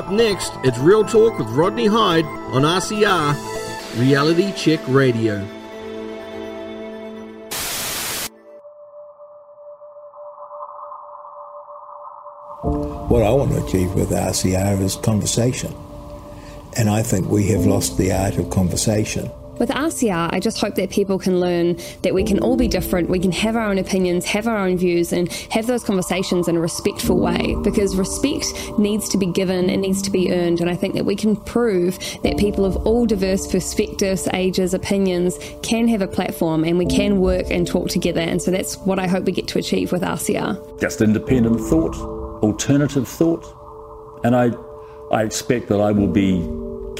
Up next, it's Real Talk with Rodney Hide on RCR, Reality Check Radio. What I want to achieve with RCR is conversation. And I think we have lost the art of conversation. With RCR, I just hope that people can learn that we can all be different, we can have our own opinions, have our own views, and have those conversations in a respectful way because respect needs to be given, it needs to be earned. And I think that we can prove that people of all diverse perspectives, ages, opinions can have a platform and we can work and talk together. And so that's what I hope we get to achieve with RCR. Just independent thought, alternative thought. And I, I expect that I will be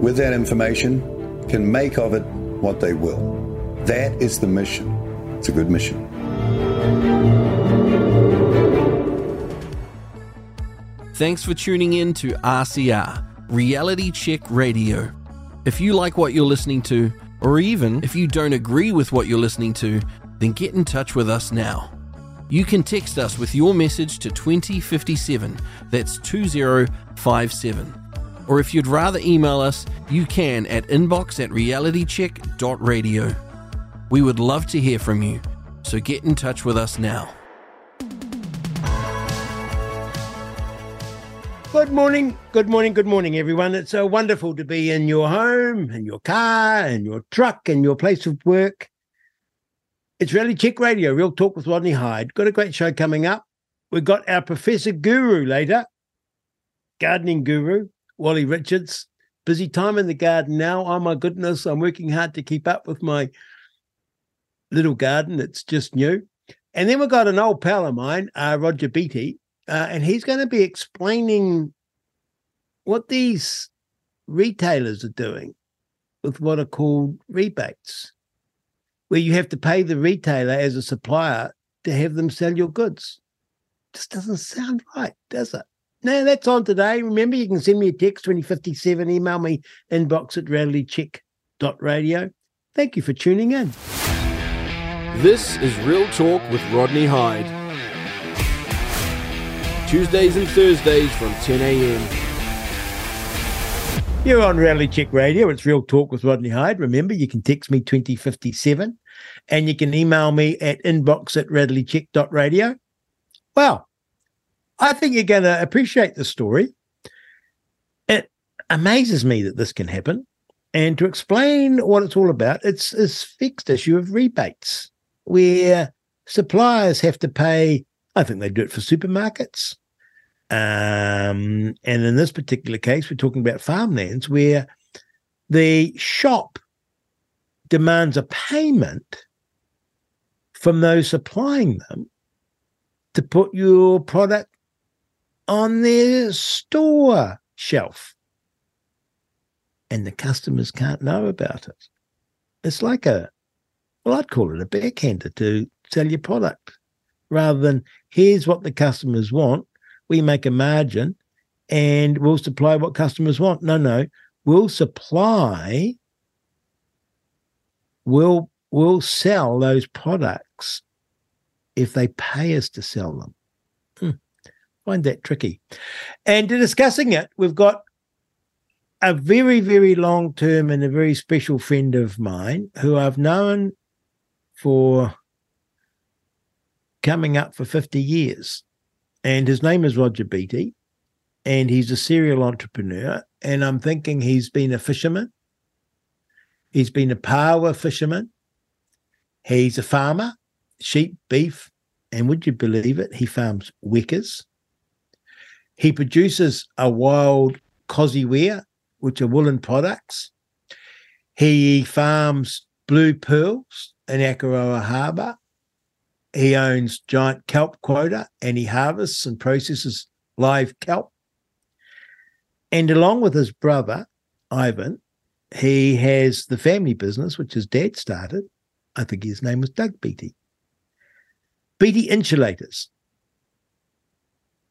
with that information, can make of it what they will. That is the mission. It's a good mission. Thanks for tuning in to RCR, Reality Check Radio. If you like what you're listening to, or even if you don't agree with what you're listening to, then get in touch with us now. You can text us with your message to 2057, that's 2057 or if you'd rather email us, you can at inbox at realitycheck.radio. We would love to hear from you, so get in touch with us now. Good morning, good morning, good morning, everyone. It's so wonderful to be in your home, in your car, in your truck, in your place of work. It's Reality Check Radio, Real Talk with Rodney Hide. Got a great show coming up. We've got our Professor Guru later, gardening guru, Wally Richards. Busy time in the garden now. Oh my goodness, I'm working hard to keep up with my little garden. It's just new. And then we've got an old pal of mine, uh, Roger Beattie, uh, and he's going to be explaining what these retailers are doing with what are called rebates, where you have to pay the retailer as a supplier to have them sell your goods. Just doesn't sound right, does it? Now that's on today. Remember, you can send me a text 2057, email me inbox at realitycheck.radio. Thank you for tuning in. This is Real Talk with Rodney Hide. Tuesdays and Thursdays from 10 a.m. You're on Reality Check Radio. It's Real Talk with Rodney Hide. Remember, you can text me 2057 and you can email me at inbox at realitycheck.radio. Well, I think you're going to appreciate the story. It amazes me that this can happen. And to explain what it's all about, it's a fixed issue of rebates where suppliers have to pay, I think they do it for supermarkets. Um, and in this particular case, we're talking about farmlands where the shop demands a payment from those supplying them to put your product on their store shelf. And the customers can't know about it. It's like a, well, I'd call it a backhander to sell your product rather than here's what the customers want. We make a margin and we'll supply what customers want. No, no, we'll supply, we'll, we'll sell those products if they pay us to sell them find that tricky. And discussing it, we've got a very, very long term and a very special friend of mine who I've known for coming up for 50 years. And his name is Roger Beattie. And he's a serial entrepreneur. And I'm thinking he's been a fisherman. He's been a paua fisherman. He's a farmer, sheep, beef. And would you believe it? He farms wekas. He produces a wild wear, which are woolen products. He farms blue pearls in Akaroa Harbour. He owns giant kelp quota and he harvests and processes live kelp. And along with his brother, Ivan, he has the family business, which his dad started. I think his name was Doug Beattie. Beattie Insulators.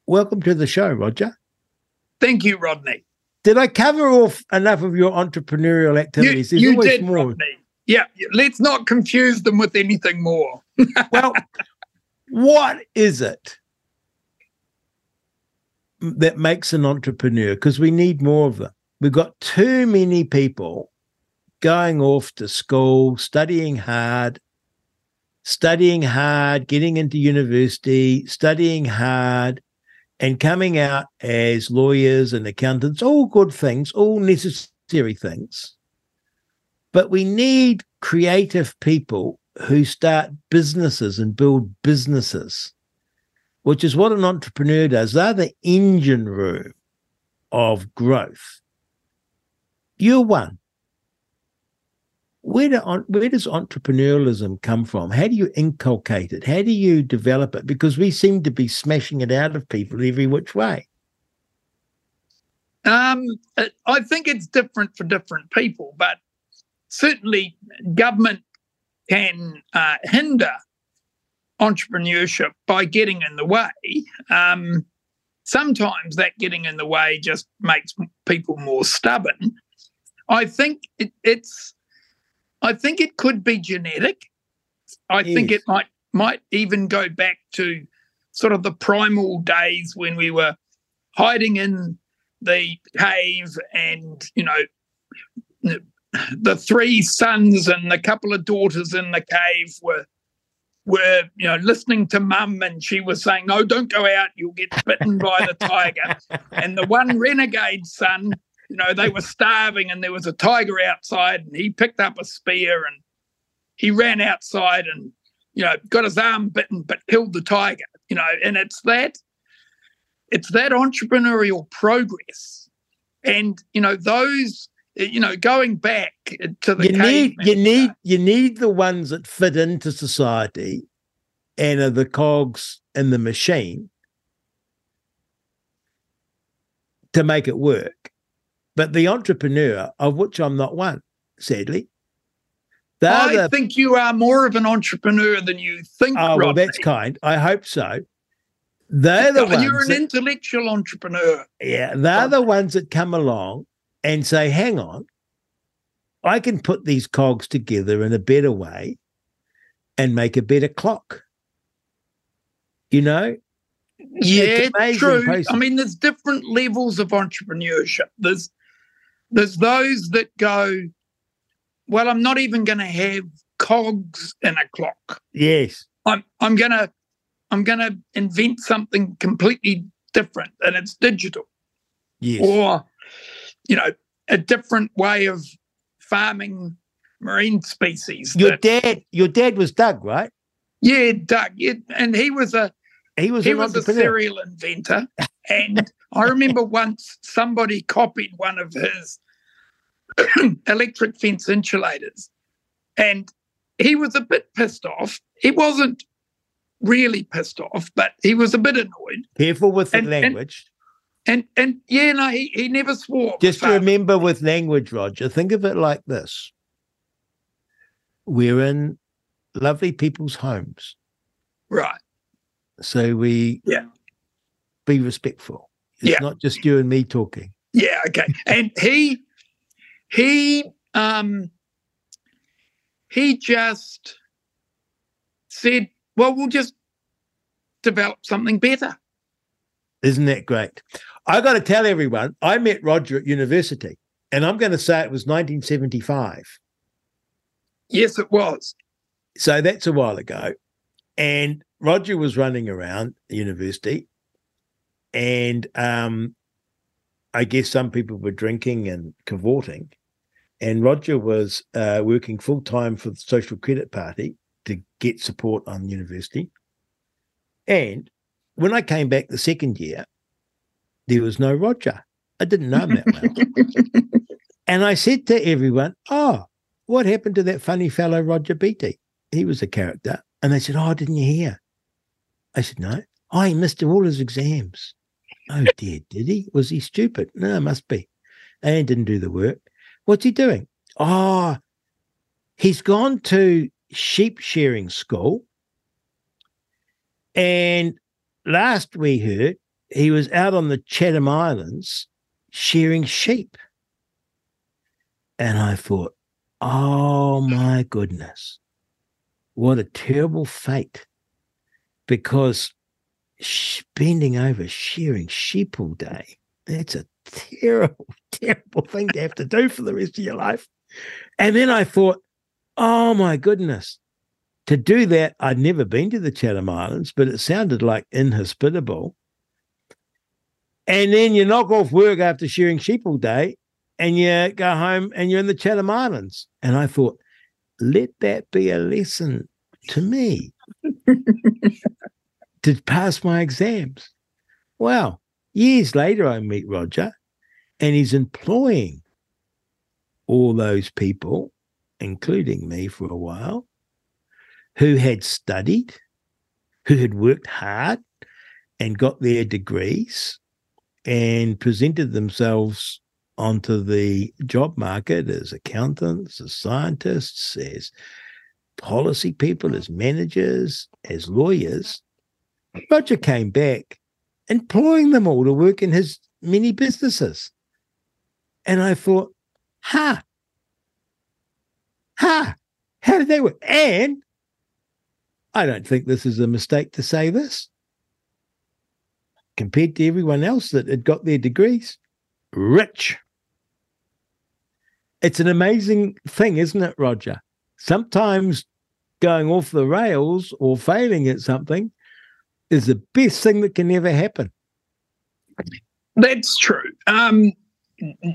Welcome to the show, Roger. Thank you, Rodney. Did I cover off enough of your entrepreneurial activities? You, you did, more. Rodney. Yeah, let's not confuse them with anything more. well, what is it that makes an entrepreneur? Because we need more of them. We've got too many people going off to school, studying hard, studying hard, getting into university, studying hard, and coming out as lawyers and accountants, all good things, all necessary things. But we need creative people who start businesses and build businesses, which is what an entrepreneur does. They're the engine room of growth. You're one. Where, do, where does entrepreneurialism come from? How do you inculcate it? How do you develop it? Because we seem to be smashing it out of people every which way. Um, I think it's different for different people, but certainly government can uh, hinder entrepreneurship by getting in the way. Um, sometimes that getting in the way just makes people more stubborn. I think it, it's. I think it could be genetic. I yes. think it might might even go back to sort of the primal days when we were hiding in the cave and you know the three sons and a couple of daughters in the cave were were you know listening to mum and she was saying no don't go out you'll get bitten by the tiger and the one renegade son you know they were starving and there was a tiger outside and he picked up a spear and he ran outside and you know got his arm bitten but killed the tiger you know and it's that it's that entrepreneurial progress and you know those you know, going back to the you need you need you need the ones that fit into society and are the cogs in the machine to make it work. But the entrepreneur, of which I'm not one, sadly. I the, think you are more of an entrepreneur than you think. Oh, well, that's kind. I hope so. They're the ones. You're an that, intellectual entrepreneur. Yeah, they're the ones that come along and say, hang on, I can put these cogs together in a better way and make a better clock. You know? Yeah, it's true. Process. I mean, there's different levels of entrepreneurship. There's there's those that go, well, I'm not even going to have cogs in a clock. Yes. I'm I'm gonna I'm gonna invent something completely different and it's digital. Yes. Or you know, a different way of farming marine species. Your that, dad, your dad was Doug, right? Yeah, Doug. Yeah, and he was a he was he was a serial inventor. and I remember once somebody copied one of his electric fence insulators, and he was a bit pissed off. He wasn't really pissed off, but he was a bit annoyed. Careful with the and, language. And and yeah, no, he, he never swore. Just to remember with language, Roger, think of it like this. We're in lovely people's homes. Right. So we yeah be respectful. It's yeah. not just you and me talking. Yeah, okay. And he he um he just said, Well, we'll just develop something better. Isn't that great? I got to tell everyone, I met Roger at university, and I'm going to say it was 1975. Yes, it was. So that's a while ago. And Roger was running around the university, and um, I guess some people were drinking and cavorting. And Roger was uh, working full time for the Social Credit Party to get support on the university. And when I came back the second year, there was no Roger. I didn't know him that well. and I said to everyone, Oh, what happened to that funny fellow, Roger Beattie? He was a character. And they said, Oh, didn't you hear? I said, No. Oh, he missed all his exams. Oh dear, did he? Was he stupid? No, must be. And didn't do the work. What's he doing? Oh, he's gone to sheep shearing school. And last we heard, he was out on the Chatham Islands shearing sheep. And I thought, oh my goodness, what a terrible fate. Because bending over shearing sheep all day, that's a terrible, terrible thing to have to do for the rest of your life. And then I thought, oh my goodness, to do that, I'd never been to the Chatham Islands, but it sounded like inhospitable. And then you knock off work after shearing sheep all day and you go home and you're in the Chatham Islands. And I thought, let that be a lesson to me to pass my exams. Well, years later, I meet Roger and he's employing all those people, including me for a while, who had studied, who had worked hard and got their degrees and presented themselves onto the job market as accountants, as scientists, as policy people, as managers, as lawyers. Roger came back employing them all to work in his many businesses. And I thought, ha, ha, how did they work? And I don't think this is a mistake to say this. Compared to everyone else that had got their degrees, rich. It's an amazing thing, isn't it, Roger? Sometimes going off the rails or failing at something is the best thing that can ever happen. That's true. Um,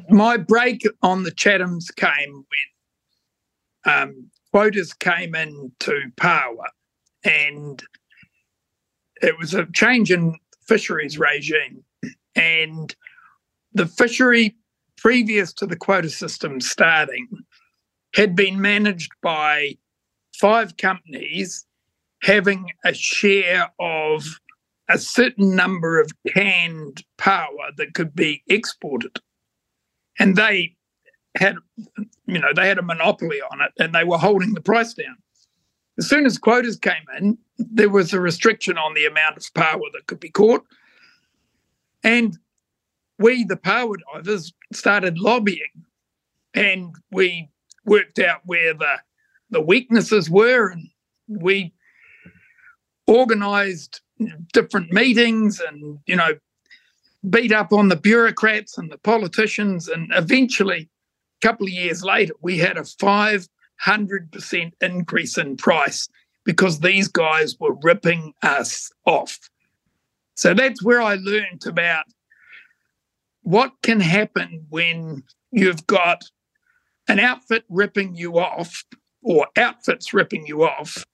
my break on the Chathams came when um, quotas came into power and it was a change in fisheries regime. And the fishery previous to the quota system starting had been managed by five companies having a share of a certain number of canned paua that could be exported. And they had, you know, they had a monopoly on it and they were holding the price down. As soon as quotas came in, there was a restriction on the amount of paua that could be caught. And we, the paua divers, started lobbying and we worked out where the, the weaknesses were and we organized different meetings and, you know, beat up on the bureaucrats and the politicians. And eventually, a couple of years later, we had a 500% increase in price because these guys were ripping us off. So that's where I learned about what can happen when you've got an outfit ripping you off or outfits ripping you off.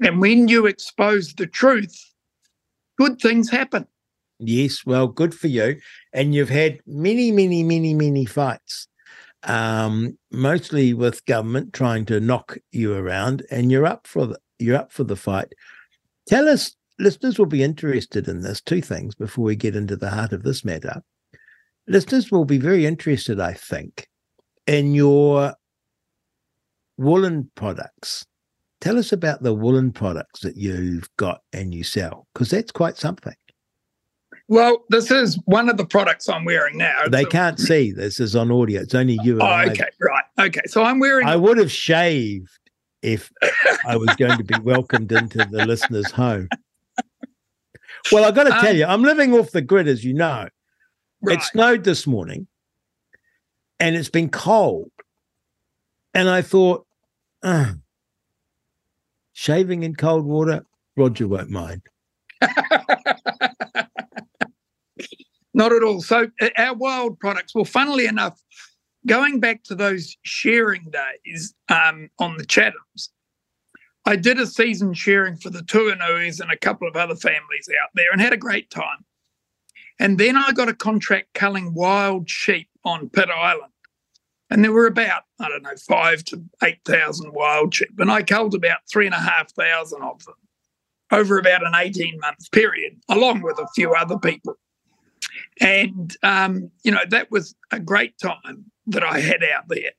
And when you expose the truth, good things happen. Yes, well, good for you. And you've had many, many, many, many fights, um, mostly with government trying to knock you around, and you're up for the you're up for the fight. Tell us, listeners will be interested in this. Two things before we get into the heart of this matter. Listeners will be very interested, I think, in your woolen products. Tell us about the woolen products that you've got and you sell, because that's quite something. Well, this is one of the products I'm wearing now. They can't see. This is on audio. It's only you. oh, okay, right. Okay, so I'm wearing. I would have shaved if I was going to be welcomed into the listener's home. Well, I've got to um, tell you, I'm living off the grid, as you know. Right. It snowed this morning and it's been cold. And I thought, uh, shaving in cold water, Roger won't mind. Not at all. So, uh, our wild products, well, funnily enough, going back to those shearing days um, on the Chathams, I did a season shearing for the Tuanuis and a couple of other families out there and had a great time. And then I got a contract culling wild sheep on Pitt Island. And there were about, I don't know, five to 8,000 wild sheep. And I culled about three and a half thousand of them over about an 18 month period, along with a few other people. And, um, you know, that was a great time that I had out there.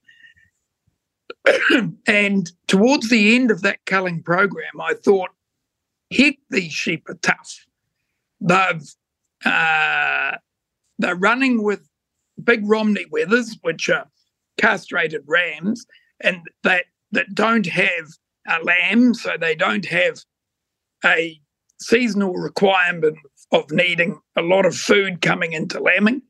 and towards the end of that culling program, I thought, heck, these sheep are tough. They've uh, they're running with big Romney wethers, which are castrated rams, and that that don't have a lamb, so they don't have a seasonal requirement of needing a lot of food coming into lambing.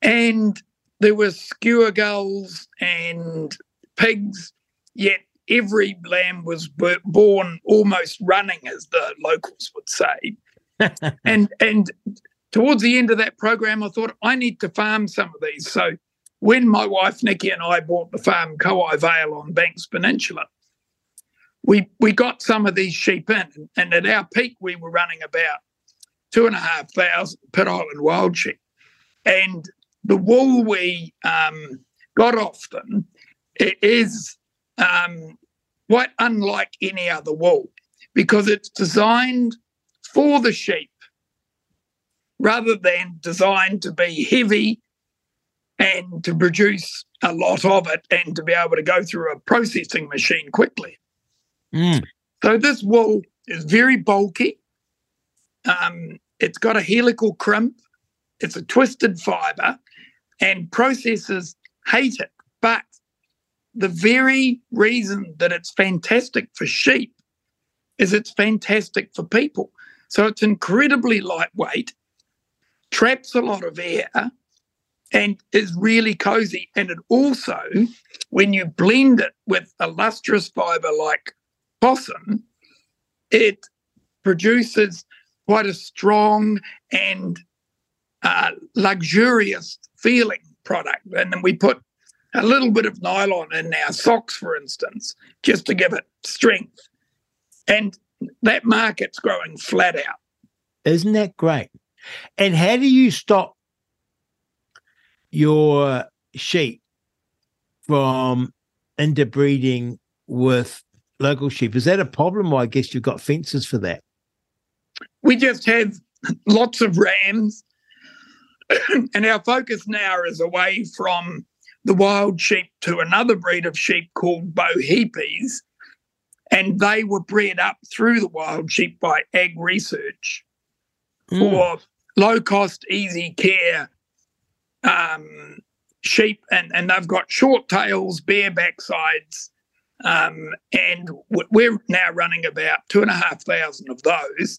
And there were skua gulls and pigs, yet every lamb was born almost running, as the locals would say. and and towards the end of that program, I thought I need to farm some of these. So when my wife Nikki and I bought the farm Kowai Vale on Banks Peninsula, we we got some of these sheep in, and at our peak we were running about two and a half thousand Pitt Island wild sheep, and the wool we um, got off them is um, quite unlike any other wool because it's designed for the sheep rather than designed to be heavy and to produce a lot of it and to be able to go through a processing machine quickly. Mm. So this wool is very bulky. Um, it's got a helical crimp. It's a twisted fiber, and processors hate it. But the very reason that it's fantastic for sheep is it's fantastic for people. So it's incredibly lightweight, traps a lot of air, and is really cozy. And it also, when you blend it with a lustrous fiber like possum, it produces quite a strong and uh, luxurious feeling product. And then we put a little bit of nylon in our socks, for instance, just to give it strength. And that market's growing flat out. Isn't that great? And how do you stop your sheep from interbreeding with local sheep. Is that a problem? Or I guess you've got fences for that. We just have lots of rams, and our focus now is away from the wild sheep to another breed of sheep called Bohipis, and they were bred up through the wild sheep by Ag Research mm. for low cost, easy care um, sheep, and, and they've got short tails, bare backsides, um, and we're now running about two and a half thousand of those.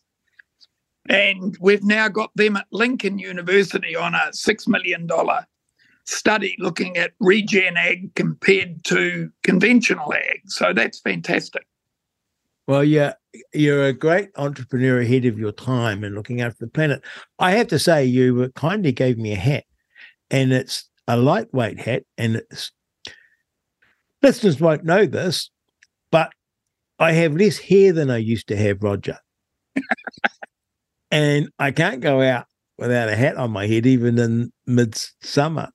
And we've now got them at Lincoln University on a $6 million study looking at regen ag compared to conventional ag. So that's fantastic. Well, yeah, you're a great entrepreneur ahead of your time and looking after the planet. I have to say, you kindly gave me a hat, and it's a lightweight hat, and it's listeners won't know this, but I have less hair than I used to have, Roger. and I can't go out without a hat on my head, even in midsummer.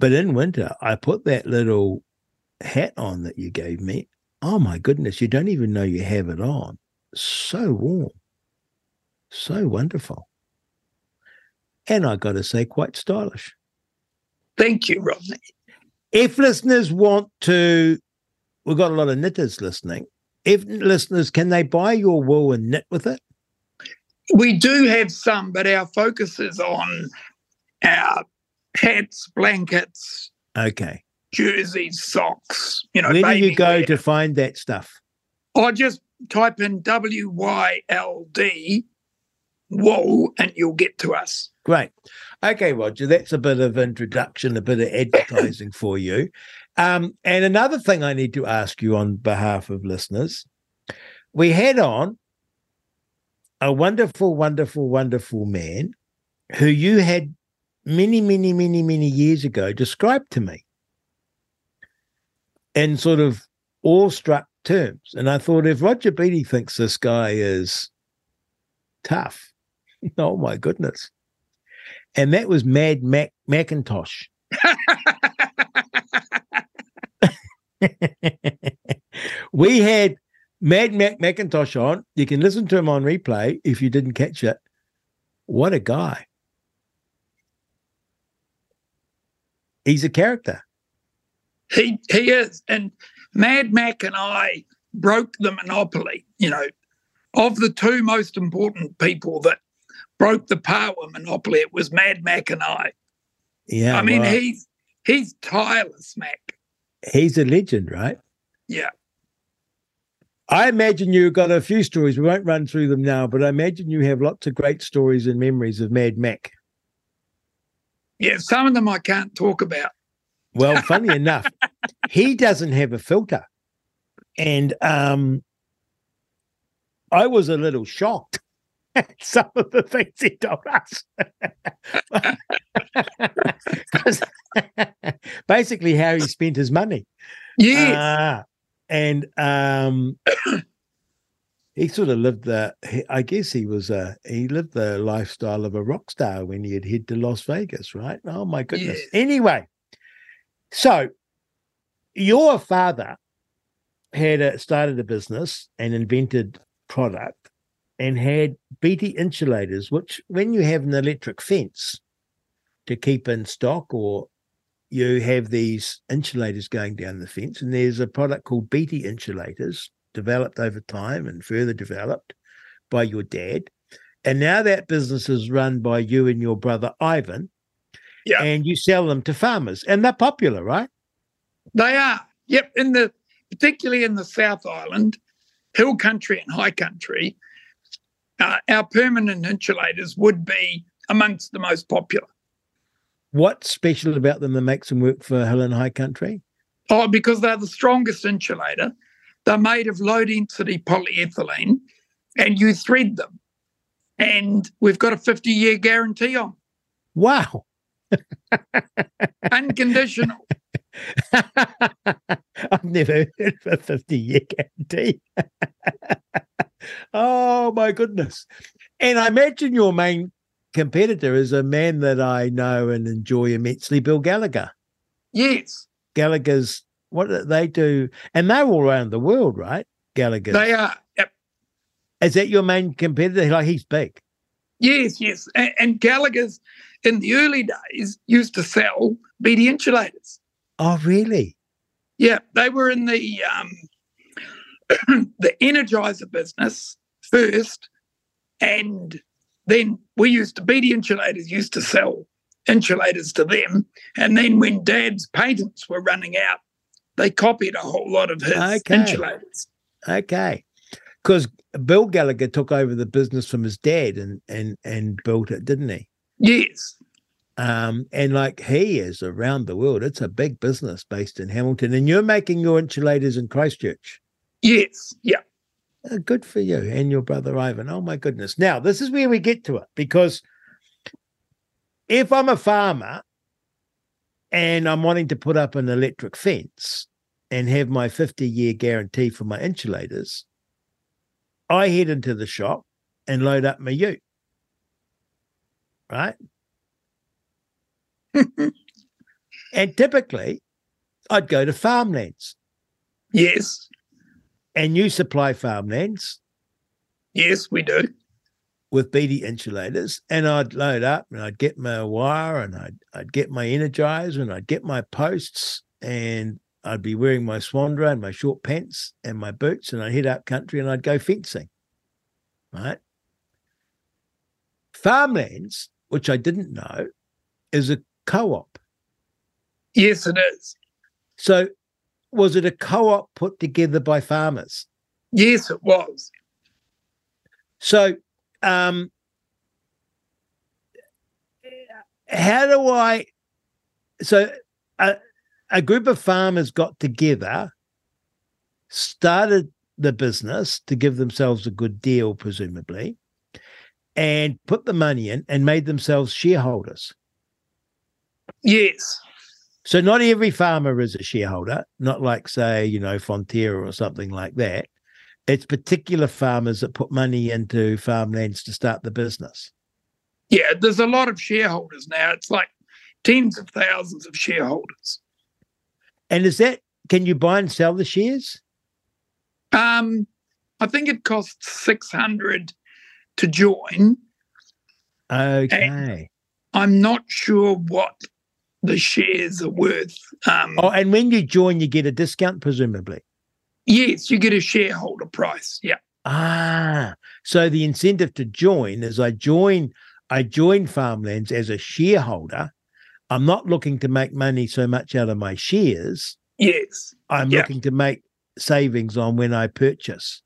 But in winter, I put that little hat on that you gave me. Oh my goodness, you don't even know you have it on. So warm, so wonderful. And I got to say, quite stylish. Thank you, Rodney if listeners want to, we've got a lot of knitters listening. If listeners, can they buy your wool and knit with it? We do have some, but our focus is on our hats, blankets, okay, jerseys, socks. You know, where do you go wear. to find that stuff? I just type in W Y L D wool, and you'll get to us. Great. Okay, Roger, that's a bit of introduction, a bit of advertising for you. Um, and another thing I need to ask you on behalf of listeners we had on a wonderful, wonderful, wonderful man who you had many, many, many, many years ago described to me in sort of awestruck terms. And I thought, if Roger Beattie thinks this guy is tough, oh my goodness and that was Mad Mac Macintosh. we had Mad Mac Macintosh on. You can listen to him on replay if you didn't catch it. What a guy. He's a character. He he is. And Mad Mac and I broke the monopoly, you know, of the two most important people that broke the paua monopoly, it was Mad Mac and I. Yeah. I mean, he's he's tireless, Mac. he's a legend, right? Yeah. I imagine you've got a few stories. We won't run through them now, but I imagine you have lots of great stories and memories of Mad Mac. Yeah, some of them I can't talk about. Well, funny enough, he doesn't have a filter. And um I was a little shocked some of the things he told us. basically how he spent his money. Yes. Ah, and um, he sort of lived the. I guess he was a. He lived the lifestyle of a rock star when he had head to Las Vegas, right? Oh my goodness. Yes. Anyway, so your father had a, started a business and invented product and had BT insulators, which when you have an electric fence to keep in stock or you have these insulators going down the fence, and there's a product called BT insulators developed over time and further developed by your dad. And now that business is run by you and your brother Ivan. Yeah. And you sell them to farmers, and they're popular, right? They are. Yep. In the particularly in the South Island, hill country and high country, uh, our permanent insulators would be amongst the most popular. What's special about them that makes them work for hill and high country? Oh, because they're the strongest insulator. They're made of low density polyethylene and you thread them. And we've got a 50 year guarantee on Wow. unconditional. I've never heard of a 50 year guarantee. oh my goodness. And I imagine your main competitor is a man that I know and enjoy immensely, Bill Gallagher. yes, Gallagher's what do they do, and they're all around the world, right? Gallagher. they are. Yep. Is that your main competitor? Like he's big. Yes, yes. And, and Gallagher's in the early days used to sell BD insulators. Oh, really? Yeah, they were in the um, the energizer business first, and then we used to BD insulators used to sell insulators to them, and then when Dad's patents were running out, they copied a whole lot of his Okay. insulators. Okay. Because Bill Gallagher took over the business from his dad and and and built it, didn't he? Yes, Um, and like he is around the world. It's a big business based in Hamilton, and you're making your insulators in Christchurch. Yes, yeah, Uh, good for you and your brother Ivan. Oh my goodness. Now, this is where we get to it because if I'm a farmer and I'm wanting to put up an electric fence and have my 50 year guarantee for my insulators, I head into the shop and load up my ute. Right? and typically, I'd go to farmlands yes, and you supply farmlands yes, we do. with BD insulators, and I'd load up and I'd get my wire and I'd I'd get my energizer and I'd get my posts and I'd be wearing my Swanndri and my short pants and my boots and I'd head up country and I'd go fencing. Right. Farmlands, which I didn't know, is a co-op. Yes, it is. So was it a co-op put together by farmers? Yes, it was. So, um, how do I? So, a, a group of farmers got together, started the business to give themselves a good deal, presumably, and put the money in and made themselves shareholders. Yes, So, not every farmer is a shareholder, not like, say, you know, Fonterra or something like that. It's particular farmers that put money into farmlands to start the business. yeah. There's a lot of shareholders now. It's like tens of thousands of shareholders. And is that can you buy and sell the shares? Um, I think it costs six hundred to join. Okay. I'm not sure what the shares are worth. Um, Oh, and when you join, you get a discount, presumably. Yes, you get a shareholder price. Yeah. Ah, so the incentive to join is I join, I join farmlands as a shareholder. I'm not looking to make money so much out of my shares. Yes. I'm Yeah. looking to make savings on when I purchase.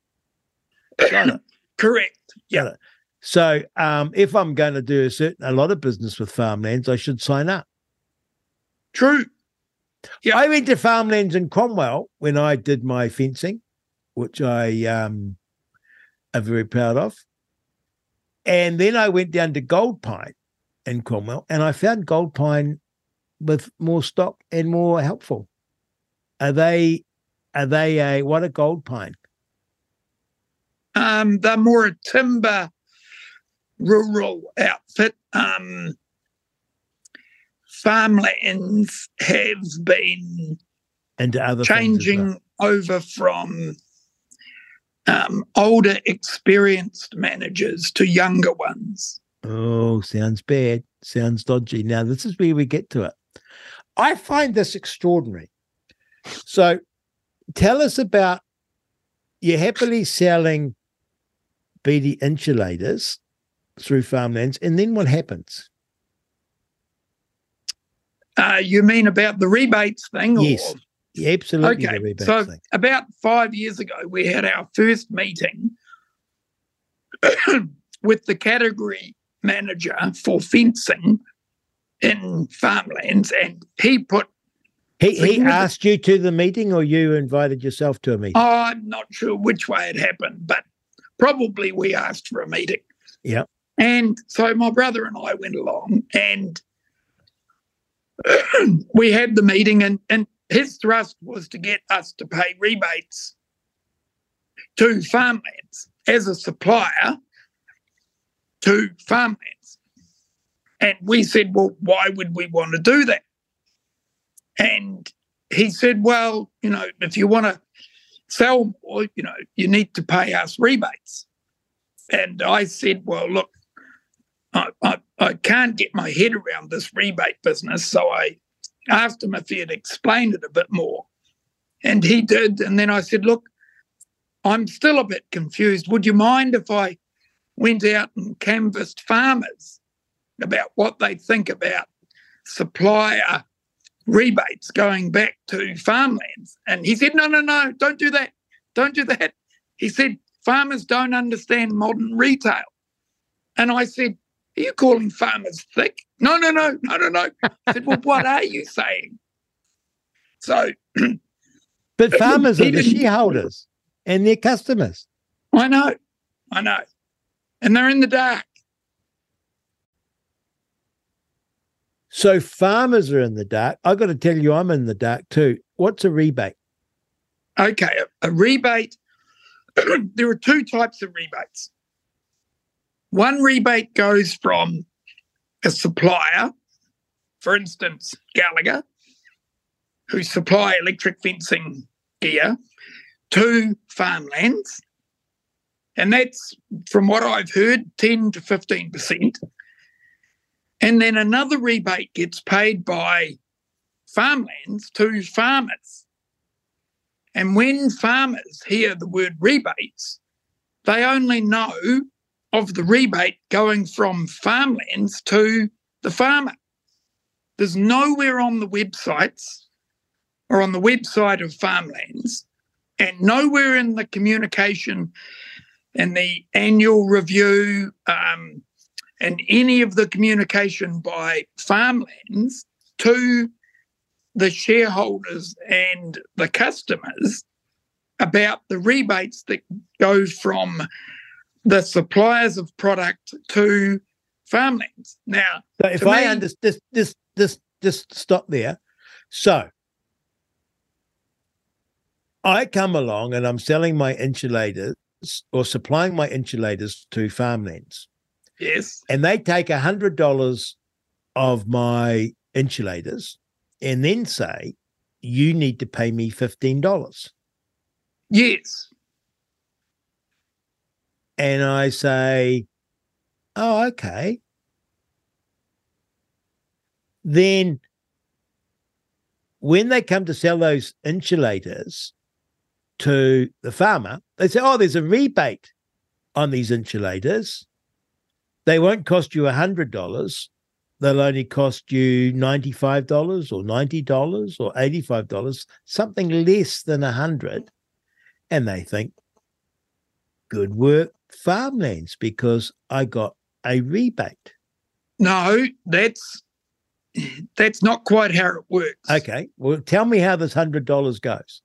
Got it. Correct. Got it. So um, if I'm going to do a certain a lot of business with farmlands, I should sign up. True. Yeah. I went to farmlands in Cromwell when I did my fencing, which I um, am very proud of. And then I went down to Gold Pine in Cromwell, and I found Gold Pine with more stock and more helpful. Are they? Are they a what a Gold Pine? Um, they're more a timber rural outfit. Um, farmlands have been Into other as well? changing over from um, older, experienced managers to younger ones. Oh, sounds bad. Sounds dodgy. Now, this is where we get to it. I find this extraordinary. So, tell us about you're happily selling BD insulators through farmlands, and then what happens? Uh, you mean about the rebates thing? or- Yes, Yeah, absolutely. Okay, the rebates so thing. about five years ago, we had our first meeting with the category manager for fencing in farmlands, and he put, He, he asked you to the meeting, or you invited yourself to a meeting? oh, I'm not sure which way it happened, but probably we asked for a meeting. Yeah. And so my brother and I went along, and we had the meeting, and, and his thrust was to get us to pay rebates to farmlands as a supplier to farmlands. And we said, well, why would we want to do that? And he said, well, you know, if you want to sell more, you know, you need to pay us rebates. And I said, well, look, I, I, I can't get my head around this rebate business. So I asked him if he had explained it a bit more. And he did. And then I said, look, I'm still a bit confused. Would you mind if I went out and canvassed farmers about what they think about supplier rebates going back to farmlands? And he said, no, no, no, don't do that. Don't do that. He said, farmers don't understand modern retail. And I said, are you calling farmers thick? No, no, no, no, no, no. I said, well, what are you saying? So But farmers are the shareholders and their customers. I know, I know. And they're in the dark. So farmers are in the dark. I've got to tell you, I'm in the dark too. What's a rebate? Okay, a, a rebate. there are two types of rebates. One rebate goes from a supplier, for instance, Gallagher, who supply electric fencing gear to farmlands. And that's, from what I've heard, 10 to 15%. And then another rebate gets paid by farmlands to farmers. And when farmers hear the word rebates, they only know of the rebate going from farmlands to the farmer. There's nowhere on the websites or on the website of farmlands, and nowhere in the communication and the annual review um, and any of the communication by farmlands to the shareholders and the customers about the rebates that go from the suppliers of product to farmlands. Now, So if I understand this, this, this, just stop there. So I come along and I'm selling my insulators or supplying my insulators to farmlands, yes, and they take a hundred dollars of my insulators and then say, "You need to pay me fifteen dollars." yes, And I say, oh, okay. Then when they come to sell those insulators to the farmer, they say, oh, there's a rebate on these insulators. They won't cost you $100. They'll only cost you $95 or $90 or $85, something less than 100 And they think, good work, farmlands, because I got a rebate. No, that's that's not quite how it works. Okay. Well, tell me how this hundred dollars goes.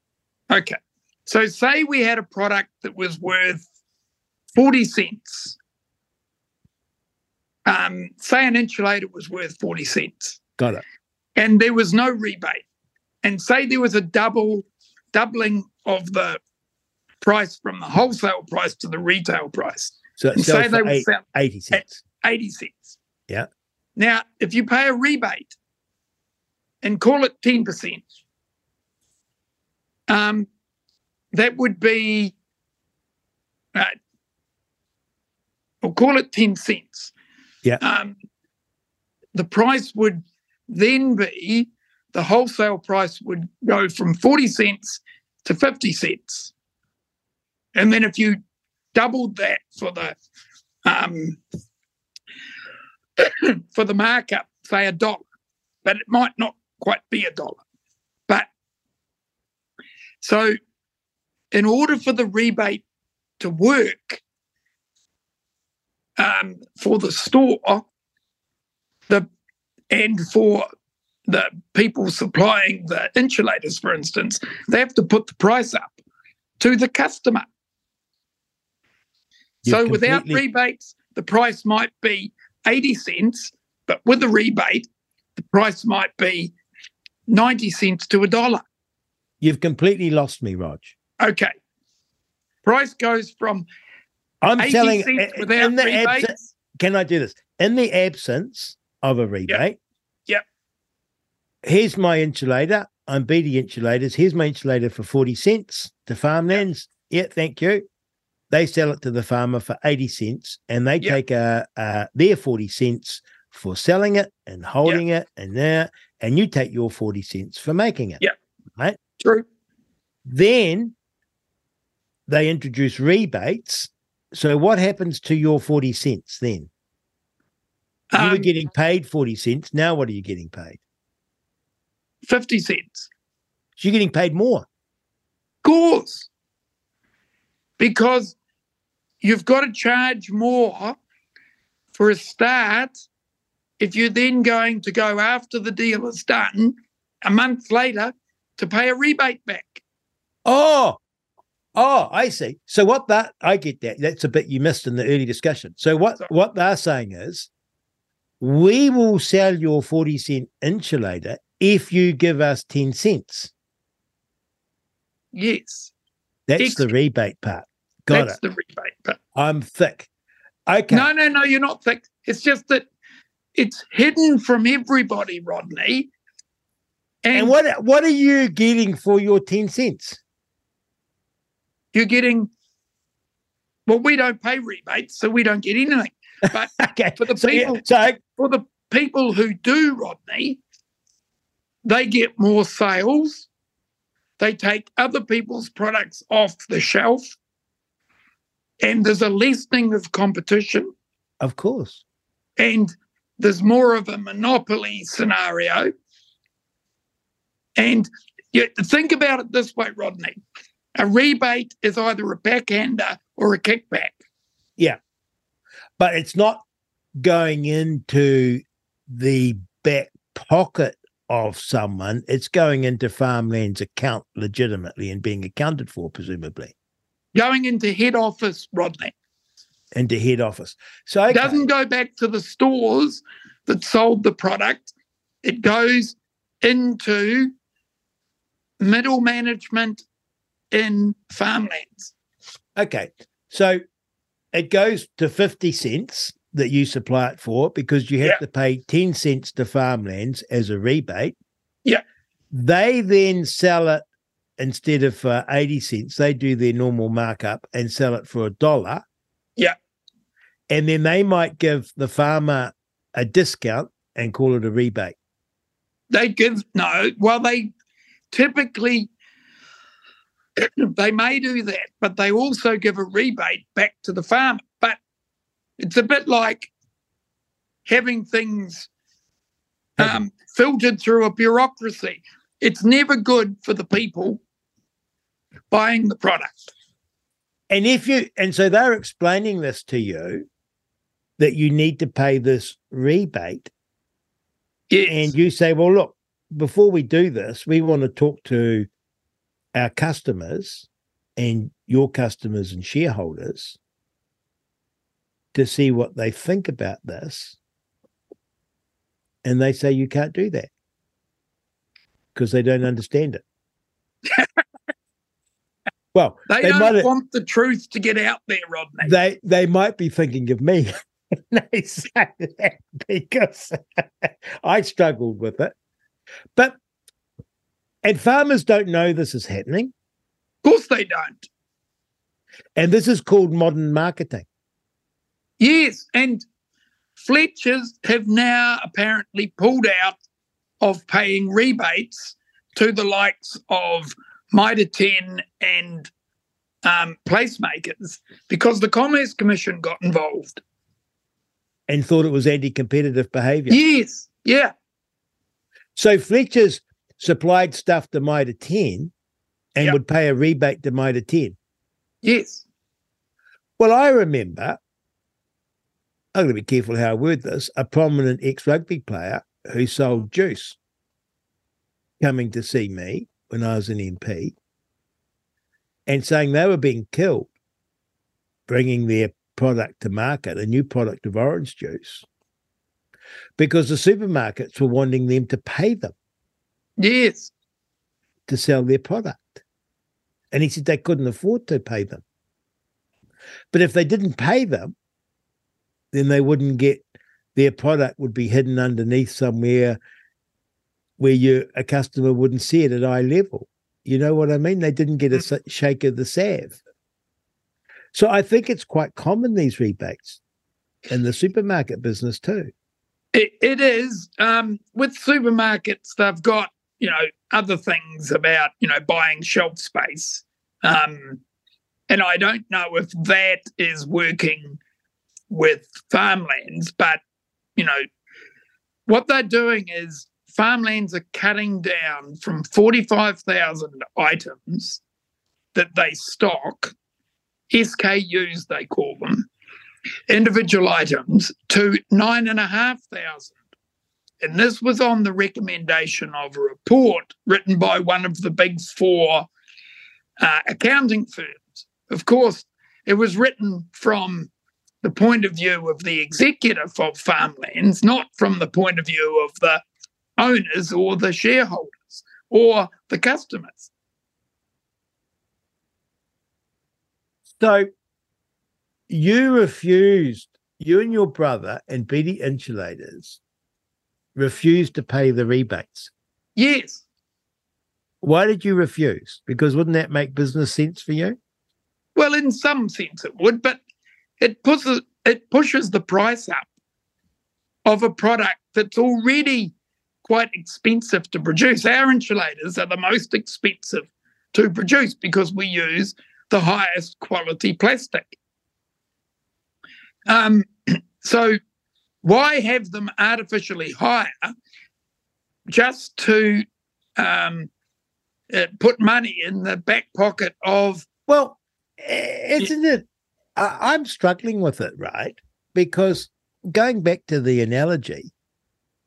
Okay. So say we had a product that was worth 40 cents. Um, say an insulator was worth 40 cents. Got it. And there was no rebate. And say there was a double doubling of the price from the wholesale price to the retail price. So say they would eight, sell 80 cents. 80 cents. Yeah. Now, if you pay a rebate and call it 10%, um, that would be, uh, or call it 10 cents. Yeah. Um, the price would then be, the wholesale price would go from 40 cents to 50 cents. And then if you doubled that for the um, for the markup, say a dollar, but it might not quite be a dollar. But so, in order for the rebate to work um, for the store, the and for the people supplying the insulators, for instance, they have to put the price up to the customer. You've so without completely- rebates, the price might be 80 cents, but with the rebate, the price might be 90 cents to a dollar. You've completely lost me, Rog. Okay. Price goes from I'm 80 telling cents in without the rebates. absence, can I do this? In the absence of a rebate, Yep. here's my insulator. I'm Beattie Insulators. Here's my insulator for 40 cents to farmlands. Yeah, thank you. They sell it to the farmer for 80 cents and they Yep. take uh, uh, their 40 cents for selling it and holding it and there, and you take your 40 cents for making it. Yeah. Right. True. Then they introduce rebates. So what happens to your 40 cents then? You were Um, getting paid 40 cents. Now what are you getting paid? 50 cents. So you're getting paid more. Of course. Because you've got to charge more for a start if you're then going to go after the deal is done a month later to pay a rebate back. Oh, oh, I see. So what that I get that. That's a bit you missed in the early discussion. So what Sorry. what they're saying is we will sell your 40 cent insulator if you give us 10 cents. Yes, That's the rebate part. Got that's it. the rebate. But I'm thick. Okay. no, no, no, you're not thick. It's just that it's hidden from everybody, Rodney. And, and what what are you getting for your 10 cents? you're getting, well, we don't pay rebates, so we don't get anything. But Okay. For the so, yeah, people- so for the people who do, Rodney, they get more sales. They take other people's products off the shelf. And there's a lessening of competition. of course. And there's more of a monopoly scenario. And you think about it this way, Rodney a rebate is either a backhander or a kickback. Yeah. But it's not going into the back pocket of someone. It's going into farmland's account legitimately and being accounted for, presumably, Going into head office, Rodney. into head office. So It doesn't go back to the stores that sold the product. It goes into middle management in farmlands. okay, so it goes to fifty cents that you supply it for because you have Yeah. to pay ten cents to farmlands as a rebate. Yeah. They then sell it instead of for 80 cents, they do their normal markup and sell it for a dollar. Yeah. And then they might give the farmer a discount and call it a rebate. They give no, well, they typically they may do that, but they also give a rebate back to the farmer. But it's a bit like having things um, filtered through a bureaucracy. It's never good for the people buying the product. And if you and so they're explaining this to you that you need to pay this rebate. Yes. And you say, well, look, before we do this, we want to talk to our customers and your customers and shareholders to see what they think about this. And they say you can't do that because they don't understand it. well, they, they don't might, want the truth to get out there, Rodney. They they might be thinking of me. they say that because I struggled with it. But and farmers don't know this is happening. Of course they don't. And this is called modern marketing. Yes, and Fletchers have now apparently pulled out of paying rebates to the likes of Mitre 10 and um, placemakers because the Commerce Commission got involved. And thought it was anti competitive behaviour. Yes, yeah. So Fletcher's supplied stuff to Mitre 10 and Yep. would pay a rebate to Mitre 10. Yes. Well, I remember, I'm going to be careful how I word this, a prominent ex rugby player who sold juice coming to see me when I was an MP and saying they were being killed bringing their product to market, a new product of orange juice, because the supermarkets were wanting them to pay them Yes. to sell their product. And he said they couldn't afford to pay them. But if they didn't pay them, then they wouldn't get their product would be hidden underneath somewhere where you a customer wouldn't see it at eye level. You know what I mean? They didn't get a shake of the salve. So I think it's quite common these rebates in the supermarket business too. It, it is. Um, with supermarkets, they've got, you know, other things about, you know, buying shelf space. Um, and I don't know if that is working with farmlands, but, you know, what they're doing is farmlands are cutting down from 45,000 items that they stock, SKUs they call them, individual items to nine and a half thousand. And this was on the recommendation of a report written by one of the big four uh, accounting firms. Of course, it was written from the point of view of the executive of farmlands, not from the point of view of the owners or the shareholders or the customers. So you refused, you and your brother and Beattie Insulators refused to pay the rebates. Yes, Why did you refuse? Because wouldn't that make business sense for you? Well, in some sense it would, but it pushes it pushes the price up of a product that's already quite expensive to produce. Our insulators are the most expensive to produce because we use the highest quality plastic. Um, so why have them artificially higher just to um, uh, put money in the back pocket of Well, isn't it? I'm struggling with it, right? Because going back to the analogy,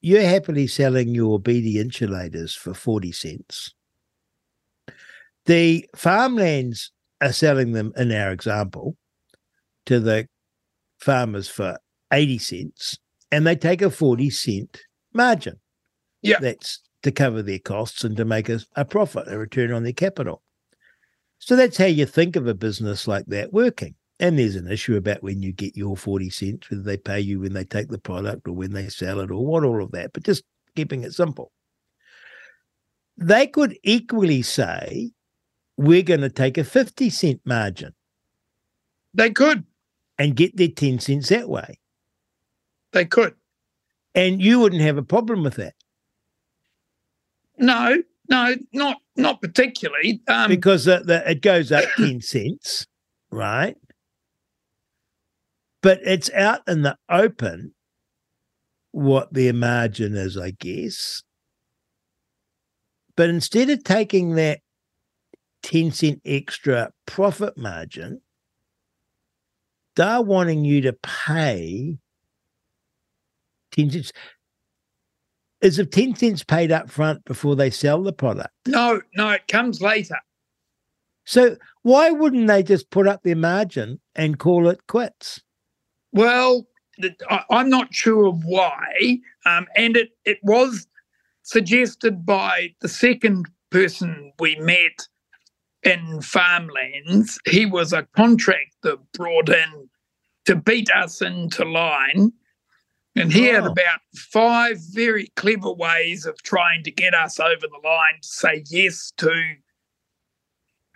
you're happily selling your Beattie Insulators for 40 cents. The farmlands are selling them, in our example, to the farmers for 80 cents, and they take a 40 cent margin. Yeah. That's to cover their costs and to make a, a profit, a return on their capital. So that's how you think of a business like that working. And there's an issue about when you get your 40 cents, whether they pay you when they take the product or when they sell it or what, all of that, but just keeping it simple. They could equally say, we're going to take a 50 cent margin they could and get their 10 cents that way. they could And you wouldn't have a problem with that. No, no, not not particularly. Um, because the, the, it goes up 10 cents, right? But it's out in the open what their margin is, I guess. But instead of taking that 10 cent extra profit margin, they're wanting you to pay 10 cents. Is it 10 cents paid up front before they sell the product? no, no, it comes later. So why wouldn't they just put up their margin and call it quits? Well, I'm not sure why, um, and it it was suggested by the second person we met in farmlands. He was a contractor brought in to beat us into line, and he had Oh. about five very clever ways of trying to get us over the line to say yes to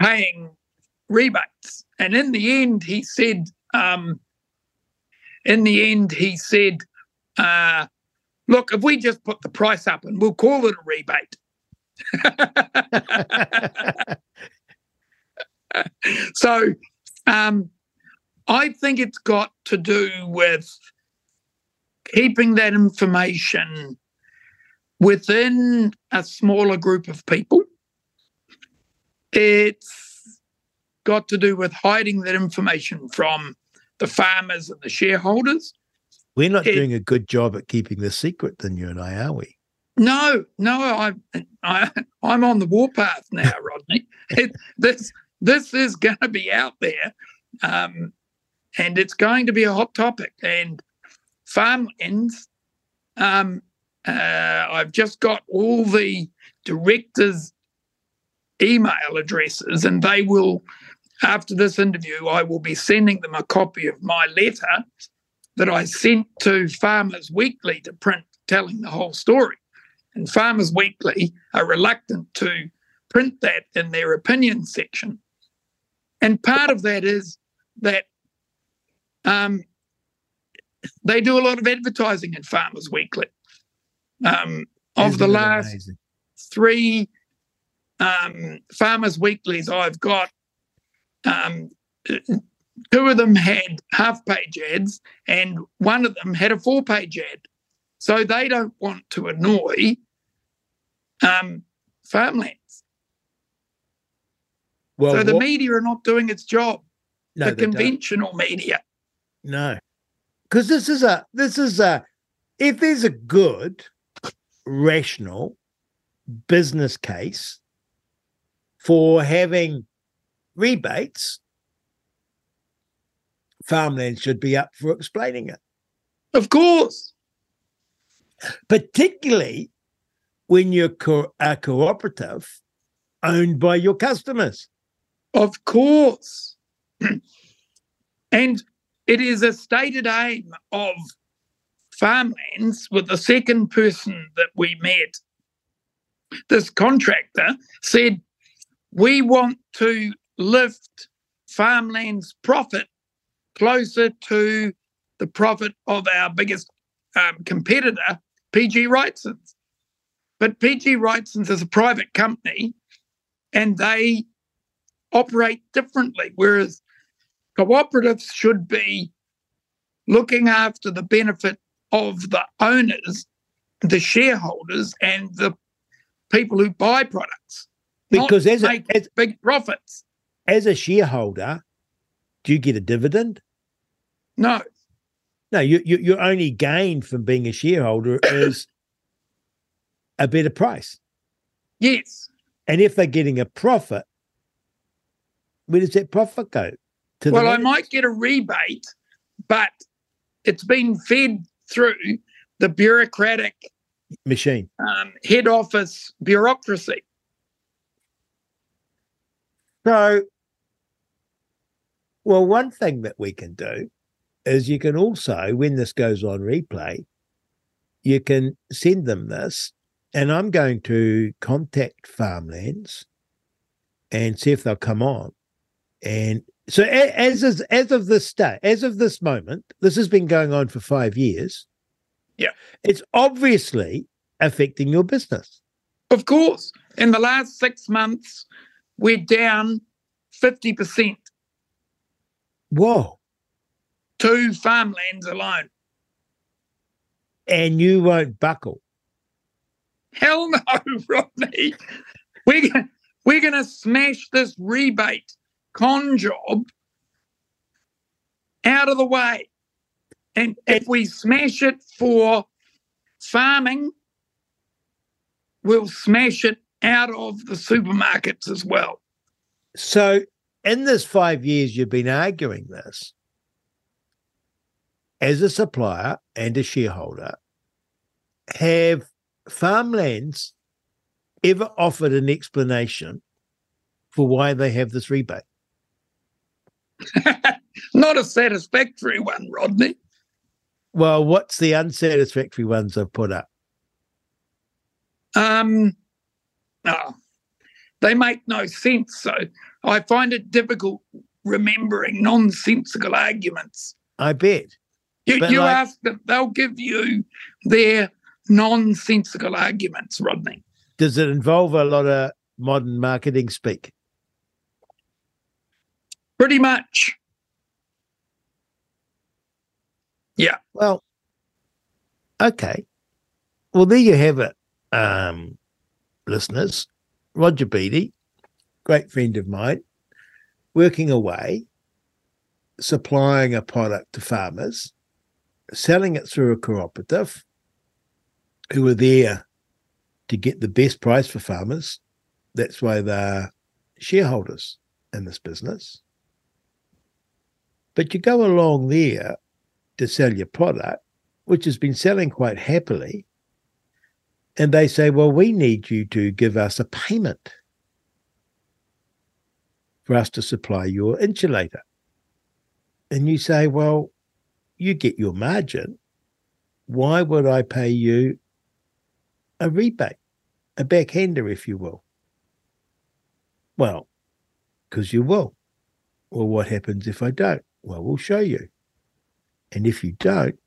paying rebates. And in the end, he said. Um, in the end, he said, uh, look, if we just put the price up and we'll call it a rebate. so um, I think it's got to do with keeping that information within a smaller group of people. It's got to do with hiding that information from the farmers and the shareholders. We're not It- doing a good job at keeping the secret than you and I, are we? No, no, I'm I, I'm on the warpath now, Rodney. It, this this is going to be out there, um, and it's going to be a hot topic. And farmlands, um, uh, I've just got all the directors' email addresses, and they will, after this interview, I will be sending them a copy of my letter that I sent to Farmers Weekly to print, telling the whole story. And Farmers Weekly are reluctant to print that in their opinion section. And part of that is that um, they do a lot of advertising in Farmers Weekly. Um, of the last amazing? three um, Farmers Weeklies I've got, um, two of them had half page ads and one of them had a four page ad. So they don't want to annoy um, farmlands. Well, so the what- media are not doing its job. no, the they don't. conventional media. No, because this is a this is a if there's a good rational business case for having rebates, farmland should be up for explaining it, Of course. particularly when you're co- a cooperative owned by your customers. Of course. and it is a stated aim of farmlands with the second person that we met. This contractor said, We want to lift farmland's profit closer to the profit of our biggest um, competitor, PG Wrightson's. But PG Wrightson's is a private company and they operate differently, whereas cooperatives should be looking after the benefit of the owners, the shareholders, and the people who buy products. Because as a, make as, big profits. As a shareholder, do you get a dividend? No, No, you, you your only gain from being a shareholder is a better price. yes, And if they're getting a profit, where does that profit go? To the well, I might get a rebate, but it's been fed through the bureaucratic machine. um, head office bureaucracy. So, well, one thing that we can do is you can also, when this goes on replay, you can send them this, and I'm going to contact Farmlands and see if they'll come on. And so, a- as as of this day, as of this moment, this has been going on for five years. Yeah. it's obviously affecting your business. Of course. In the last six months, we're down 50% Whoa. Two farmlands alone. And you won't buckle. Hell no, Rodney. We're gonna, we're to smash this rebate con job out of the way. And if we smash it for farming, we'll smash it out of the supermarkets as well. So, in this five years you've been arguing this, as a supplier and a shareholder, have farmlands ever offered an explanation for why they have this rebate? Not a satisfactory one, Rodney. Well, what's the unsatisfactory ones they've put up? Um, oh, they make no sense. So I find it difficult remembering nonsensical arguments. I bet. You, you like- ask them, they'll give you their nonsensical arguments, Rodney. Does it involve a lot of modern marketing speak? Pretty much. Yeah. Well, okay. Well, there you have it, um, listeners. Roger Beattie, great friend of mine, working away, supplying a product to farmers, selling it through a cooperative who are there to get the best price for farmers. That's why they're shareholders in this business. But you go along there to sell your product, which has been selling quite happily, and they say, Well, we need you to give us a payment for us to supply your insulator. And you say, Well, you get your margin. Why would I pay you a rebate, a backhander, if you will? Well, because you will. Well, what happens if I don't? Well, we'll show you. And if you don't,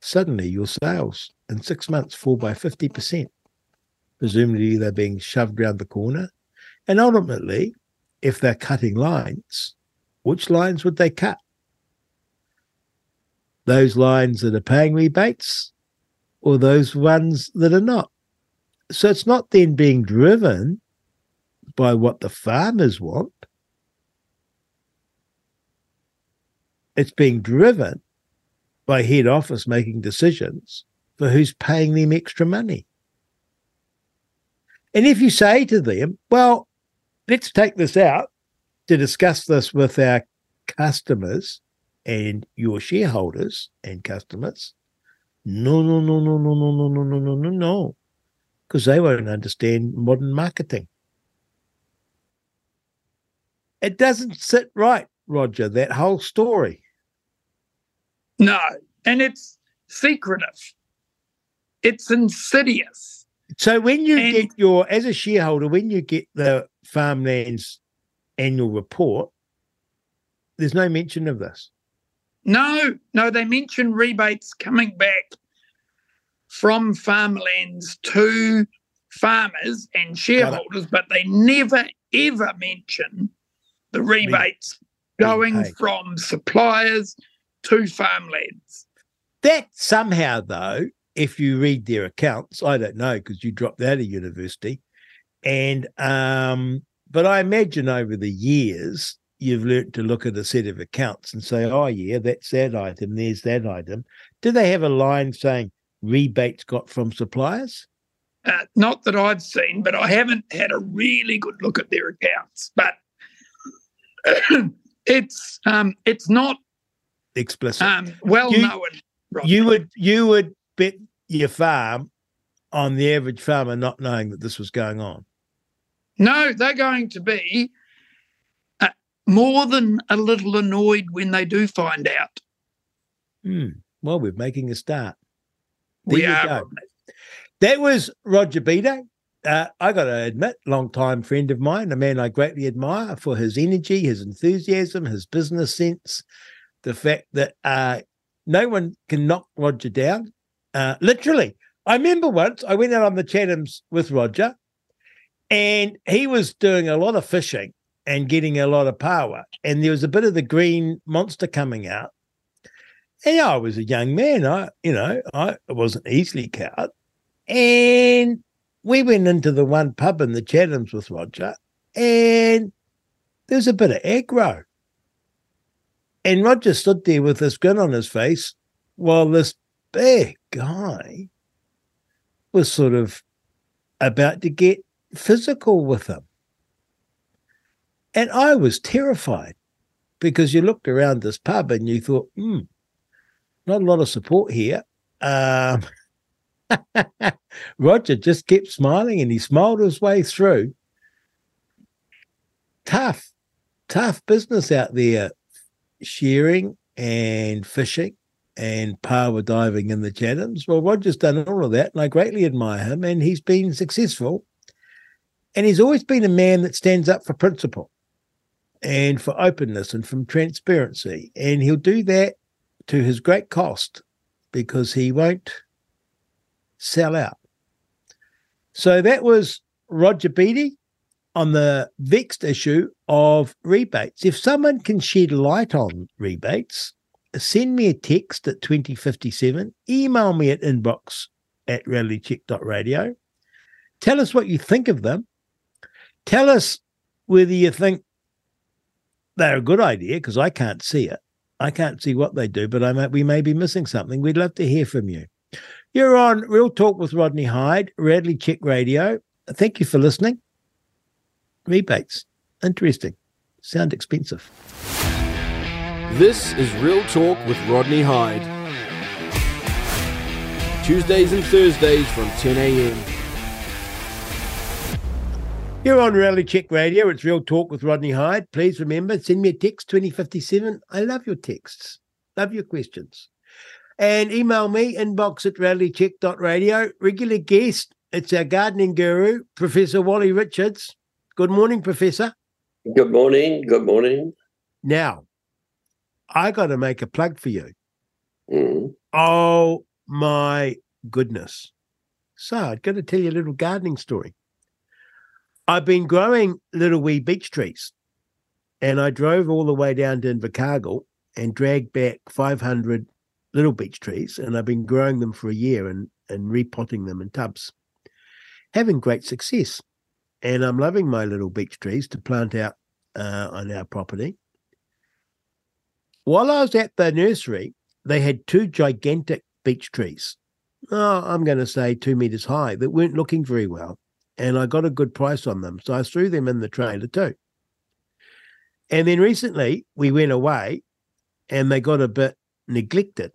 suddenly your sales in six months fall by 50%. Presumably they're being shoved round the corner. And ultimately, if they're cutting lines, which lines would they cut? Those lines that are paying rebates or those ones that are not? So it's not then being driven by what the farmers want. It's being driven by head office making decisions for who's paying them extra money. And if you say to them, well, let's take this out to discuss this with our customers and your shareholders and customers, no, no, no, no, no, no, no, no, no, no, no, no, no. because they won't understand modern marketing. It doesn't sit right, Roger, that whole story. No. And it's secretive, it's insidious. So when you And- get your, as a shareholder, when you get the farmlands annual report, there's no mention of this. No, no, they mention rebates coming back from farmlands to farmers and shareholders, but they never ever mention the rebates going from suppliers to farmlands. That somehow, though, if you read their accounts, I don't know because you dropped out of university, and um, but I imagine over the years you've learnt to look at a set of accounts and say, oh yeah, that's that item, there's that item. Do they have a line saying rebates got from suppliers? Uh, not that I've seen, but I haven't had a really good look at their accounts. But it's um, it's not Explicit. um, well You- known. You would you would bet your farm on the average farmer not knowing that this was going on. No, they're going to be uh, more than a little annoyed when they do find out. Hmm. Well, we're making a start. There We you are. go. That was Roger Beattie. Uh, I got to admit, long-time friend of mine, a man I greatly admire for his energy, his enthusiasm, his business sense, the fact that uh, no one can knock Roger down. Uh, literally, I remember once I went out on the Chathams with Roger, And he was doing a lot of fishing and getting a lot of paua. And there was a bit of the green monster coming out. And I was a young man. I, you know, I wasn't easily cowed. And we went into the one pub in the Chathams with Roger, and there was a bit of aggro. And Roger stood there with this grin on his face while this big guy was sort of about to get physical with him. And I was terrified because you looked around this pub and you thought, hmm, not a lot of support here. Um, Roger just kept smiling and he smiled his way through. Tough, tough business out there, shearing and fishing and paua diving in the Chathams. Well, Roger's done all of that, and I greatly admire him, and he's been successful. And he's always been a man that stands up for principle and for openness and from transparency. And he'll do that to his great cost because he won't sell out. So that was Roger Beattie on the vexed issue of rebates. If someone can shed light on rebates, send me a text at 2057, email me at inbox at realitycheck.radio. Tell us what you think of them. Tell us whether you think they're a good idea, because I can't see it. I can't see what they do, but I we may be missing something. We'd love to hear from you. You're on Real Talk with Rodney Hide, Reality Check Radio. Thank you for listening. Rebates. Interesting. Sound expensive. This is Real Talk with Rodney Hide. Tuesdays and Thursdays from 10 a.m. You're on Reality Check Radio. It's Real Talk with Rodney Hide. Please remember, send me a text 2057. I love your texts, love your questions. And email me, inbox at realitycheck.radio. Regular guest, it's our gardening guru, Professor Wally Richards. Good morning, Professor. Good morning. Good morning. Now, I got to make a plug for you. Mm. Oh my goodness. So I'm going to tell you a little gardening story. I've been growing little wee beech trees and I drove all the way down to Invercargill and dragged back 500 little beech trees and I've been growing them for a year and, and repotting them in tubs, having great success. And I'm loving my little beech trees to plant out uh, on our property. While I was at the nursery, they had two gigantic beech trees. Oh, I'm going to say two meters high that weren't looking very well. And I got a good price on them. So I threw them in the trailer too. And then recently we went away and they got a bit neglected.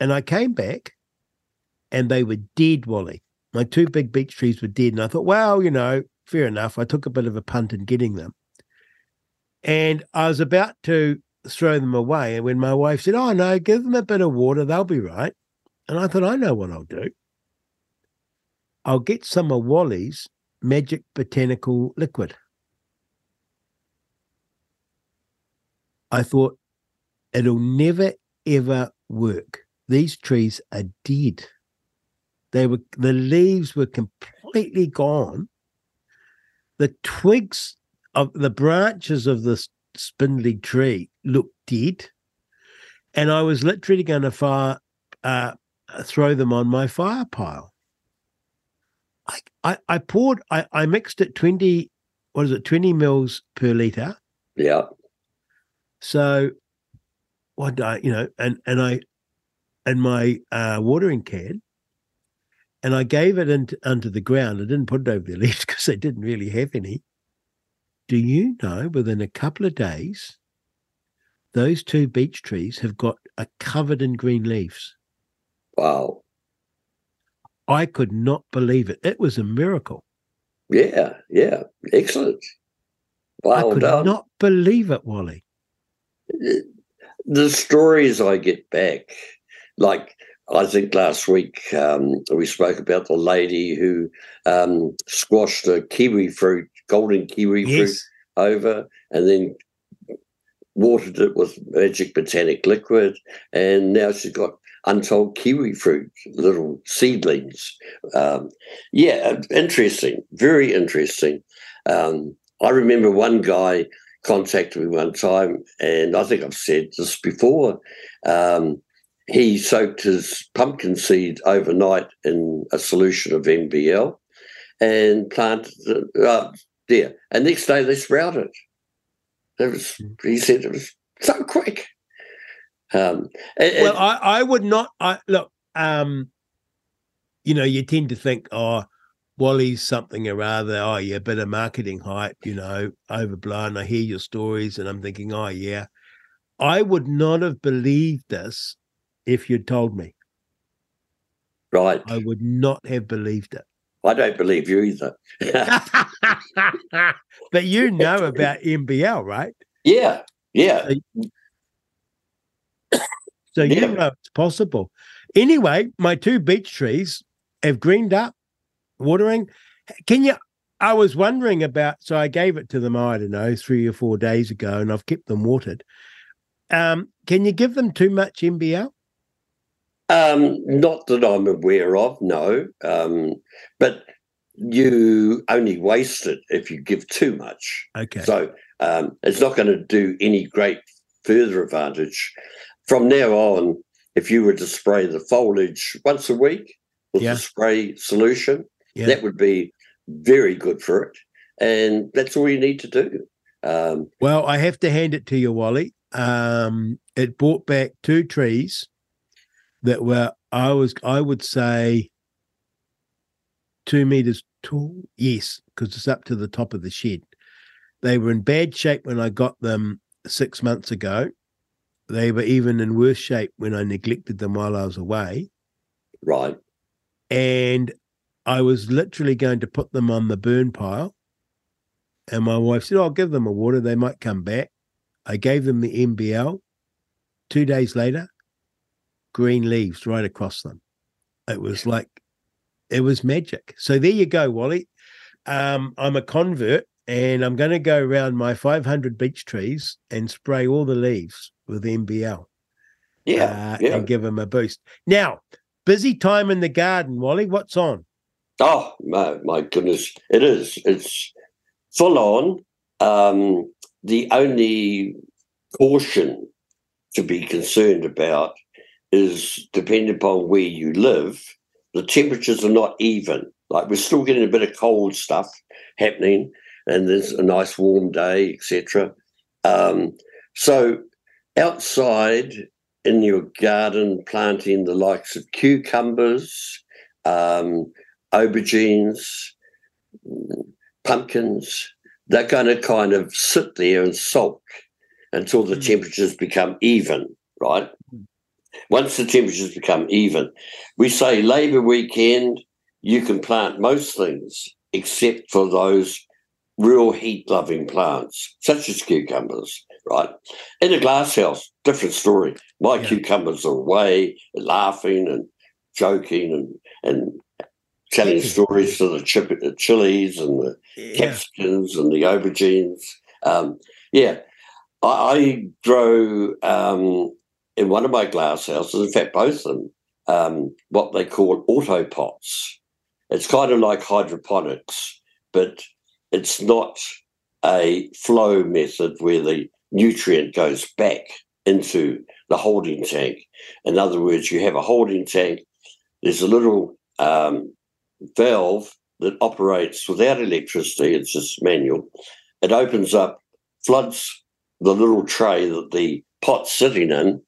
And I came back and they were dead, Wally. My two big beech trees were dead. And I thought, well, you know, fair enough. I took a bit of a punt in getting them. And I was about to throw them away. And when my wife said, Oh, no, give them a bit of water, they'll be right. And I thought, I know what I'll do. I'll get some of Wally's magic botanical liquid. I thought, it'll never, ever work. These trees are dead. They were the leaves were completely gone. The twigs of the branches of this spindly tree looked dead. And I was literally going to fire, uh, throw them on my fire pile. I, I, I poured, I, I mixed it 20, what is it, 20 mils per litre. Yeah. So what I, you know, and, and I, and my uh, watering can, and I gave it into, onto the ground. I didn't put it over the leaves because they didn't really have any. Do you know within a couple of days, those two beech trees have got are covered in green leaves? Wow. I could not believe it. It was a miracle. Yeah, yeah. Excellent. I could done. not believe it, Wally. the stories I get back, like I think last week um, we spoke about the lady who um, squashed a kiwi fruit, golden kiwi fruit over, and then watered it with magic botanic liquid, and now she's got untold kiwi fruit, little seedlings. Um, yeah, interesting, very interesting. Um, I remember one guy contacted me one time, and I think I've said this before. Um, he soaked his pumpkin seed overnight in a solution of MBL and planted it uh, there. And next day they sprouted. It was, he said it was so quick. Um, and, well, I, I would not. I look. Um, you know, you tend to think, oh, Wally's something or other. Oh, yeah, bit of marketing hype. You know, overblown. I hear your stories, and I'm thinking, oh, yeah. I would not have believed this if you'd told me. Right. I would not have believed it. I don't believe you either. but you know about MBL, right? Yeah, yeah. So, so yeah. you know it's possible. Anyway, my two beech trees have greened up, watering. Can you? I was wondering about. So I gave it to them. I don't know, three or four days ago, and I've kept them watered. Um, can you give them too much MBL? Um, not that I'm aware of, no. Um, but you only waste it if you give too much. Okay. So um, it's not going to do any great further advantage. From now on, if you were to spray the foliage once a week with yeah. the spray solution, yeah. that would be very good for it. And that's all you need to do. Um, well, I have to hand it to you, Wally. Um, it brought back two trees that were I was I would say two meters tall. Yes, because it's up to the top of the shed. They were in bad shape when I got them six months ago. They were even in worse shape when I neglected them while I was away. Right. And I was literally going to put them on the burn pile. And my wife said, oh, I'll give them a water. They might come back. I gave them the MBL. Two days later, green leaves right across them. It was like it was magic. So there you go, Wally. Um, I'm a convert and I'm going to go around my 500 beech trees and spray all the leaves with MBL. Yeah, uh, yeah. And give them a boost. Now, busy time in the garden, Wally. What's on? Oh, my, my goodness. It is. It's full on. Um, the only caution to be concerned about is depending upon where you live, the temperatures are not even. Like we're still getting a bit of cold stuff happening, and there's a nice warm day, etc. Um, so outside in your garden, planting the likes of cucumbers, um, aubergines, pumpkins, they're going to kind of sit there and sulk until the mm. temperatures become even, right? once the temperatures become even, we say Labour weekend, you can plant most things except for those real heat loving plants, such as cucumbers, right? In a glass house, different story. My yeah. cucumbers are away, laughing and joking and, and telling stories to the, chip, the chilies and the yeah. capsicums and the aubergines. Um, yeah, I, I grow um, in one of my glass houses, in fact, both of them, um, what they call auto pots. It's kind of like hydroponics, but it's not a flow method where the nutrient goes back into the holding tank. In other words, you have a holding tank, there's a little um, valve that operates without electricity, it's just manual. It opens up, floods the little tray that the pot sitting in,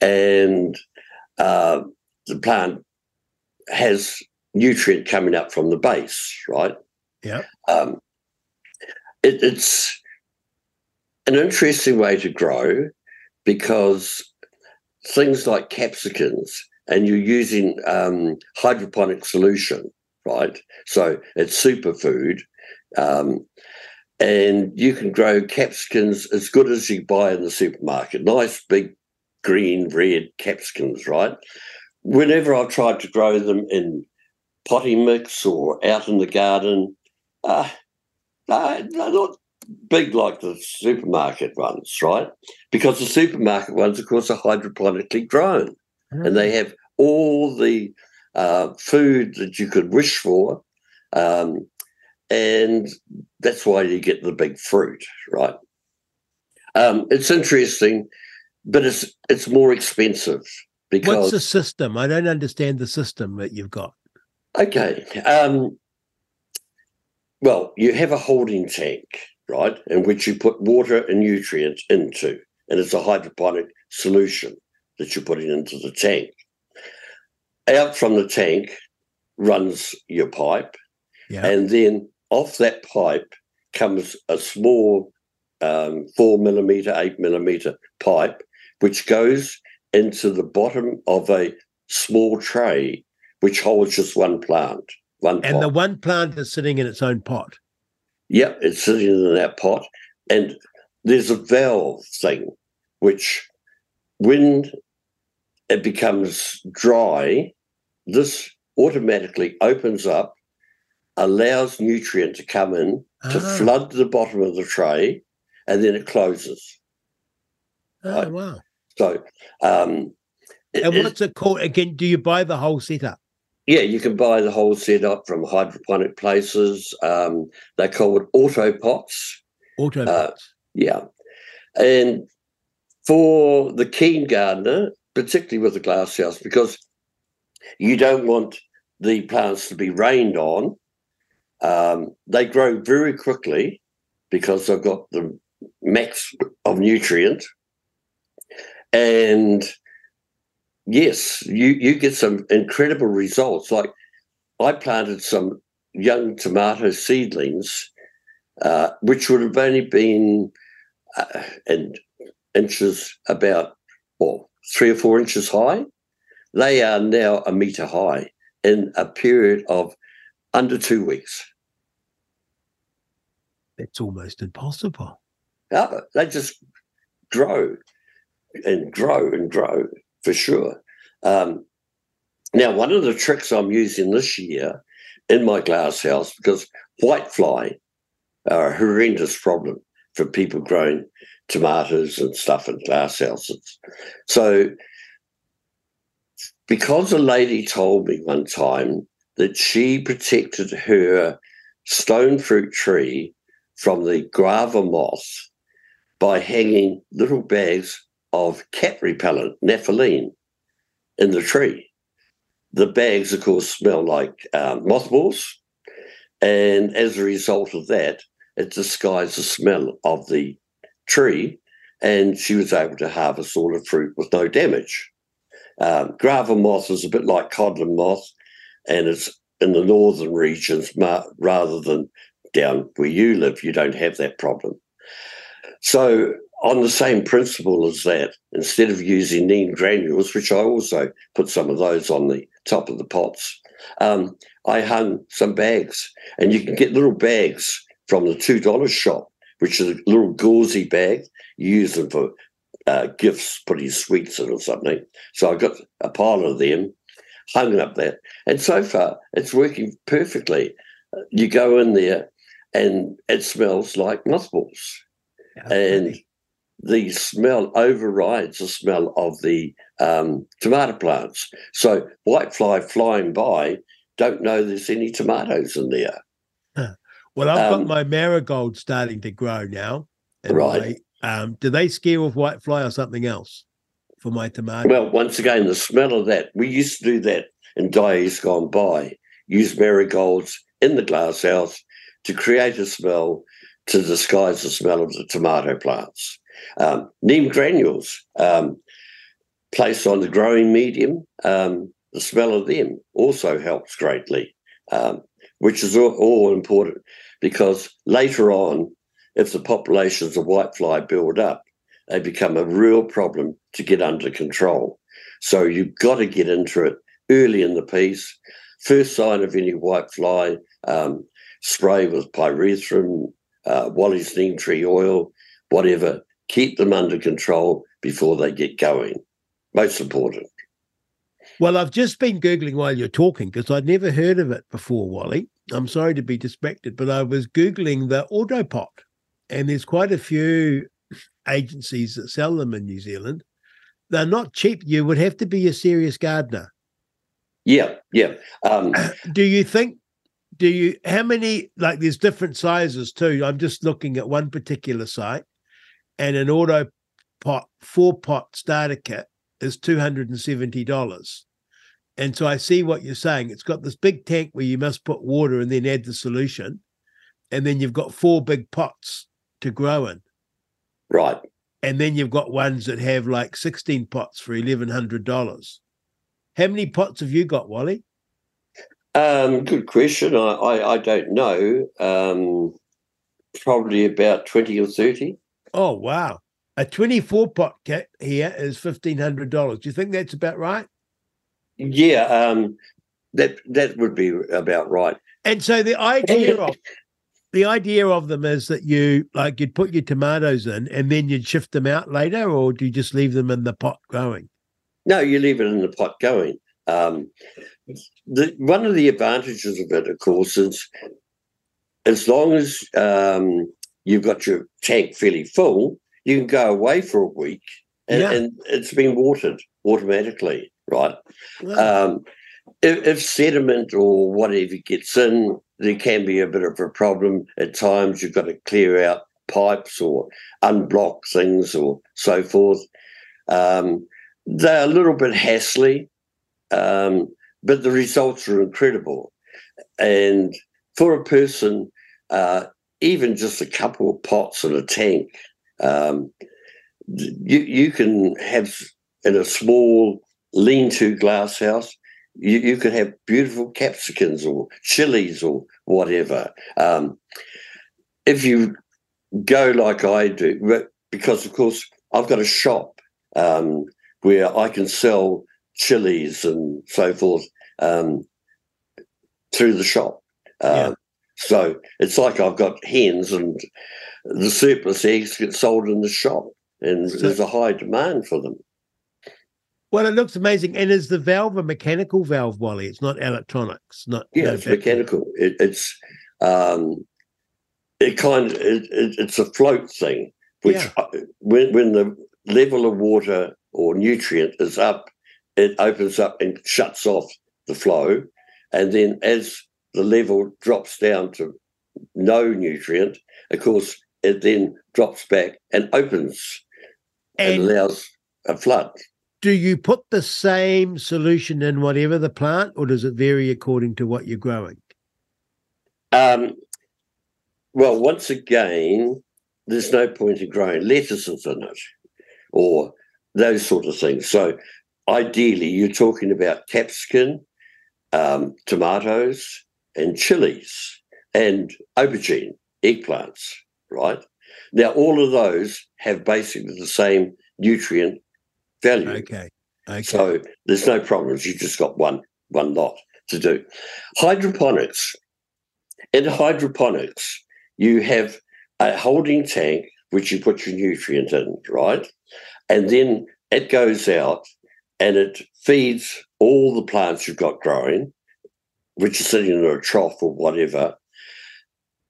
and uh, the plant has nutrient coming up from the base, right? Yeah. Um, it, it's an interesting way to grow because things like capsicums, and you're using um, hydroponic solution, right? So it's superfood. Um, and you can grow capsicums as good as you buy in the supermarket. Nice big green, red capsicums, right? Whenever I've tried to grow them in potting mix or out in the garden, uh, they're not big like the supermarket ones, right? Because the supermarket ones, of course, are hydroponically grown, and they have all the uh, food that you could wish for. Um, and that's why you get the big fruit, right? Um, it's interesting, but it's it's more expensive because What's the system? I don't understand the system that you've got. Okay. Um, well, you have a holding tank, right, in which you put water and nutrients into, and it's a hydroponic solution that you're putting into the tank. Out from the tank runs your pipe, Yeah. and then off that pipe comes a small um, four millimeter, eight millimeter pipe, which goes into the bottom of a small tray, which holds just one plant. One and pot. the one plant is sitting in its own pot. Yep, it's sitting in that pot. And there's a valve thing, which when it becomes dry, this automatically opens up, allows nutrient to come in to Ah. flood the bottom of the tray, and then it closes. Oh, Right. wow. So, um, And it- what's it called? Again, do you buy the whole setup? Yeah, you can buy the whole setup from hydroponic places. Um, they're called auto pots. Auto Uh, pots. Yeah. And for the keen gardener, particularly with the glass house, because you don't want the plants to be rained on, um, they grow very quickly because they've got the max of nutrient. And yes, you, you get some incredible results. Like I planted some young tomato seedlings, uh, which would have only been uh, and inches about well three or four inches high. They are now a meter high in a period of under two weeks. That's almost impossible. Yeah, they just grow and grow and grow for sure. Um, now, one of the tricks I'm using this year in my glass house because whitefly are a horrendous problem for people growing tomatoes and stuff in glass houses. So, because a lady told me one time that she protected her stone fruit tree from the guava moth by hanging little bags of cat repellent, naphthalene, in the tree. The bags, of course, smell like um, mothballs. And as a result of that, it disguised the smell of the tree. And she was able to harvest all the fruit with no damage. Um, Guava moth is a bit like codlin moth, and it's in the northern regions rather than down where you live. You don't have that problem. So, on the same principle as that, instead of using neem granules, which I also put some of those on the top of the pots, um, I hung some bags, and you can get little bags from the two dollars shop, which is a little gauzy bag. You use them for uh, gifts, putting sweets in or something. So I got a pile of them, hung up there, and so far it's working perfectly. You go in there, and it smells like mothballs and the smell overrides the smell of the um, tomato plants. So whitefly flying by don't know there's any tomatoes in there. Well, I've Um, got my marigold starting to grow now. Right. my- um, do they scare off whitefly or something else for my tomato? Well, once again, the smell of that, we used to do that in days gone by, use marigolds in the glass house to create a smell to disguise the smell of the tomato plants. Um, neem granules um, placed on the growing medium, um, the smell of them also helps greatly, um, which is all, all important because later on, if the populations of whitefly build up, they become a real problem to get under control. So you've got to get into it early in the piece. First sign of any whitefly, um, spray with pyrethrum, uh, Wally's neem tree oil, whatever. Keep them under control before they get going. Most important. Well, I've just been Googling while you're talking because I'd never heard of it before, Wally. I'm sorry to be distracted, but I was Googling the Autopot, and there's quite a few agencies that sell them in New Zealand. they're not cheap. You would have to be a serious gardener. Yeah, yeah. Um, do you think? Do you? How many? Like, there's different sizes too. I'm just looking at one particular site, and an auto pot four pot starter kit is two hundred and seventy dollars. And so I see what you're saying. It's got this big tank where you must put water and then add the solution, and then you've got four big pots to grow in. Right. And then you've got ones that have like 16 pots for $1,100. How many pots have you got, Wally? Um, good question. I, I, I don't know. Um, probably about 20 or 30. Oh, wow. A 24 pot kit here is $1,500. Do you think that's about right? Yeah, um, that that would be about right. And so the idea of the idea of them is that you like you'd put your tomatoes in and then you'd shift them out later, or do you just leave them in the pot growing? No, you leave it in the pot going. Um, the, one of the advantages of it, of course, is as long as um, you've got your tank fairly full, you can go away for a week and, yeah. and it's been watered automatically, right? Um, if, if, sediment or whatever gets in, there can be a bit of a problem. At times, you've got to clear out pipes or unblock things or so forth. Um, they're a little bit hassly, um, but the results are incredible. And for a person, uh, even just a couple of pots in a tank, um, you you can have in a small lean-to glass house you, you could have beautiful capsicums or chilies or whatever. Um, if you go like I do, because of course I've got a shop um, where I can sell chilies and so forth um, through the shop. Uh, yeah. So it's like I've got hens and the surplus eggs get sold in the shop, and so, there's a high demand for them. Well, it looks amazing. And is the valve a mechanical valve, Wally? It's not electronics. Not yeah, it's mechanical. It, it's um, it kind of it, it, it's a float thing, which yeah. Uh, when when the level of water or nutrient is up, it opens up and shuts off the flow, and then as the level drops down to no nutrient, of course, it then drops back and opens and, and allows a flood do you put the same solution in whatever the plant, or does it vary according to what you're growing? Um, well, once again, there's no point in growing lettuces in it or those sort of things. So, ideally, you're talking about capsicum, um, tomatoes, and chilies, and aubergine, eggplants, right? Now, all of those have basically the same nutrient value. Okay. Okay. So there's no problems. You've just got one one lot to do. Hydroponics. In hydroponics, you have a holding tank which you put your nutrient in, right? And then it goes out and it feeds all the plants you've got growing, which is sitting in a trough or whatever.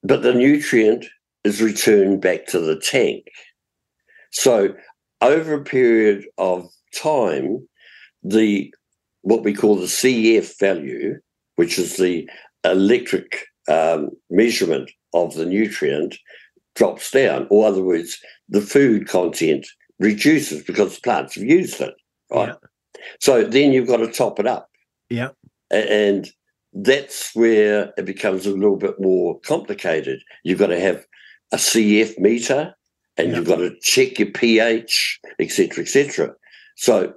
But the nutrient is returned back to the tank. So over a period of time, the what we call the CF value, which is the electric um, measurement of the nutrient, drops down. Or, other words, the food content reduces because the plants have used it. Right. Yeah. So then you've got to top it up. Yeah. And that's where it becomes a little bit more complicated. You've got to have a CF meter and you've got to check your pH, etc., etc. So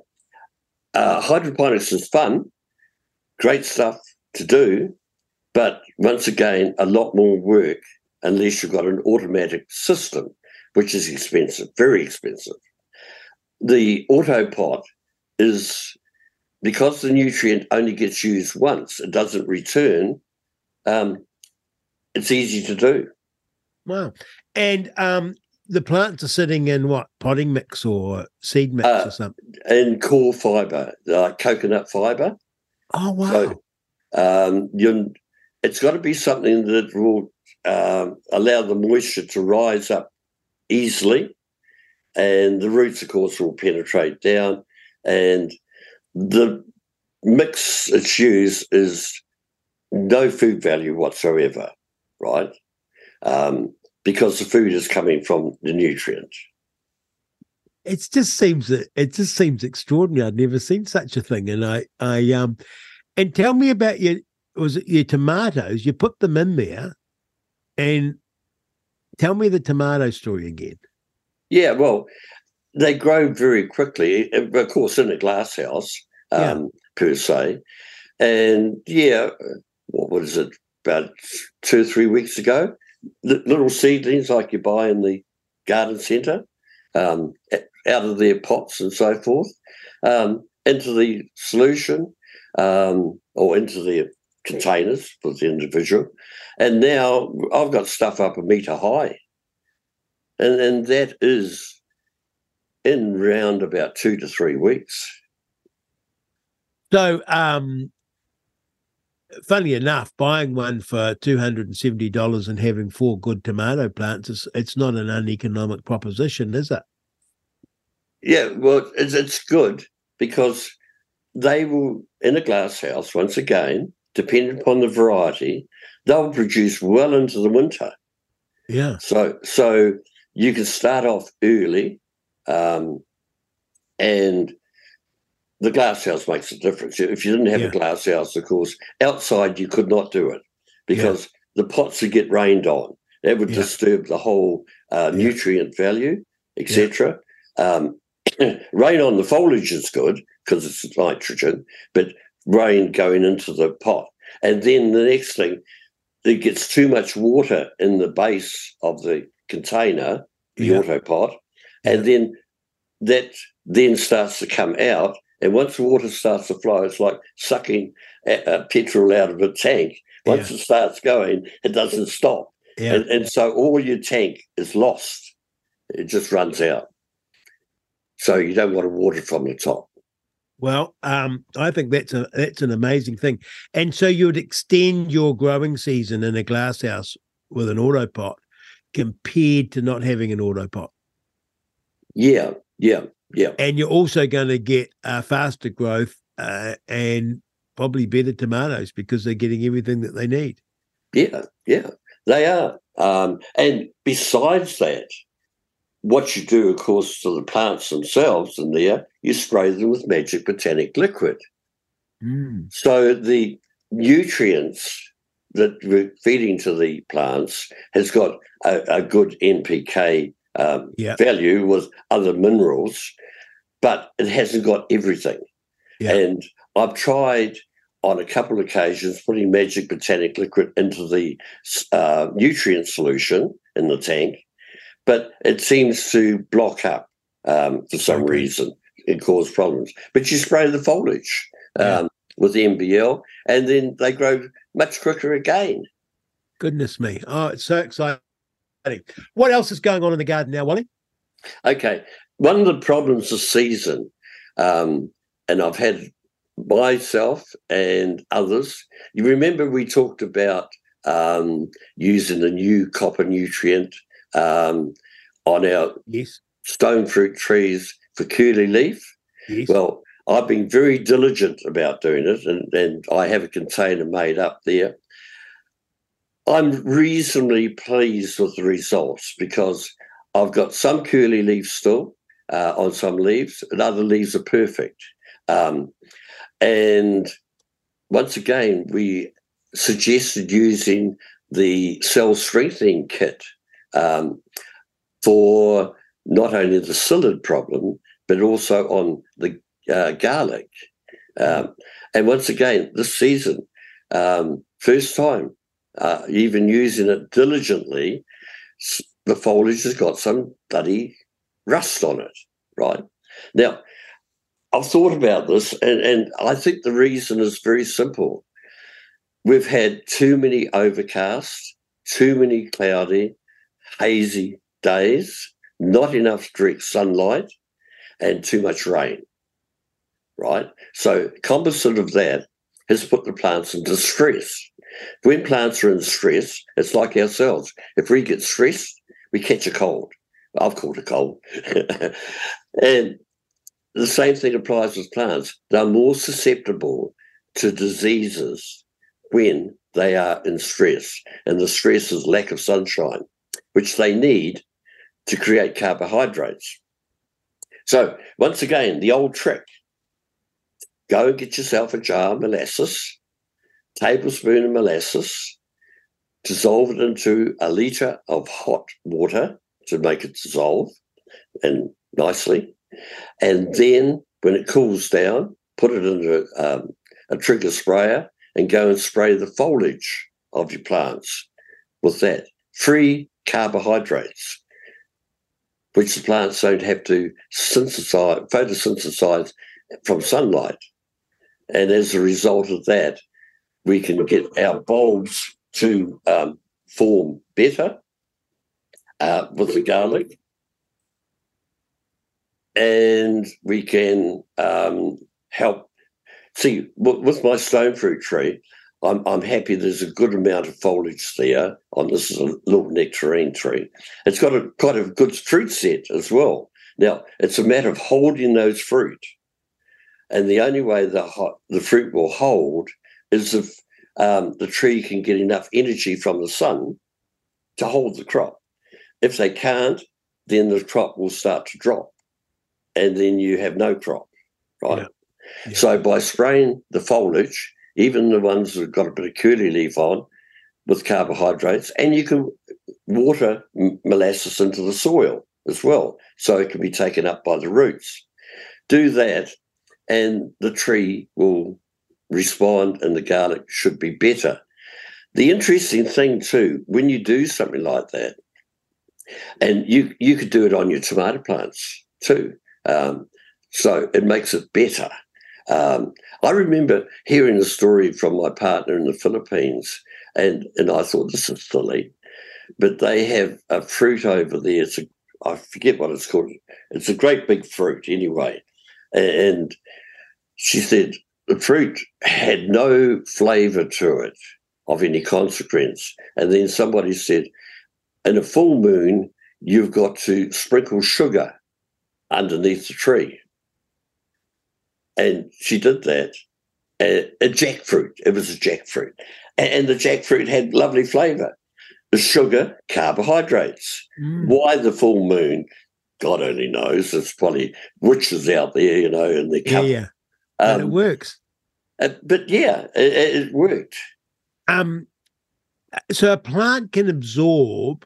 uh, hydroponics is fun, great stuff to do, but once again, a lot more work unless you've got an automatic system, which is expensive, very expensive. The autopot is because the nutrient only gets used once, it doesn't return. Um, it's easy to do. Wow. And um, the plants are sitting in what potting mix or seed mix uh, or something in coir fiber like coconut fiber oh wow so, um, it's got to be something that will um, allow the moisture to rise up easily and the roots of course will penetrate down and the mix it's used is no food value whatsoever, right? Um, because the food is coming from the nutrient. It just seems it just seems extraordinary. I'd never seen such a thing, and I, I, um, and tell me about your was it your tomatoes? You put them in there, and tell me the tomato story again. Yeah, well, they grow very quickly, of course, in a glass house um, yeah. per se. And yeah, what was it? About two or three weeks ago, little seedlings like you buy in the garden centre, um, out of their pots and so forth, um, into the solution um, or into the containers for the individual. And now I've got stuff up a metre high. And, and that is in round about two to three weeks. So, um, funny enough, buying one for two hundred and seventy dollars and having four good tomato plants is it's not an uneconomic proposition, is it? Yeah, well, it's, it's good because they will in a glass house once again, depending upon the variety, they'll produce well into the winter. Yeah. So so you can start off early um, and the glass house makes a difference. If you didn't have yeah. a glass house, of course, outside you could not do it because yeah. the pots would get rained on. That would yeah. disturb the whole uh, nutrient value, etc. Um, rain on the foliage is good because it's nitrogen, but rain going into the pot. And then the next thing, it gets too much water in the base of the container, the autopot, and then that then starts to come out. And once the water starts to flow, it's like sucking a, petrol out of a tank. Once yeah. it starts going, it doesn't stop. Yeah. And, and so all your tank is lost. It just runs out. So you don't want to water from the top. Well, um, I think that's a that's an amazing thing. And so you would extend your growing season in a glasshouse with an autopot compared to not having an autopot. Yeah, yeah, yeah. And you're also going to get uh, faster growth uh, and probably better tomatoes because they're getting everything that they need. Yeah, yeah, they are. Um, and besides that, what you do, of course, to the plants themselves in there, you spray them with magic botanic liquid. Mm. So the nutrients that we're feeding to the plants has got a, a good NPK um, yeah. value with other minerals, but it hasn't got everything. Yeah. And I've tried on a couple of occasions putting magic botanic liquid into the uh, nutrient solution in the tank, but it seems to block up um, for some okay. reason and cause problems. But you spray the foliage um, yeah. with the MBL, and then they grow much quicker again. Goodness me! Oh, it's so exciting. What else is going on in the garden now, Wally? Okay. One of the problems this season, um, and I've had myself and others, you remember we talked about um, using the new copper nutrient um, on our yes. stone fruit trees for curly leaf? Yes. Well, I've been very diligent about doing it, and, and I have a container made up there I'm reasonably pleased with the results because I've got some curly leaves still uh, on some leaves, and other leaves are perfect. Um, and once again, we suggested using the cell strengthening kit um, for not only the psyllid problem, but also on the uh, garlic. Um, and once again, this season, um, first time uh, even using it diligently, the foliage has got some bloody rust on it, right? Now, I've thought about this, and, and I think the reason is very simple. We've had too many overcast, too many cloudy, hazy days, not enough direct sunlight, and too much rain. Right? So, composite of that has put the plants into stress. When plants are in stress, it's like ourselves. If we get stressed, we catch a cold. I've caught a cold. and the same thing applies with plants. They're more susceptible to diseases when they are in stress, and the stress is lack of sunshine, which they need to create carbohydrates. So, once again, the old trick go and get yourself a jar of molasses, tablespoon of molasses, dissolve it into a litre of hot water to make it dissolve and nicely. And then when it cools down, put it into um, a trigger sprayer and go and spray the foliage of your plants with that. Free carbohydrates, which the plants don't have to synthesize, photosynthesize from sunlight. And as a result of that, we can get our bulbs to um, form better uh, with the garlic. And we can um, help. See, with my stone fruit tree, I'm, I'm happy there's a good amount of foliage there. On this is a little nectarine tree. It's got a quite a good fruit set as well. Now it's a matter of holding those fruit, and the only way the the fruit will hold is if um, the tree can get enough energy from the sun to hold the crop. If they can't, then the crop will start to drop, and then you have no crop, right? Yeah. Yeah. So by spraying the foliage, even the ones that have got a bit of curly leaf on, with carbohydrates, and you can water molasses into the soil as well, so it can be taken up by the roots. Do that, and the tree will respond and the garlic should be better. The interesting thing too, when you do something like that, and you you could do it on your tomato plants too, um, so it makes it better. Um, I remember hearing a story from my partner in the Philippines, and and I thought this is silly, but they have a fruit over there. It's a I forget what it's called. It's a great big fruit anyway, and she said the fruit had no flavour to it of any consequence. And then somebody said, in a full moon, you've got to sprinkle sugar underneath the tree. And she did that. A, a jackfruit. It was a jackfruit. And, and the jackfruit had lovely flavour. The sugar, carbohydrates. Mm. Why the full moon? God only knows. It's probably witches out there, you know, and they come. Yeah, yeah. Um, it works. Uh, but yeah, it, it worked. Um, so a plant can absorb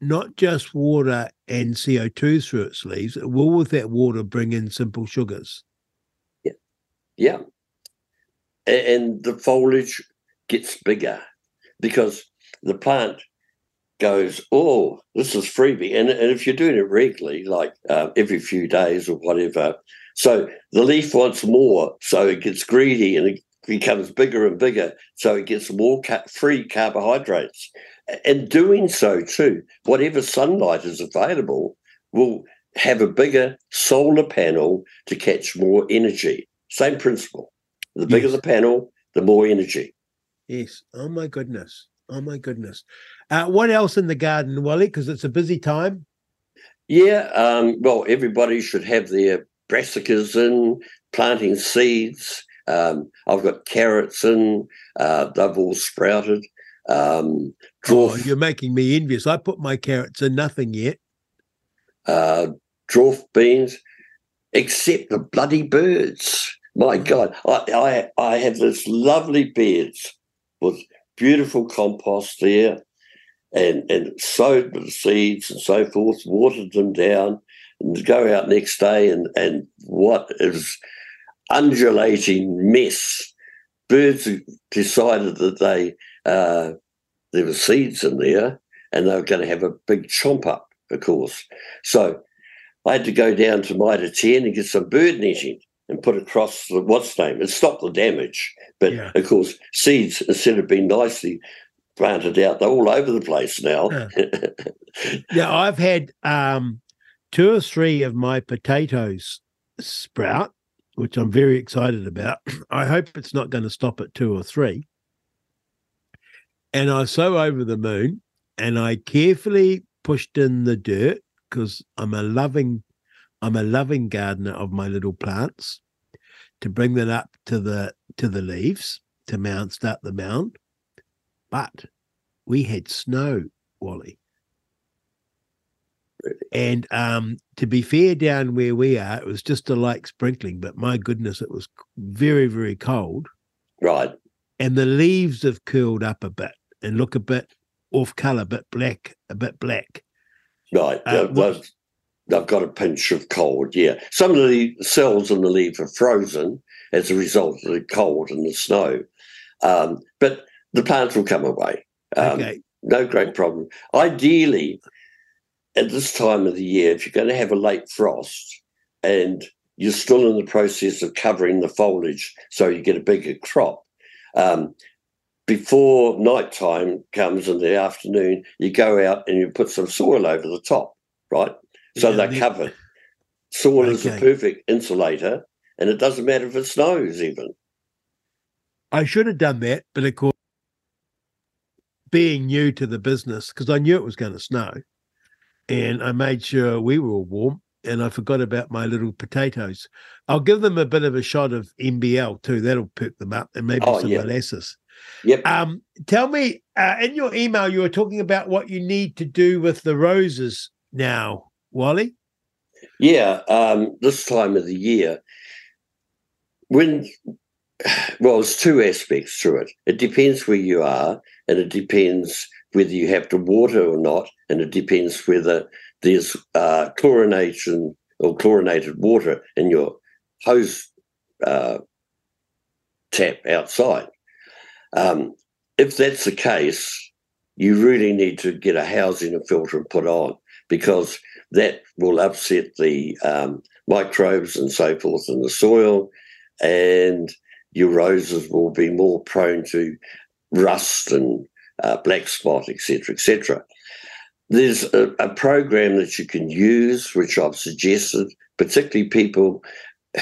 not just water and CO2 through its leaves, it will with that water bring in simple sugars. Yeah. Yeah. And the foliage gets bigger because the plant goes, oh, this is freebie. And, and if you're doing it regularly, like uh, every few days or whatever, so the leaf wants more, so it gets greedy and it becomes bigger and bigger, so it gets more ca- free carbohydrates. And doing so too, whatever sunlight is available will have a bigger solar panel to catch more energy. Same principle. The bigger yes. the panel, the more energy. Yes. Oh my goodness. Oh my goodness. Uh, what else in the garden, Wally? Because it's a busy time. Yeah. Um, well, everybody should have their brassicas in, planting seeds. Um, I've got carrots in, uh, they've all sprouted. Um, dwarf, oh, you're making me envious. I put my carrots in, nothing yet. Uh, dwarf beans, except the bloody birds. My mm. God, I, I, I have this lovely beds with beautiful compost there and, and sowed the seeds and so forth, watered them down, go out next day and, and what is undulating mess. Birds decided that they uh, there were seeds in there and they were going to have a big chomp up, of course. So I had to go down to Mitre 10 and get some bird netting and put across the what's name and stop the damage. But yeah. of course, seeds, instead of being nicely planted out, they're all over the place now. Yeah, yeah I've had um, two or three of my potatoes sprout, which I'm very excited about. I hope it's not going to stop at two or three. And I sow over the moon and I carefully pushed in the dirt because I'm a loving I'm a loving gardener of my little plants to bring them up to the to the leaves to mount start the mound. But we had snow, Wally. And um, to be fair, down where we are, it was just a light sprinkling, but my goodness, it was very, very cold. Right. And the leaves have curled up a bit and look a bit off color, a bit black, a bit black. Right. Uh, they've, what- they've- they've got a pinch of cold, yeah. Some of the cells in the leaf are frozen as a result of the cold and the snow. Um, but the plants will come away. Um, okay. No great problem. Ideally, at this time of the year, if you're going to have a late frost and you're still in the process of covering the foliage so you get a bigger crop, um, before night time comes in the afternoon, you go out and you put some soil over the top, right? So Yeah, they're the- covered. Soil is a perfect insulator, and it doesn't matter if it snows even. I should have done that, but of course, being new to the business, because I knew it was going to snow, and I made sure we were all warm, and I forgot about my little potatoes. I'll give them a bit of a shot of MBL too. That'll perk them up, and maybe Oh, some yeah. molasses. Yep. Um, tell me, uh, in your email, you were talking about what you need to do with the roses now, Wally. Yeah, um, this time of the year, when well, there's two aspects to it. It depends where you are, and it depends whether you have to water or not, and it depends whether there's uh, chlorination or chlorinated water in your hose uh, tap outside. Um, if that's the case, you really need to get a housing and filter and put on because that will upset the um, microbes and so forth in the soil, and your roses will be more prone to rust and uh, black spot, etc., etc. There's a, a program that you can use, which I've suggested, particularly people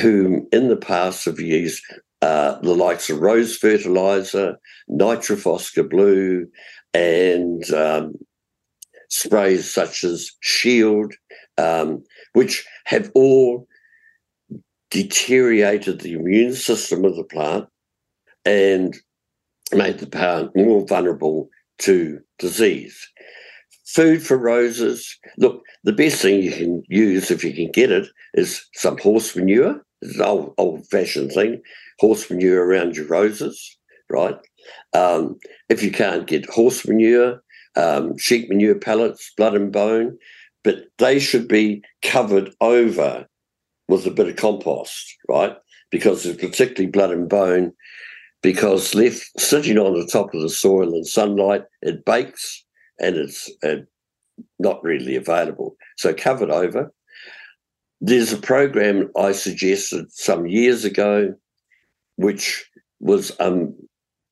who in the past have used uh, the likes of rose fertilizer, Nitrophoska Blue, and um, sprays such as Shield, um, which have all deteriorated the immune system of the plant and made the plant more vulnerable to disease. Food for roses. Look, the best thing you can use if you can get it is some horse manure. It's an old, old-fashioned thing. Horse manure around your roses, right? Um, if you can't get horse manure, um, sheep manure pellets, blood and bone, but they should be covered over with a bit of compost, right? Because particularly blood and bone, because left sitting on the top of the soil in sunlight, it bakes and it's uh, not readily available. So covered over. There's a program I suggested some years ago, which was um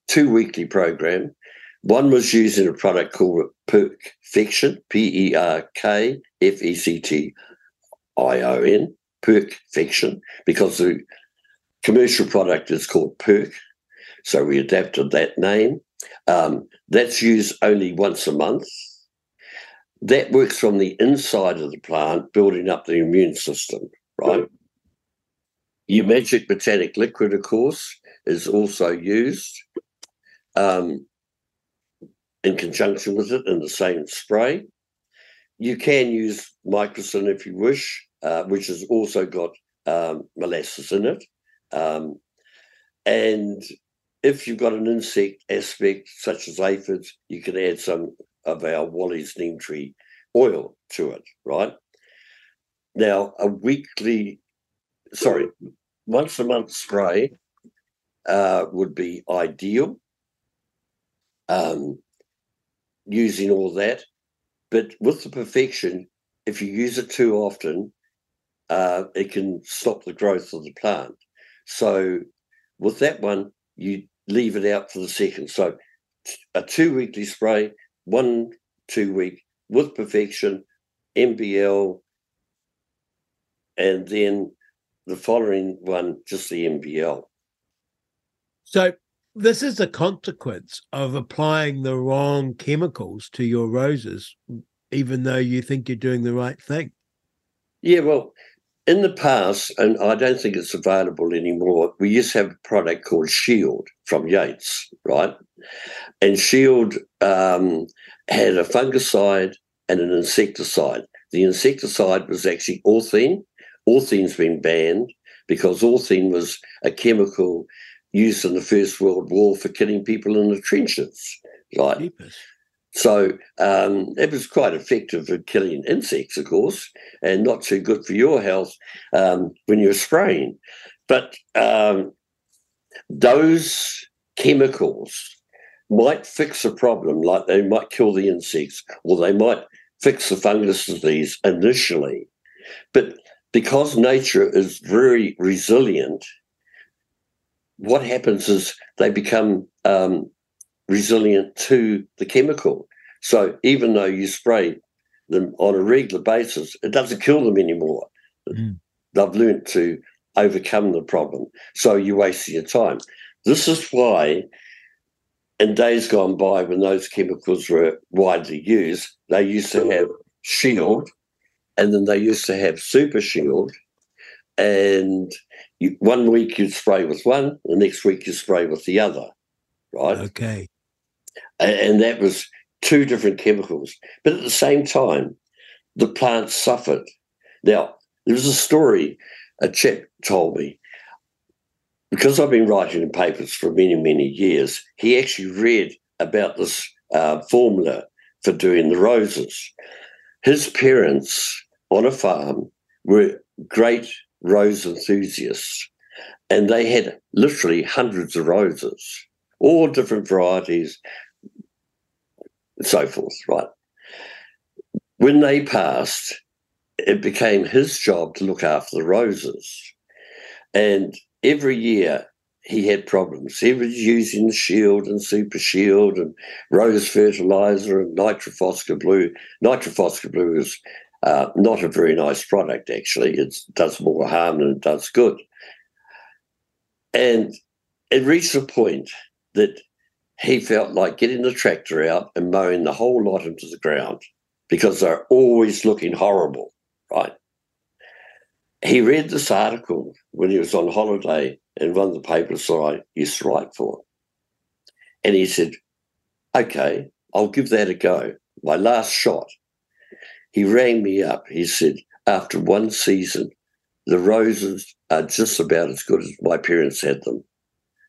two weekly program. One was using a product called Perkfection, P E R K F E C T I O N, Perkfection, because the commercial product is called Perk. So we adapted that name. Um, that's used only once a month. That works from the inside of the plant, building up the immune system, right? Your magic botanic liquid, of course, is also used um, in conjunction with it in the same spray. You can use Mycorrcin if you wish, uh, which has also got um, molasses in it. Um, and if you've got an insect aspect, such as aphids, you can add some of our Wally's neem tree oil to it, right? Now, a weekly, sorry, once a month spray uh, would be ideal. Um, using all that, but with the Perkfection, if you use it too often, uh, it can stop the growth of the plant. So, with that one, you leave it out for the second. So, a two weekly spray, one two week with Perkfection, MBL, and then the following one, just the MBL. So this is a consequence of applying the wrong chemicals to your roses, even though you think you're doing the right thing. Yeah, well, in the past, and I don't think it's available anymore, we used to have a product called Shield from Yates, right? And Shield um, had a fungicide and an insecticide. The insecticide was actually orthene. Orthene's been banned because orthene was a chemical used in the First World War for killing people in the trenches, right? Jeepers. So um, it was quite effective at killing insects, of course, and not too good for your health um, when you're spraying. But um, those chemicals might fix a problem, like they might kill the insects or they might fix the fungus disease initially. But because nature is very resilient, what happens is they become um, resilient to the chemical. So even though you spray them on a regular basis, it doesn't kill them anymore. Mm. They've learned to overcome the problem. So you waste your time. This is why, in days gone by, when those chemicals were widely used, they used to have Shield, and then they used to have Super Shield, and you, one week you'd spray with one, the next week you spray with the other, right? Okay. And that was two different chemicals. But at the same time, the plants suffered. Now, there was a story a chap told me, because I've been writing in papers for many, many years, he actually read about this uh, formula for doing the roses. His parents on a farm were great rose enthusiasts, and they had literally hundreds of roses, all different varieties, so forth, right? When they passed, it became his job to look after the roses. And every year he had problems. He was using the Shield and Super Shield and rose fertilizer and Nitrophoska blue. Nitrophoska blue is uh, not a very nice product, actually. It does more harm than it does good. And it reached a point that he felt like getting the tractor out and mowing the whole lot into the ground because they're always looking horrible, right? He read this article when he was on holiday in one of the papers that I used to write for. And he said, Okay, I'll give that a go. My last shot. He rang me up. He said, After one season, the roses are just about as good as my parents had them.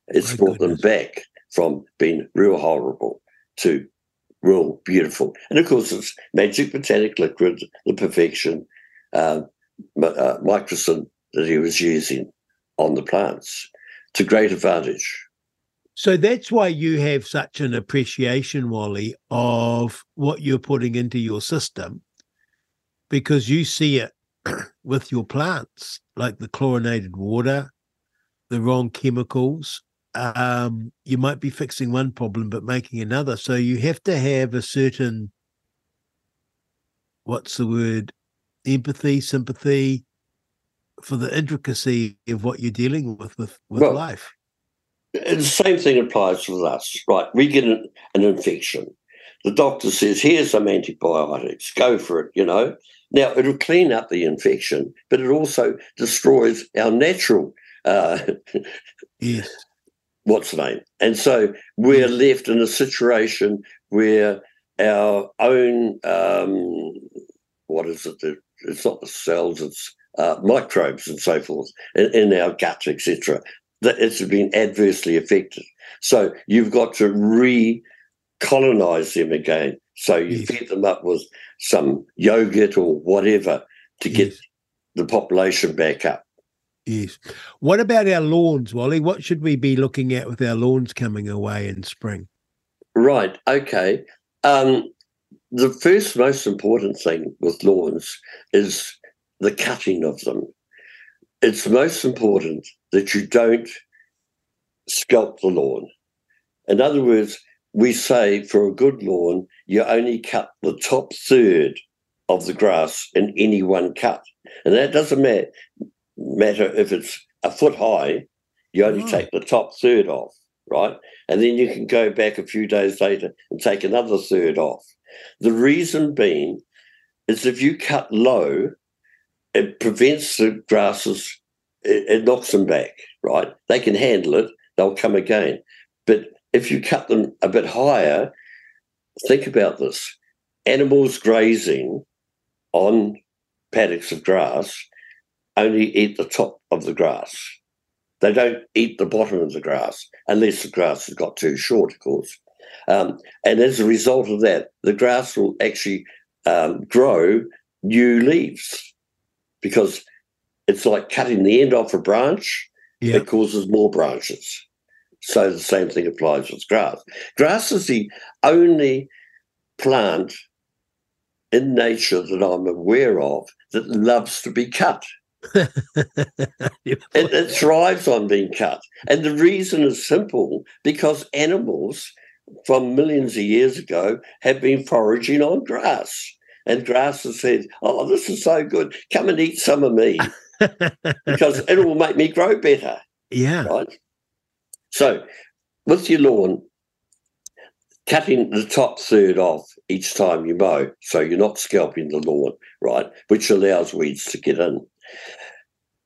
It's My brought goodness. them back from being real horrible to real beautiful. And of course, it's magic botanic liquid, the Perkfection, uh, mi- uh, Mycorrcin that he was using on the plants to great advantage. So that's why you have such an appreciation, Wally, of what you're putting into your system because you see it with your plants, like the chlorinated water, the wrong chemicals. Um, you might be fixing one problem but making another. So you have to have a certain what's the word? Empathy, sympathy for the intricacy of what you're dealing with with, with Well, life. The same thing applies with us, right? We get an, an infection. The doctor says, here's some antibiotics, go for it, you know. Now, it'll clean up the infection, but it also destroys our natural, uh, Yes. What's the name? And so we're left in a situation where our own, um, what is it? It's not the cells, it's uh, microbes and so forth in, in our gut, etc. That it's been adversely affected. So you've got to re-colonize them again. So you Yes. feed them up with some yogurt or whatever to get Yes. the population back up. Yes. What about our lawns, Wally? What should we be looking at with our lawns coming away in spring? Right. Okay. Um, the first most important thing with lawns is the cutting of them. It's most important that you don't sculpt the lawn. In other words, we say for a good lawn, you only cut the top third of the grass in any one cut. And that doesn't matter, matter if it's a foot high, you only Oh. take the top third off, right? And then you can go back a few days later and take another third off. The reason being is if you cut low, it prevents the grasses, it, it knocks them back, right? They can handle it, they'll come again. But if you cut them a bit higher, think about this animals grazing on paddocks of grass only eat the top of the grass. They don't eat the bottom of the grass unless the grass has got too short, of course. Um, and as a result of that, the grass will actually um, grow new leaves because it's like cutting the end off a branch. Yeah. It causes more branches. So the same thing applies with grass. Grass is the only plant in nature that I'm aware of that loves to be cut. It, it thrives on being cut. And the reason is simple because animals from millions of years ago have been foraging on grass. And grass has said, Oh, this is so good. Come and eat some of me because it will make me grow better. yeah. Right. So with your lawn, cutting the top third off each time you mow, so you're not scalping the lawn, right, which allows weeds to get in.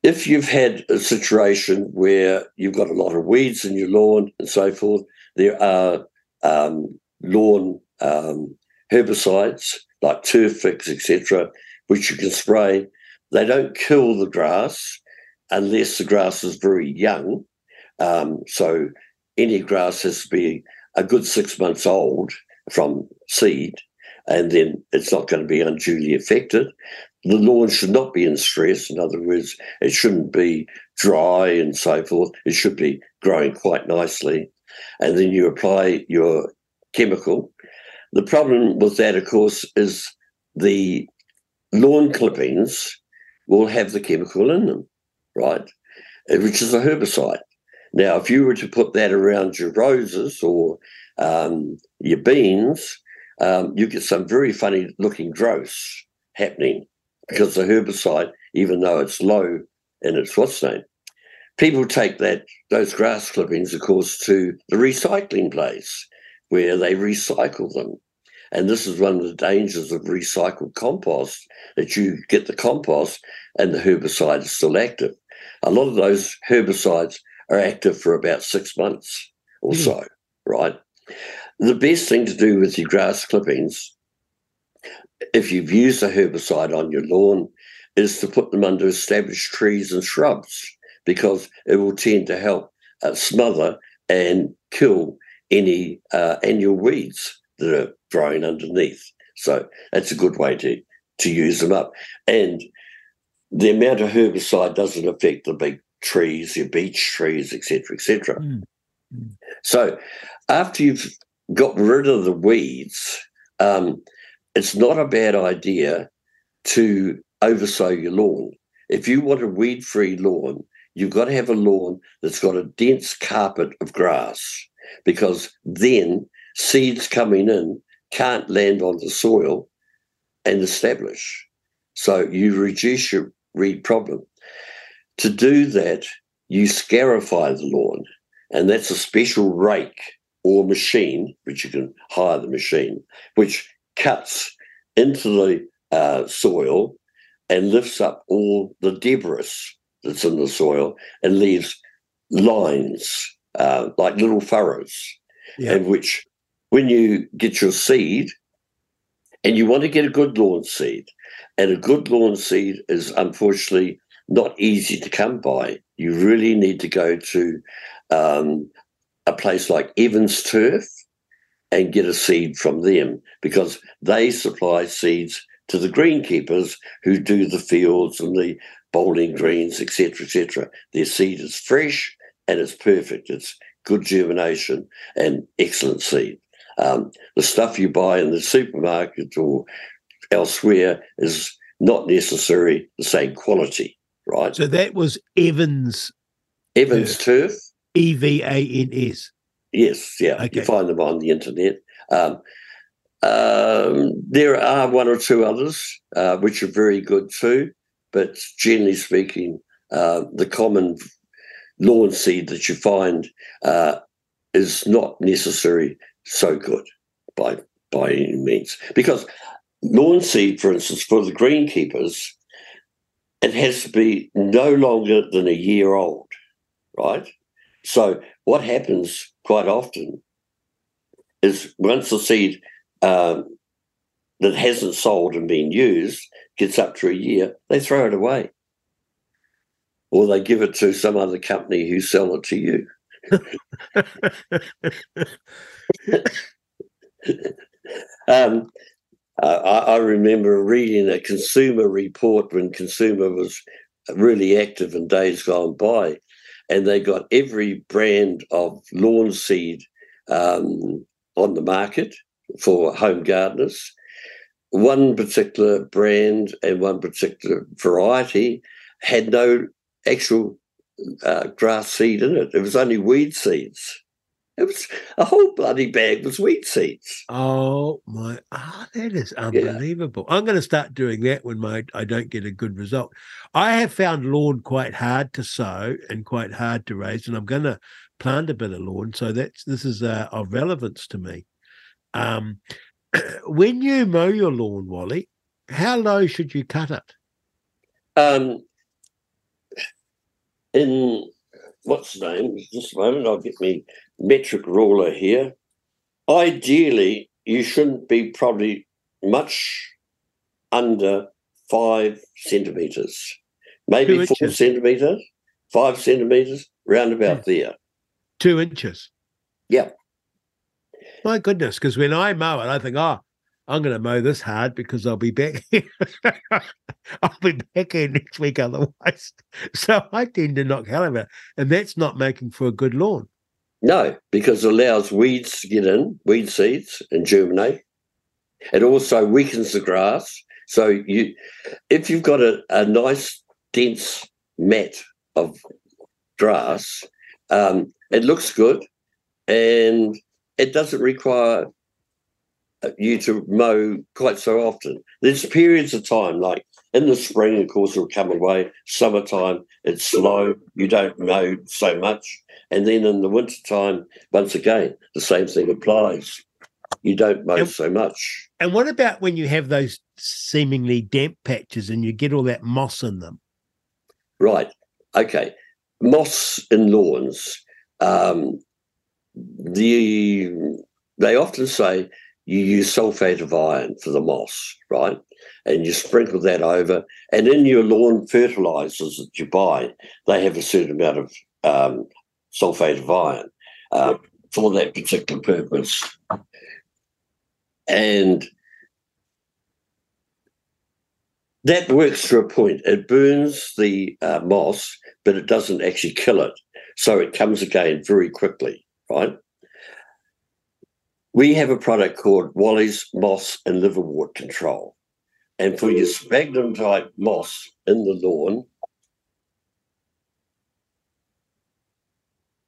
If you've had a situation where you've got a lot of weeds in your lawn and so forth, there are um, lawn um, herbicides like turf fix, etc., which you can spray. They don't kill the grass unless the grass is very young. Um, so any grass has to be a good six months old from seed, and then it's not going to be unduly affected. The lawn should not be in stress. In other words, it shouldn't be dry and so forth. It should be growing quite nicely. And then you apply your chemical. The problem with that, of course, is the lawn clippings will have the chemical in them, right? Uh, Which is a herbicide. Now, if you were to put that around your roses or um, your beans, um, you get some very funny looking growths happening because the herbicide, even though it's low in its what's name, people take that those grass clippings, of course, to the recycling place where they recycle them. And this is one of the dangers of recycled compost that you get the compost and the herbicide is still active. A lot of those herbicides are active for about six months or hmm. so, right? The best thing to do with your grass clippings, if you've used a herbicide on your lawn, is to put them under established trees and shrubs because it will tend to help uh, smother and kill any uh, annual weeds that are growing underneath. So that's a good way to to use them up. And the amount of herbicide doesn't affect the big trees, your beech trees, etc., etc. Mm. So after you've got rid of the weeds, um, it's not a bad idea to oversow your lawn. If you want a weed-free lawn, you've got to have a lawn that's got a dense carpet of grass because then seeds coming in can't land on the soil and establish. So you reduce your weed problem. To do that, you scarify the lawn, and that's a special rake or machine, which you can hire the machine, which cuts into the uh, soil and lifts up all the debris that's in the soil and leaves lines uh, like little furrows, Yeah. and which, when you get your seed, and you want to get a good lawn seed, and a good lawn seed is unfortunately not easy to come by. You really need to go to um, a place like Evans Turf and get a seed from them because they supply seeds to the greenkeepers who do the fields and the bowling greens, etc., etc. Their seed is fresh and it's perfect. It's good germination and excellent seed. Um, the stuff you buy in the supermarket or elsewhere is not necessarily the same quality, right? So that was Evans, Evans Turf, E V A N S. yes, yeah, Okay. you find them on the internet. Um, um, there are one or two others uh, which are very good too, but generally speaking, uh, the common lawn seed that you find uh, is not necessarily so good by by any means. Because lawn seed, for instance, for the greenkeepers, it has to be no longer than a year old, right? So what happens quite often is once the seed um, that hasn't sold and been used gets up to a year, they throw it away. Or they give it to some other company who sell it to you. um, I, I, remember reading a consumer report when consumer was really active in days gone by, and they got every brand of lawn seed um, on the market for home gardeners. One particular brand and one particular variety had no actual uh, grass seed in it. It was only weed seeds. It was a whole bloody bag was wheat seeds. Oh my! Ah, oh, that is unbelievable. Yeah. I'm going to start doing that when my I don't get a good result. I have found lawn quite hard to sow and quite hard to raise, and I'm going to plant a bit of lawn. So that's this is uh, of relevance to me. Um, when you mow your lawn, Wally, how low should you cut it? Um, in what's the name? Just a moment, I'll get me metric ruler here. Ideally, you shouldn't be probably much under five centimeters, maybe four centimeters, five centimeters, round about hmm. there. Two inches. Yeah. My goodness, because when I mow it, I think, oh, I'm going to mow this hard because I'll be back. I'll be back here next week otherwise. So I tend to knock hell it, and that's not making for a good lawn. No, because it allows weeds to get in, weed seeds, and germinate. It also weakens the grass. So you, if you've got a, a nice dense mat of grass, um, it looks good, and it doesn't require you to mow quite so often. There's periods of time, like in the spring, of course, it'll come away. Summertime, it's slow. You don't mow so much. And then in the wintertime, once again, the same thing applies. You don't mow and, so much. And what about when you have those seemingly damp patches and you get all that moss in them? Right. Okay. Moss in lawns. Um, the they often say you use sulfate of iron for the moss, right? And you sprinkle that over. And in your lawn fertilizers that you buy, they have a certain amount of um, sulfate of iron uh, for that particular purpose. And that works to a point. It burns the uh, moss, but it doesn't actually kill it. So it comes again very quickly, right? We have a product called Wally's Moss and Liverwort Control. And for your sphagnum type moss in the lawn,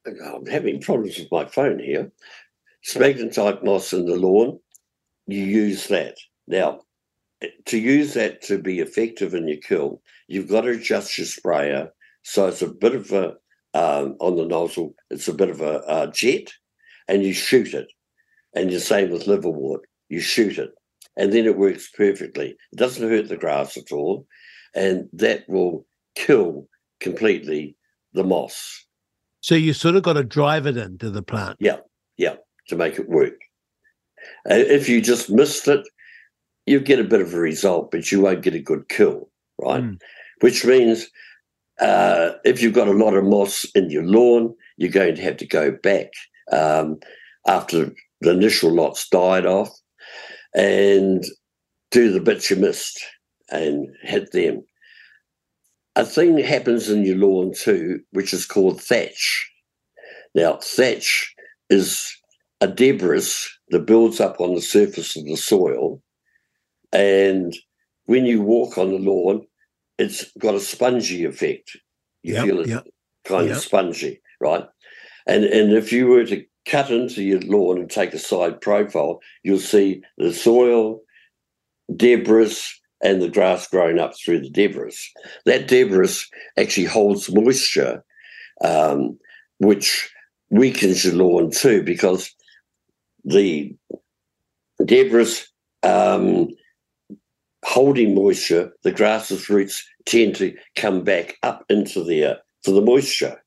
I'm having problems with my phone here. Sphagnum type moss in the lawn, you use that. Now, to use that to be effective in your kill, you've got to adjust your sprayer so it's a bit of a um, on the nozzle, it's a bit of a, a jet, and you shoot it. And the same with liverwort, you shoot it, and then it works perfectly. It doesn't hurt the grass at all, and that will kill completely the moss. So you sort of got to drive it into the plant. Yeah, yeah, to make it work. Uh, if you just missed it, you get a bit of a result, but you won't get a good kill, right? Mm. Which means uh, if you've got a lot of moss in your lawn, you're going to have to go back um, after the initial lots died off and do the bits you missed and hit them. A thing happens in your lawn too, which is called thatch. Now, thatch is a debris that builds up on the surface of the soil. And when you walk on the lawn, it's got a spongy effect. You yep, feel it yep, kind yep. of spongy, right? And and if you were to cut into your lawn and take a side profile, you'll see the soil, debris, and the grass growing up through the debris. That debris actually holds moisture, um, which weakens your lawn too, because the debris um, holding moisture, the grass's roots tend to come back up into there for the moisture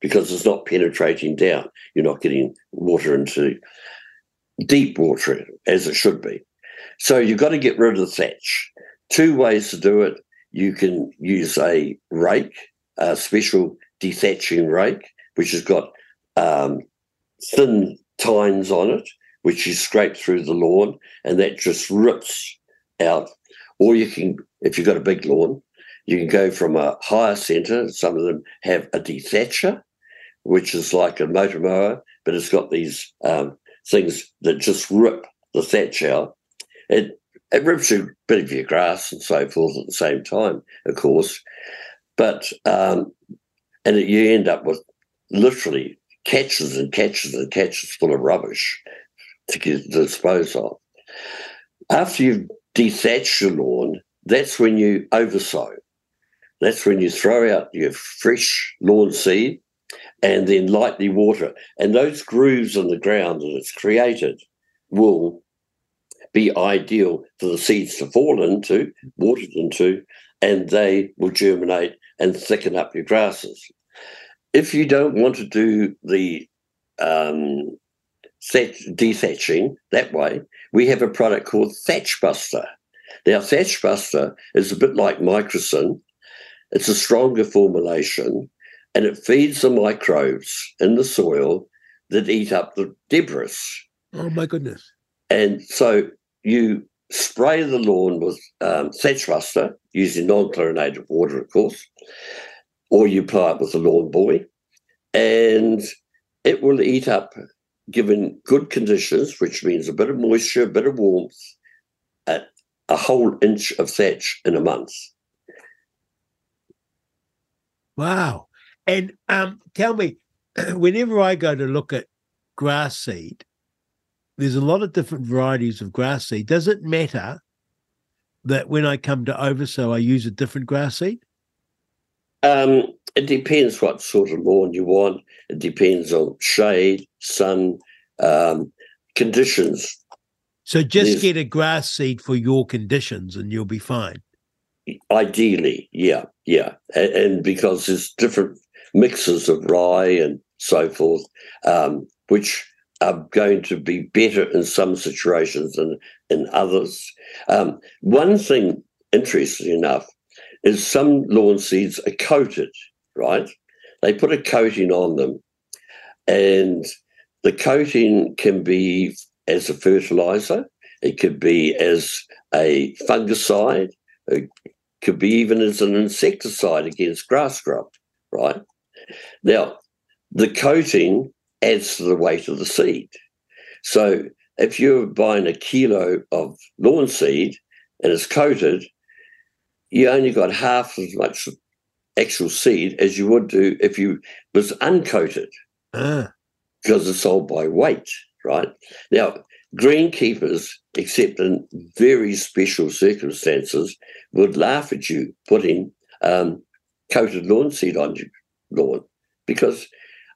because it's not penetrating down. You're not getting water into deep water as it should be. So you've got to get rid of the thatch. Two ways to do it. You can use a rake, a special dethatching rake, which has got um, thin tines on it, which you scrape through the lawn, and that just rips out. Or you can, if you've got a big lawn, you can go from a higher centre. Some of them have a dethatcher, which is like a motor mower, but it's got these um, things that just rip the thatch out. It it rips a bit of your grass and so forth at the same time, of course. But um, and it, you end up with literally catches and catches and catches full of rubbish to, get, dispose of. After you've dethatched your lawn, that's when you oversow. That's when you throw out your fresh lawn seed and then lightly water. And those grooves in the ground that it's created will be ideal for the seeds to fall into, watered into, and they will germinate and thicken up your grasses. If you don't want to do the um, thatch, dethatching that way, we have a product called Thatch Buster. Now, Thatch Buster is a bit like Mycorrcin. It's a stronger formulation and it feeds the microbes in the soil that eat up the debris. Oh, my goodness. And so you spray the lawn with um, thatch buster using non-chlorinated water, of course, or you apply it with a lawn boy, and it will eat up, given good conditions, which means a bit of moisture, a bit of warmth, a, a whole inch of thatch in a month. Wow. And um, tell me, whenever I go to look at grass seed, there's a lot of different varieties of grass seed. Does it matter that when I come to oversow, I use a different grass seed? Um, it depends what sort of lawn you want. It depends on shade, sun, um, conditions. So just There's, get a grass seed for your conditions and you'll be fine. Ideally, yeah, yeah. And, and because there's different mixes of rye and so forth, um, which are going to be better in some situations than in others. Um, one thing, interesting enough, is some lawn seeds are coated, right? They put a coating on them, and the coating can be as a fertilizer, it could be as a fungicide, it could be even as an insecticide against grass grub, right? Now, the coating adds to the weight of the seed. So if you're buying a kilo of lawn seed and it's coated, you only got half as much actual seed as you would do if you was uncoated. Ah. Because it's sold by weight, right? Now, greenkeepers, except in very special circumstances, would laugh at you putting um, coated lawn seed on lawn because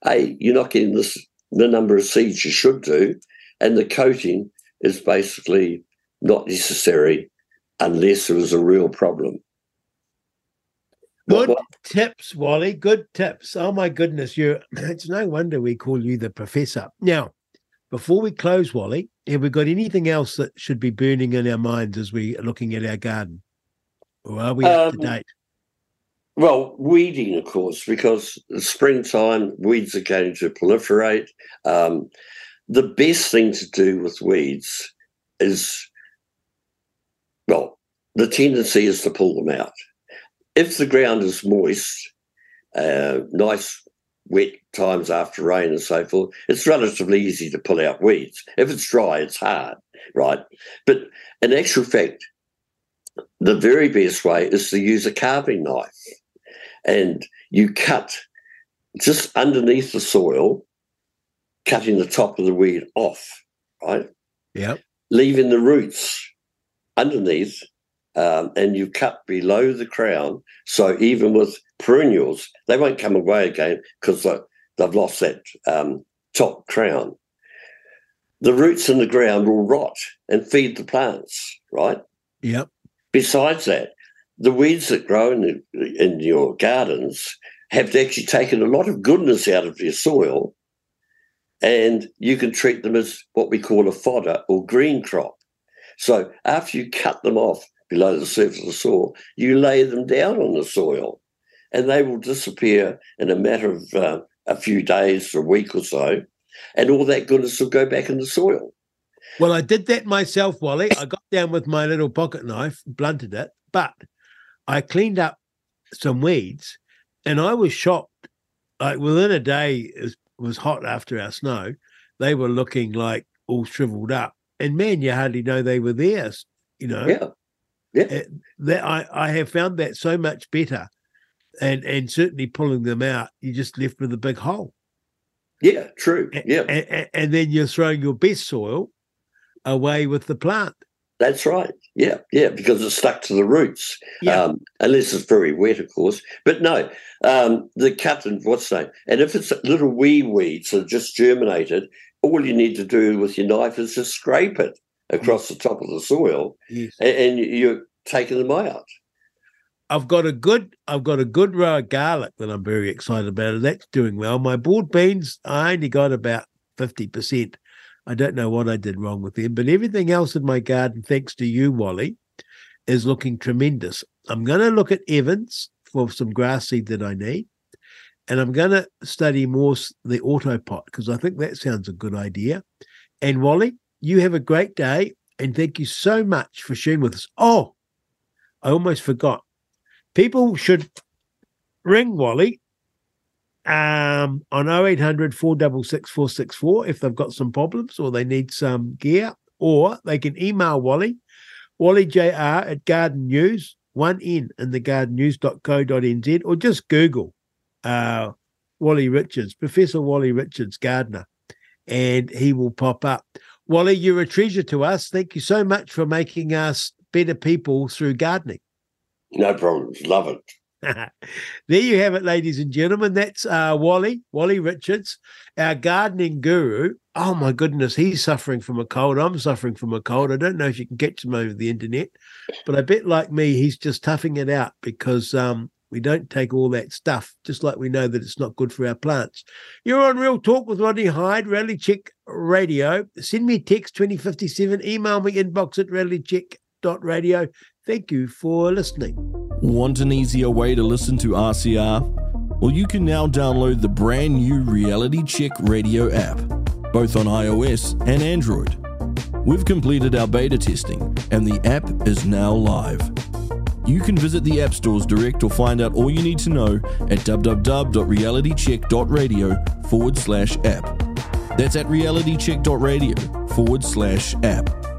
a you're not getting this the number of seeds you should do, and the coating is basically not necessary unless there is a real problem. Good what, what? tips, Wally. Good tips. Oh my goodness, you it's no wonder we call you the professor. Now, before we close, Wally, have we got anything else that should be burning in our minds as we are looking at our garden? Or are we up to um, date? Well, weeding, of course, because springtime weeds are going to proliferate. Um, the best thing to do with weeds is, well, the tendency is to pull them out. If the ground is moist, uh, nice wet times after rain and so forth, it's relatively easy to pull out weeds. If it's dry, it's hard, right? But in actual fact, the very best way is to use a carving knife and you cut just underneath the soil, cutting the top of the weed off, right? Yep. Leaving the roots underneath, um, and you cut below the crown. So even with perennials, they won't come away again because they've lost that um, top crown. The roots in the ground will rot and feed the plants, right? Yep. Besides that, the weeds that grow in, the, in your gardens have actually taken a lot of goodness out of your soil, and you can treat them as what we call a fodder or green crop. So after you cut them off below the surface of the soil, you lay them down on the soil, and they will disappear in a matter of uh, a few days, a week or so, and all that goodness will go back in the soil. Well, I did that myself, Wally. I got down with my little pocket knife, blunted it, but I cleaned up some weeds and I was shocked. Like within a day, it was hot after our snow. They were looking like all shriveled up. And man, you hardly know they were there. You know? Yeah. Yeah. Uh, that I, I have found that so much better. And and certainly pulling them out, you're just left with a big hole. Yeah, true. Yeah. And, and, and then you're throwing your best soil away with the plant. That's right. Yeah, yeah, because it's stuck to the roots. Yeah. Um, unless it's very wet, of course. But no, um, the cut and what's that? And if it's little wee weeds that just germinated, all you need to do with your knife is just scrape it across the top of the soil, Yes. and, and you're taking them out. I've got a good I've got a good row of garlic that I'm very excited about. And that's doing well. My broad beans, I only got about 50%. I don't know what I did wrong with them, but everything else in my garden, thanks to you, Wally, is looking tremendous. I'm going to look at Evans for some grass seed that I need. And I'm going to study more the autopot because I think that sounds a good idea. And Wally, you have a great day. And thank you so much for sharing with us. Oh, I almost forgot. People should ring Wally um, on 0800 466 464 if they've got some problems or they need some gear, or they can email Wally, wallyjr at Garden News, one in in the gardennews.co.nz, or just Google uh, Wally Richards, Professor Wally Richards, gardener, and he will pop up. Wally, you're a treasure to us. Thank you so much for making us better people through gardening. No problems. Love it. there you have it, ladies and gentlemen. That's uh, Wally, Wally Richards, our gardening guru. Oh my goodness, he's suffering from a cold. I'm suffering from a cold. I don't know if you can catch him over the internet, but I bet, like me, he's just toughing it out because um, we don't take all that stuff, just like we know that it's not good for our plants. You're on Real Talk with Rodney Hide, Reality Check Radio. Send me a text 2057, email me inbox at realitycheck.radio. Thank you for listening. Want an easier way to listen to RCR? Well, you can now download the brand new Reality Check Radio app, both on iOS and Android. We've completed our beta testing, and the app is now live. You can visit the app stores direct or find out all you need to know at www.realitycheck.radio forward slash app. That's at realitycheck.radio forward slash app.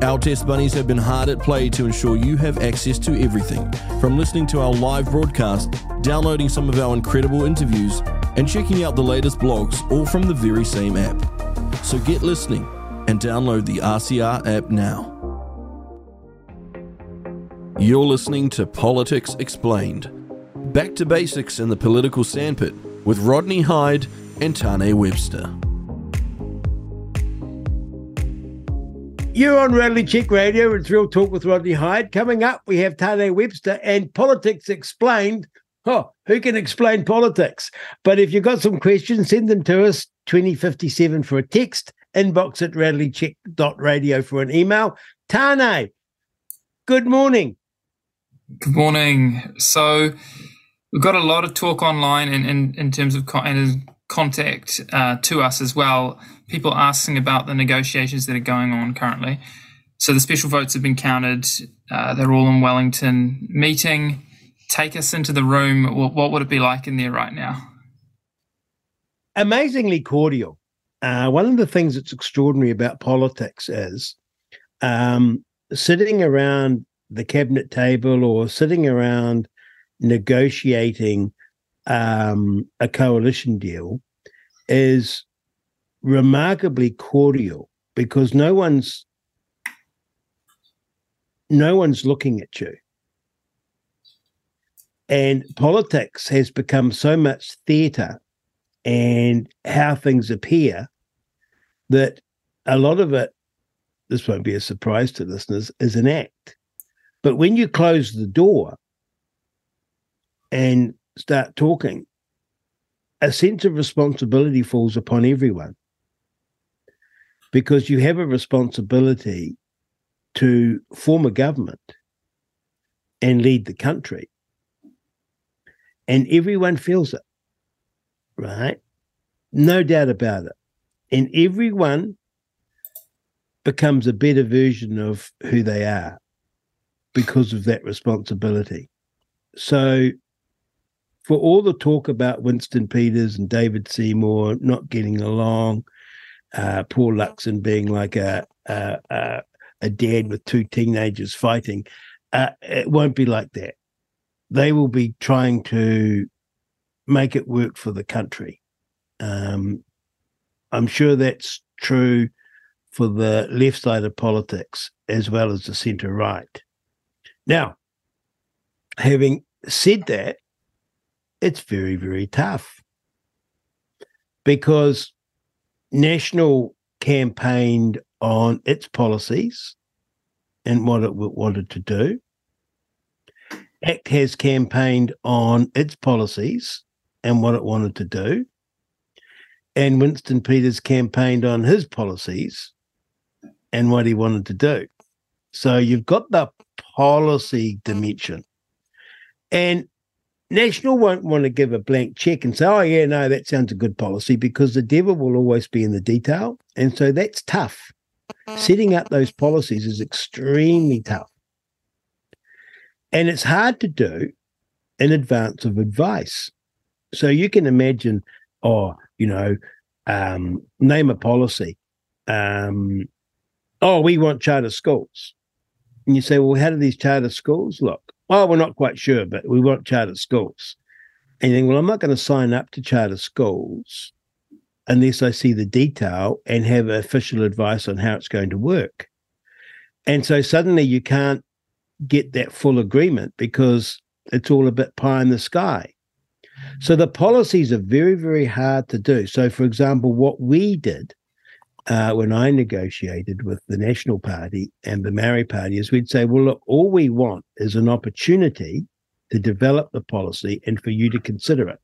Our test bunnies have been hard at play to ensure you have access to everything from listening to our live broadcast, downloading some of our incredible interviews, and checking out the latest blogs, all from the very same app. So get listening and download the RCR app now. You're listening to Politics Explained. Back to basics in the political sandpit with Rodney Hide and Tane Webster. You're on Reality Check Radio. It's Real Talk with Rodney Hide. Coming up, we have Tane Webster and Politics Explained. Oh, who can explain politics? But if you've got some questions, send them to us 2057 for a text, inbox at realitycheck.radio for an email. Tane, good morning. Good morning. So we've got a lot of talk online in, in, in terms of con- and contact uh, to us as well. People asking about the negotiations that are going on currently. So the special votes have been counted. Uh, they're all in Wellington meeting. Take us into the room. What, what would it be like in there right now? Amazingly cordial. Uh, one of the things that's extraordinary about politics is um, sitting around the cabinet table or sitting around negotiating um, a coalition deal is remarkably cordial because no one's no one's looking at you. And politics has become so much theatre and how things appear that a lot of it this won't be a surprise to listeners is an act. But when you close the door and start talking, a sense of responsibility falls upon everyone because you have a responsibility to form a government and lead the country. And everyone feels it, right? No doubt about it. And everyone becomes a better version of who they are because of that responsibility. So, for all the talk about Winston Peters and David Seymour not getting along, uh, Paul Luxon being like a, a, a, a dad with two teenagers fighting, uh, it won't be like that. They will be trying to make it work for the country. Um, I'm sure that's true for the left side of politics as well as the centre right. Now, having said that, it's very, very tough because National campaigned on its policies and what it wanted to do. ACT has campaigned on its policies and what it wanted to do. And Winston Peters campaigned on his policies and what he wanted to do. So you've got the policy dimension. And National won't want to give a blank check and say, oh, yeah, no, that sounds a good policy because the devil will always be in the detail. And so that's tough. Setting up those policies is extremely tough. And it's hard to do in advance of advice. So you can imagine, oh, you know, um, name a policy. Um, oh, we want charter schools. And you say, well, how do these charter schools look? Oh, we're not quite sure, but we want charter schools. And you think, well, I'm not going to sign up to charter schools unless I see the detail and have official advice on how it's going to work. And so suddenly you can't get that full agreement because it's all a bit pie in the sky. So the policies are very, very hard to do. So, for example, what we did uh, when I negotiated with the National Party and the Maori Party is we'd say, well, look, all we want is an opportunity to develop the policy and for you to consider it.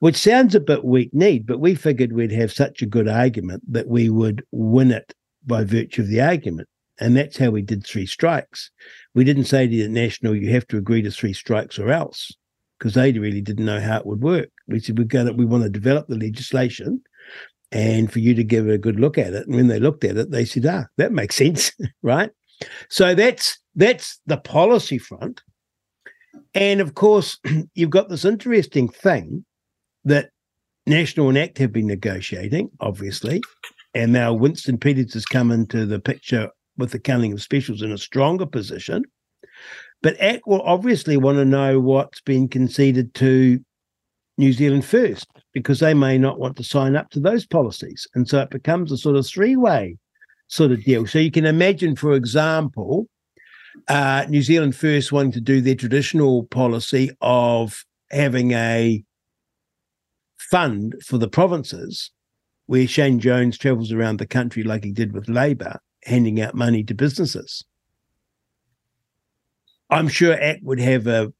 Which sounds a bit weak need, but we figured we'd have such a good argument that we would win it by virtue of the argument. And that's how we did three strikes. We didn't say to the National, you have to agree to three strikes or else, because they really didn't know how it would work. We said, we've got it, we want to develop the legislation and for you to give it a good look at it. And when they looked at it, they said, ah, that makes sense, right? So that's that's the policy front. And of course, you've got this interesting thing that National and ACT have been negotiating, obviously. And now Winston Peters has come into the picture with the counting of specials in a stronger position. But ACT will obviously want to know what's been conceded to New Zealand first because they may not want to sign up to those policies. And so it becomes a sort of three way sort of deal. So you can imagine, for example, uh, New Zealand first wanting to do their traditional policy of having a fund for the provinces where Shane Jones travels around the country like he did with Labour, handing out money to businesses. I'm sure ACT would have a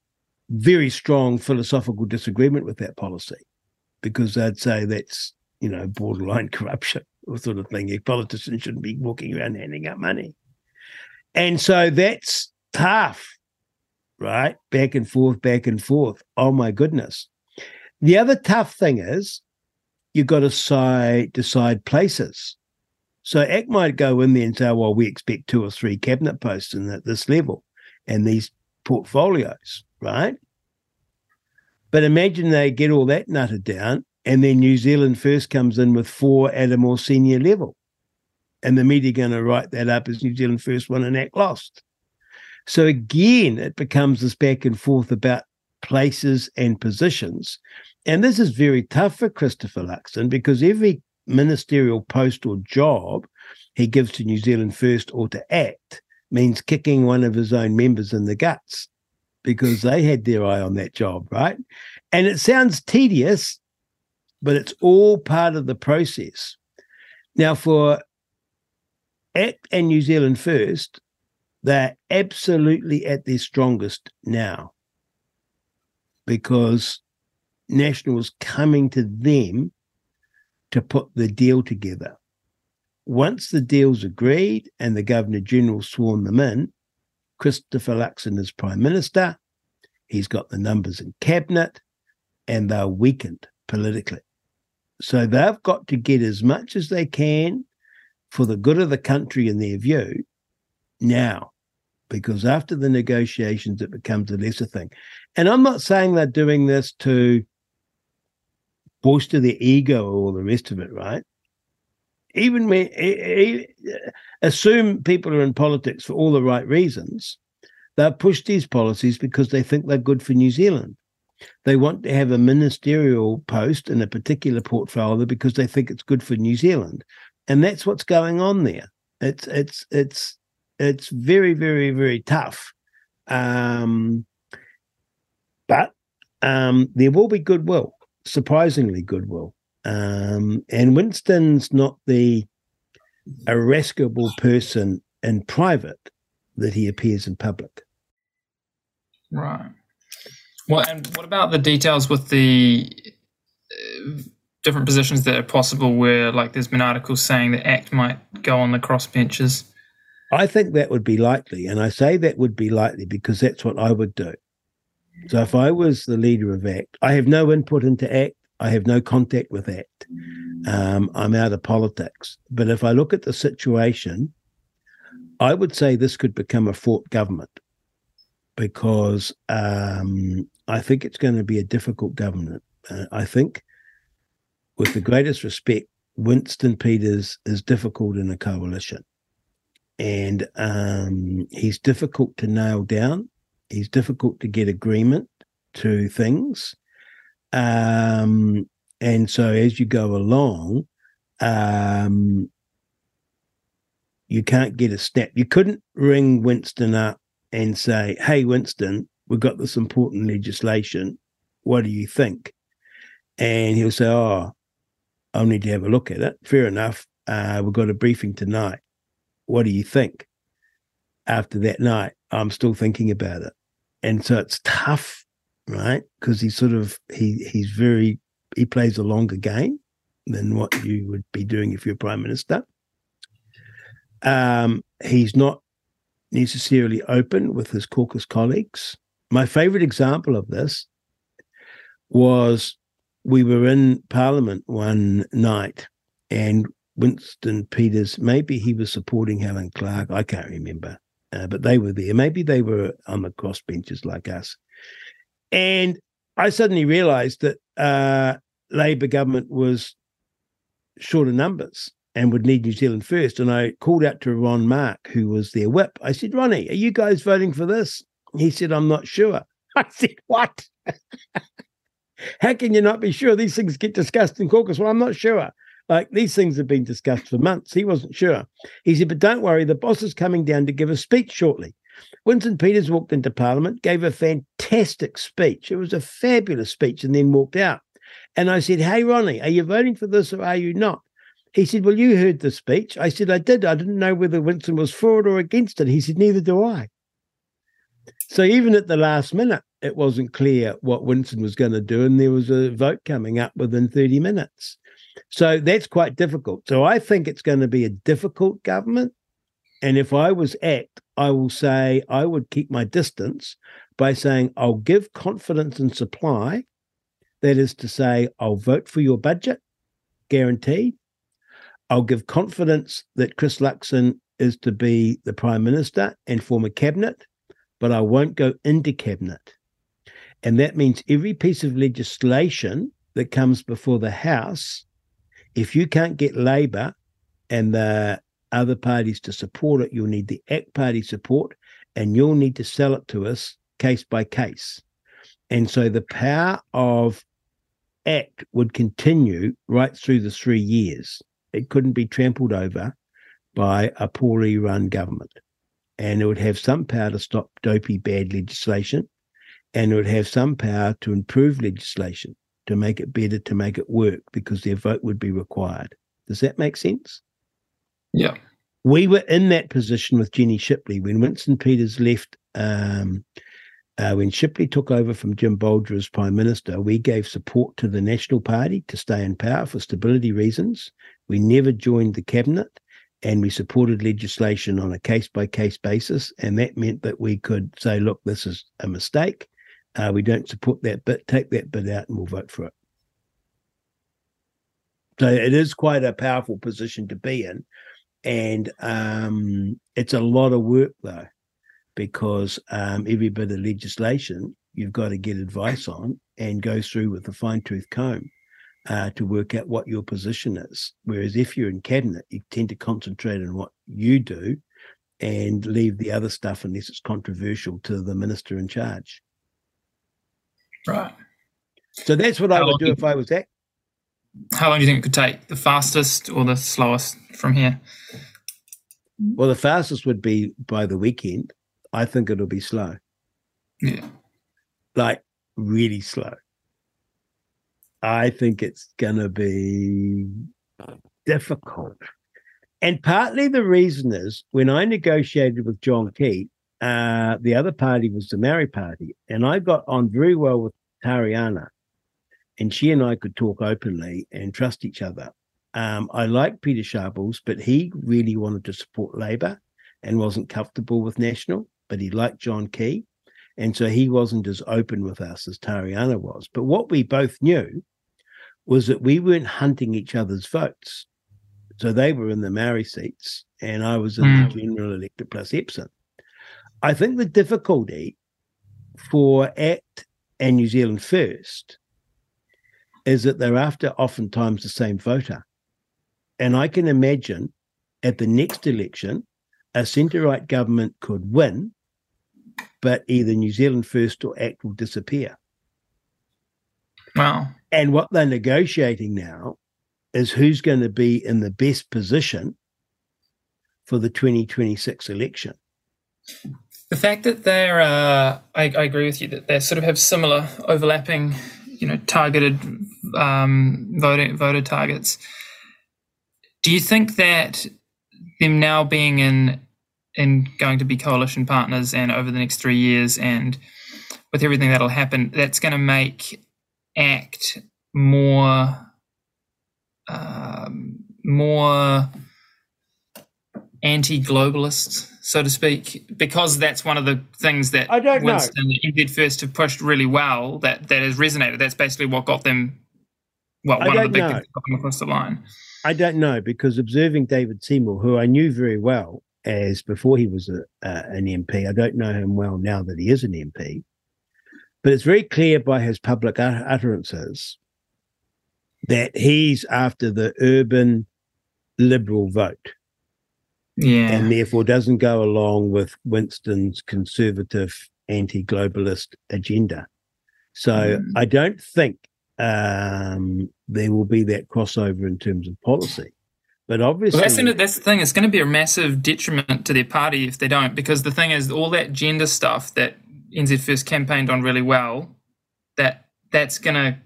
very strong philosophical disagreement with that policy because they'd say that's you know borderline corruption or sort of thing. A politician shouldn't be walking around handing out money, and so that's tough, right? Back and forth, back and forth. Oh my goodness. The other tough thing is you've got to decide, decide places. So ACT might go in there and say, well, we expect two or three cabinet posts in at this level and these portfolios right? But imagine they get all that nutted down, and then New Zealand first comes in with four at a more senior level. And the media going to write that up as New Zealand first won and ACT lost. So again, it becomes this back and forth about places and positions. And this is very tough for Christopher Luxon because every ministerial post or job he gives to New Zealand First or to ACT means kicking one of his own members in the guts because they had their eye on that job, right? And it sounds tedious, but it's all part of the process. Now, for ACT and New Zealand First, they're absolutely at their strongest now because Nationals coming to them to put the deal together. Once the deal's agreed and the Governor General sworn them in, Christopher Luxon is Prime Minister. He's got the numbers in cabinet and they're weakened politically. So they've got to get as much as they can for the good of the country in their view now, because after the negotiations, it becomes a lesser thing. And I'm not saying they're doing this to bolster their ego or all the rest of it, right? Even when assume people are in politics for all the right reasons, they'll push these policies because they think they're good for New Zealand. They want to have a ministerial post in a particular portfolio because they think it's good for New Zealand, and that's what's going on there. It's it's it's it's very very very tough, um, but um, there will be goodwill surprisingly goodwill. Um, and Winston's not the irascible person in private that he appears in public. Right. Well, and what about the details with the uh, different positions that are possible where, like, there's been articles saying the ACT might go on the crossbenches? I think that would be likely. And I say that would be likely because that's what I would do. So if I was the leader of ACT, I have no input into ACT. I have no contact with that. Um, I'm out of politics. But if I look at the situation, I would say this could become a fort government because um, I think it's going to be a difficult government. Uh, I think, with the greatest respect, Winston Peters is difficult in a coalition. And um, he's difficult to nail down he's difficult to get agreement to things. Um, and so as you go along, um, you can't get a snap. You couldn't ring Winston up and say, Hey, Winston, we've got this important legislation. What do you think? And he'll say, Oh, I'll need to have a look at it. Fair enough. Uh, we've got a briefing tonight. What do you think? After that night, I'm still thinking about it and so it's tough, right? Because he sort of he he's very he plays a longer game than what you would be doing if you're prime minister. Um, he's not necessarily open with his caucus colleagues. My favorite example of this was we were in Parliament one night and Winston Peters, maybe he was supporting Helen Clark, I can't remember uh, but they were there. Maybe they were on the cross benches like us. And I suddenly realized that uh, Labour government was short of numbers and would need New Zealand first. And I called out to Ron Mark, who was their whip. I said, Ronnie, are you guys voting for this? He said, I'm not sure. I said, What? How can you not be sure? These things get discussed in caucus. Well, I'm not sure. Like these things have been discussed for months. He wasn't sure. He said, But don't worry, the boss is coming down to give a speech shortly. Winston Peters walked into Parliament, gave a fantastic speech. It was a fabulous speech, and then walked out. And I said, Hey, Ronnie, are you voting for this or are you not? He said, Well, you heard the speech. I said, I did. I didn't know whether Winston was for it or against it. He said, Neither do I. So even at the last minute, it wasn't clear what Winston was going to do. And there was a vote coming up within 30 minutes. So that's quite difficult. So I think it's going to be a difficult government. And if I was ACT, I will say I would keep my distance by saying I'll give confidence in supply. That is to say, I'll vote for your budget, guaranteed. I'll give confidence that Chris Luxon is to be the Prime Minister and form a cabinet, but I won't go into cabinet. And that means every piece of legislation that comes before the House if you can't get Labor and the other parties to support it, you'll need the ACT Party support and you'll need to sell it to us case by case. And so the power of ACT would continue right through the three years. It couldn't be trampled over by a poorly run government. And it would have some power to stop dopey bad legislation, and it would have some power to improve legislation to make it better, to make it work, because their vote would be required. Does that make sense? Yeah. we were in that position with Jenny Shipley when Winston Peters left. Um, uh, when Shipley took over from Jim Bolger as Prime Minister, we gave support to the National Party to stay in power for stability reasons. We never joined the cabinet and we supported legislation on a case by case basis. And that meant that we could say, look, this is a mistake. Uh, we don't support that bit, take that bit out and we'll vote for it. So it is quite a powerful position to be in. And um, it's a lot of work, though because um, every bit of legislation you've got to get advice on and go through with a fine tooth comb uh, to work out what your position is. Whereas if you're in cabinet, you tend to concentrate on what you do and leave the other stuff, unless it's controversial, to the minister in charge. Right. So that's what I would do if I was that. How long do you think it could take? The fastest or the slowest from here? Well, the fastest would be by the weekend. I think it'll be slow. Yeah. Like really slow. I think it's going to be difficult. And partly the reason is when I negotiated with John Key, uh, the other party was the Maori Party, and I got on very well with Tariana, and she and I could talk openly and trust each other. Um, I like Pita Sharples, but he really wanted to support Labour and wasn't comfortable with National but he liked John Key. And so he wasn't as open with us as Tariana was. But what we both knew was that we weren't hunting each other's votes. So they were in the Maori seats, and I was in mm. the general electorate plus Epsom. I think the difficulty for ACT and New Zealand First is that they're after oftentimes the same voter. And I can imagine at the next election, a centre right government could win but either New Zealand First or ACT will disappear. Wow. And what they're negotiating now is who's going to be in the best position for the 2026 election. The fact that they're, uh, I, I, agree with you that they sort of have similar overlapping, you know, targeted um, voter voter targets. Do you think that them now being in in going to be coalition partners and over the next three years and with everything that'll happen that's going to make act more um, more anti-globalist so to speak because that's one of the things that I don't Winston know. and NZ First have pushed really well that that has resonated that's basically what got them well one of the big know. things got them across the line I don't know because observing David Seymour who I knew very well as before he was a, uh, an MP. I don't know him well now that he is an MP, but it's very clear by his public utterances that he's after the urban liberal vote. Yeah. And therefore doesn't go along with Winston's conservative anti globalist agenda. So mm. I don't think um, there will be that crossover in terms of policy. But obviously, well, that's, the, that's the thing. It's going to be a massive detriment to their party if they don't, because the thing is, all that gender stuff that NZ First campaigned on really well, that that's going to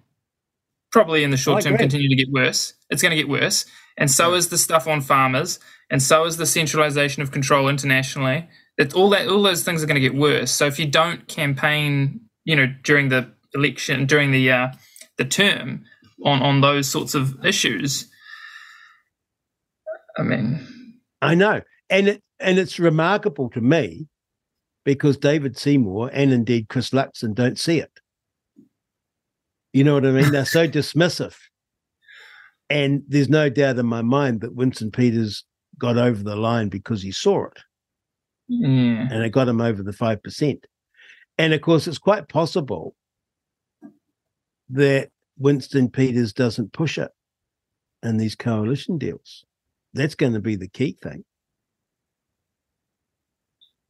probably in the short term continue to get worse. It's going to get worse, and so is the stuff on farmers, and so is the centralization of control internationally. That all that all those things are going to get worse. So if you don't campaign, you know, during the election, during the uh, the term on on those sorts of issues I mean, I know, and it and it's remarkable to me because David Seymour and indeed Chris Luxon don't see it. You know what I mean? They're so dismissive. And there's no doubt in my mind that Winston Peters got over the line because he saw it. Yeah. And it got him over the 5%. And of course, it's quite possible that Winston Peters doesn't push it in these coalition deals. That's going to be the key thing.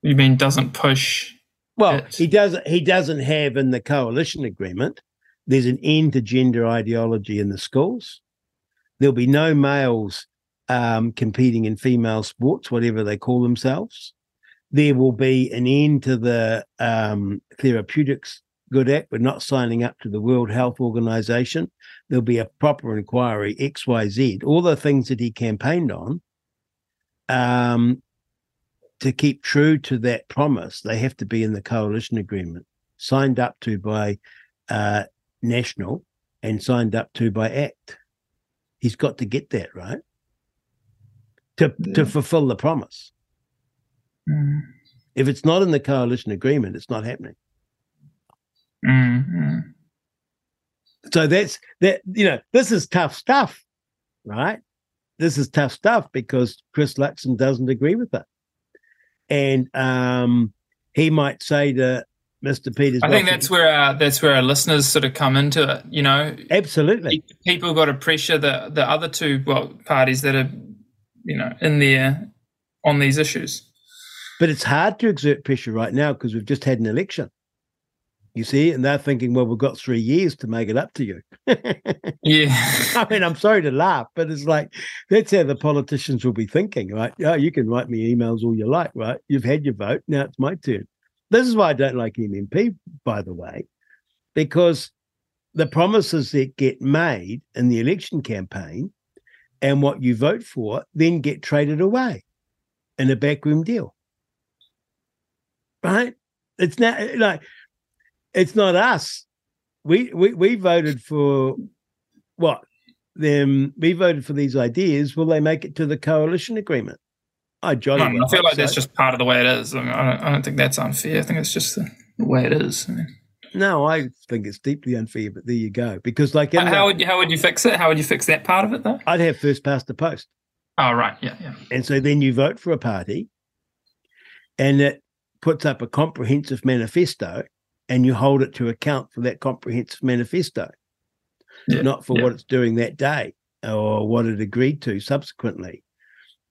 You mean doesn't push? Well, it. he doesn't. He doesn't have in the coalition agreement. There's an end to gender ideology in the schools. There'll be no males um, competing in female sports, whatever they call themselves. There will be an end to the um, therapeutics good act. We're not signing up to the World Health Organization. There'll be a proper inquiry, XYZ, all the things that he campaigned on um, to keep true to that promise, they have to be in the coalition agreement signed up to by uh, National and signed up to by ACT. He's got to get that right to yeah. to fulfill the promise. Mm. If it's not in the coalition agreement, it's not happening. Mm-hmm. So that's that. You know, this is tough stuff, right? This is tough stuff because Chris Luxon doesn't agree with it, and um, he might say to Mr. Peters. I think that's where our that's where our listeners sort of come into it. You know, absolutely. People got to pressure the the other two well parties that are, you know, in there uh, on these issues. But it's hard to exert pressure right now because we've just had an election. You see, and they're thinking, well, we've got three years to make it up to you. yeah. I mean, I'm sorry to laugh, but it's like that's how the politicians will be thinking, right? Oh, you can write me emails all you like, right? You've had your vote. Now it's my turn. This is why I don't like MMP, by the way, because the promises that get made in the election campaign and what you vote for then get traded away in a backroom deal. Right? It's not like it's not us. We we we voted for what? Them we voted for these ideas. Will they make it to the coalition agreement? I jolly. Hmm, I, I feel like so. that's just part of the way it is. I, mean, I, don't, I don't think that's unfair. I think it's just the, the way it is. I mean, no, I think it's deeply unfair. But there you go. Because like, how, how would you how would you fix it? How would you fix that part of it though? I'd have first past the post. Oh right, yeah, yeah. And so then you vote for a party, and it puts up a comprehensive manifesto, and you hold it to account for that comprehensive manifesto, yeah, not for yeah. what it's doing that day or what it agreed to subsequently.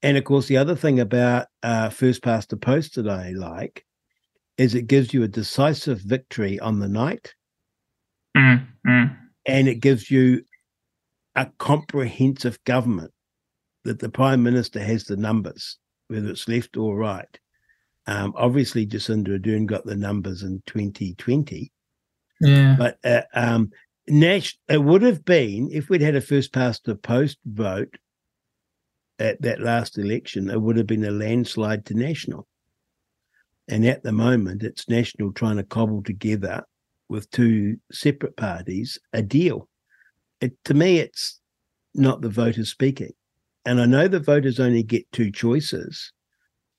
And of course, the other thing about uh, first past the post that I like is it gives you a decisive victory on the night, mm, mm. and it gives you a comprehensive government that the prime minister has the numbers, whether it's left or right. Um, obviously, Jacinda Ardern got the numbers in 2020. Yeah. But uh, um, Nash, it would have been if we'd had a first past the post vote at that last election, it would have been a landslide to National. And at the moment, it's National trying to cobble together with two separate parties a deal. It, to me, it's not the voters speaking. And I know the voters only get two choices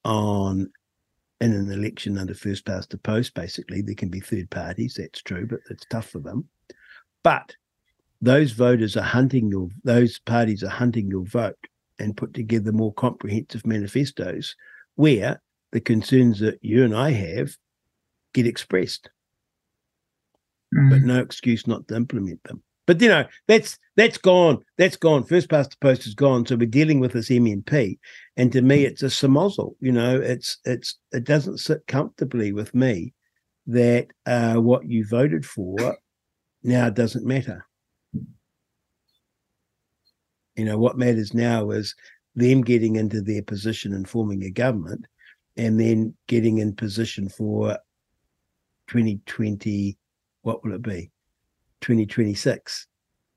on in an election under first past the post. Basically, there can be third parties. That's true, but it's tough for them. But those voters are hunting your those parties are hunting your vote and put together more comprehensive manifestos where the concerns that you and I have get expressed, mm. but no excuse not to implement them. But you know that's that's gone. That's gone. First past the post is gone. So we're dealing with this MMP, and to me, it's a samozel. You know, it's it's it doesn't sit comfortably with me that uh, what you voted for now doesn't matter. You know, what matters now is them getting into their position and forming a government and then getting in position for 2020, what will it be? 2026.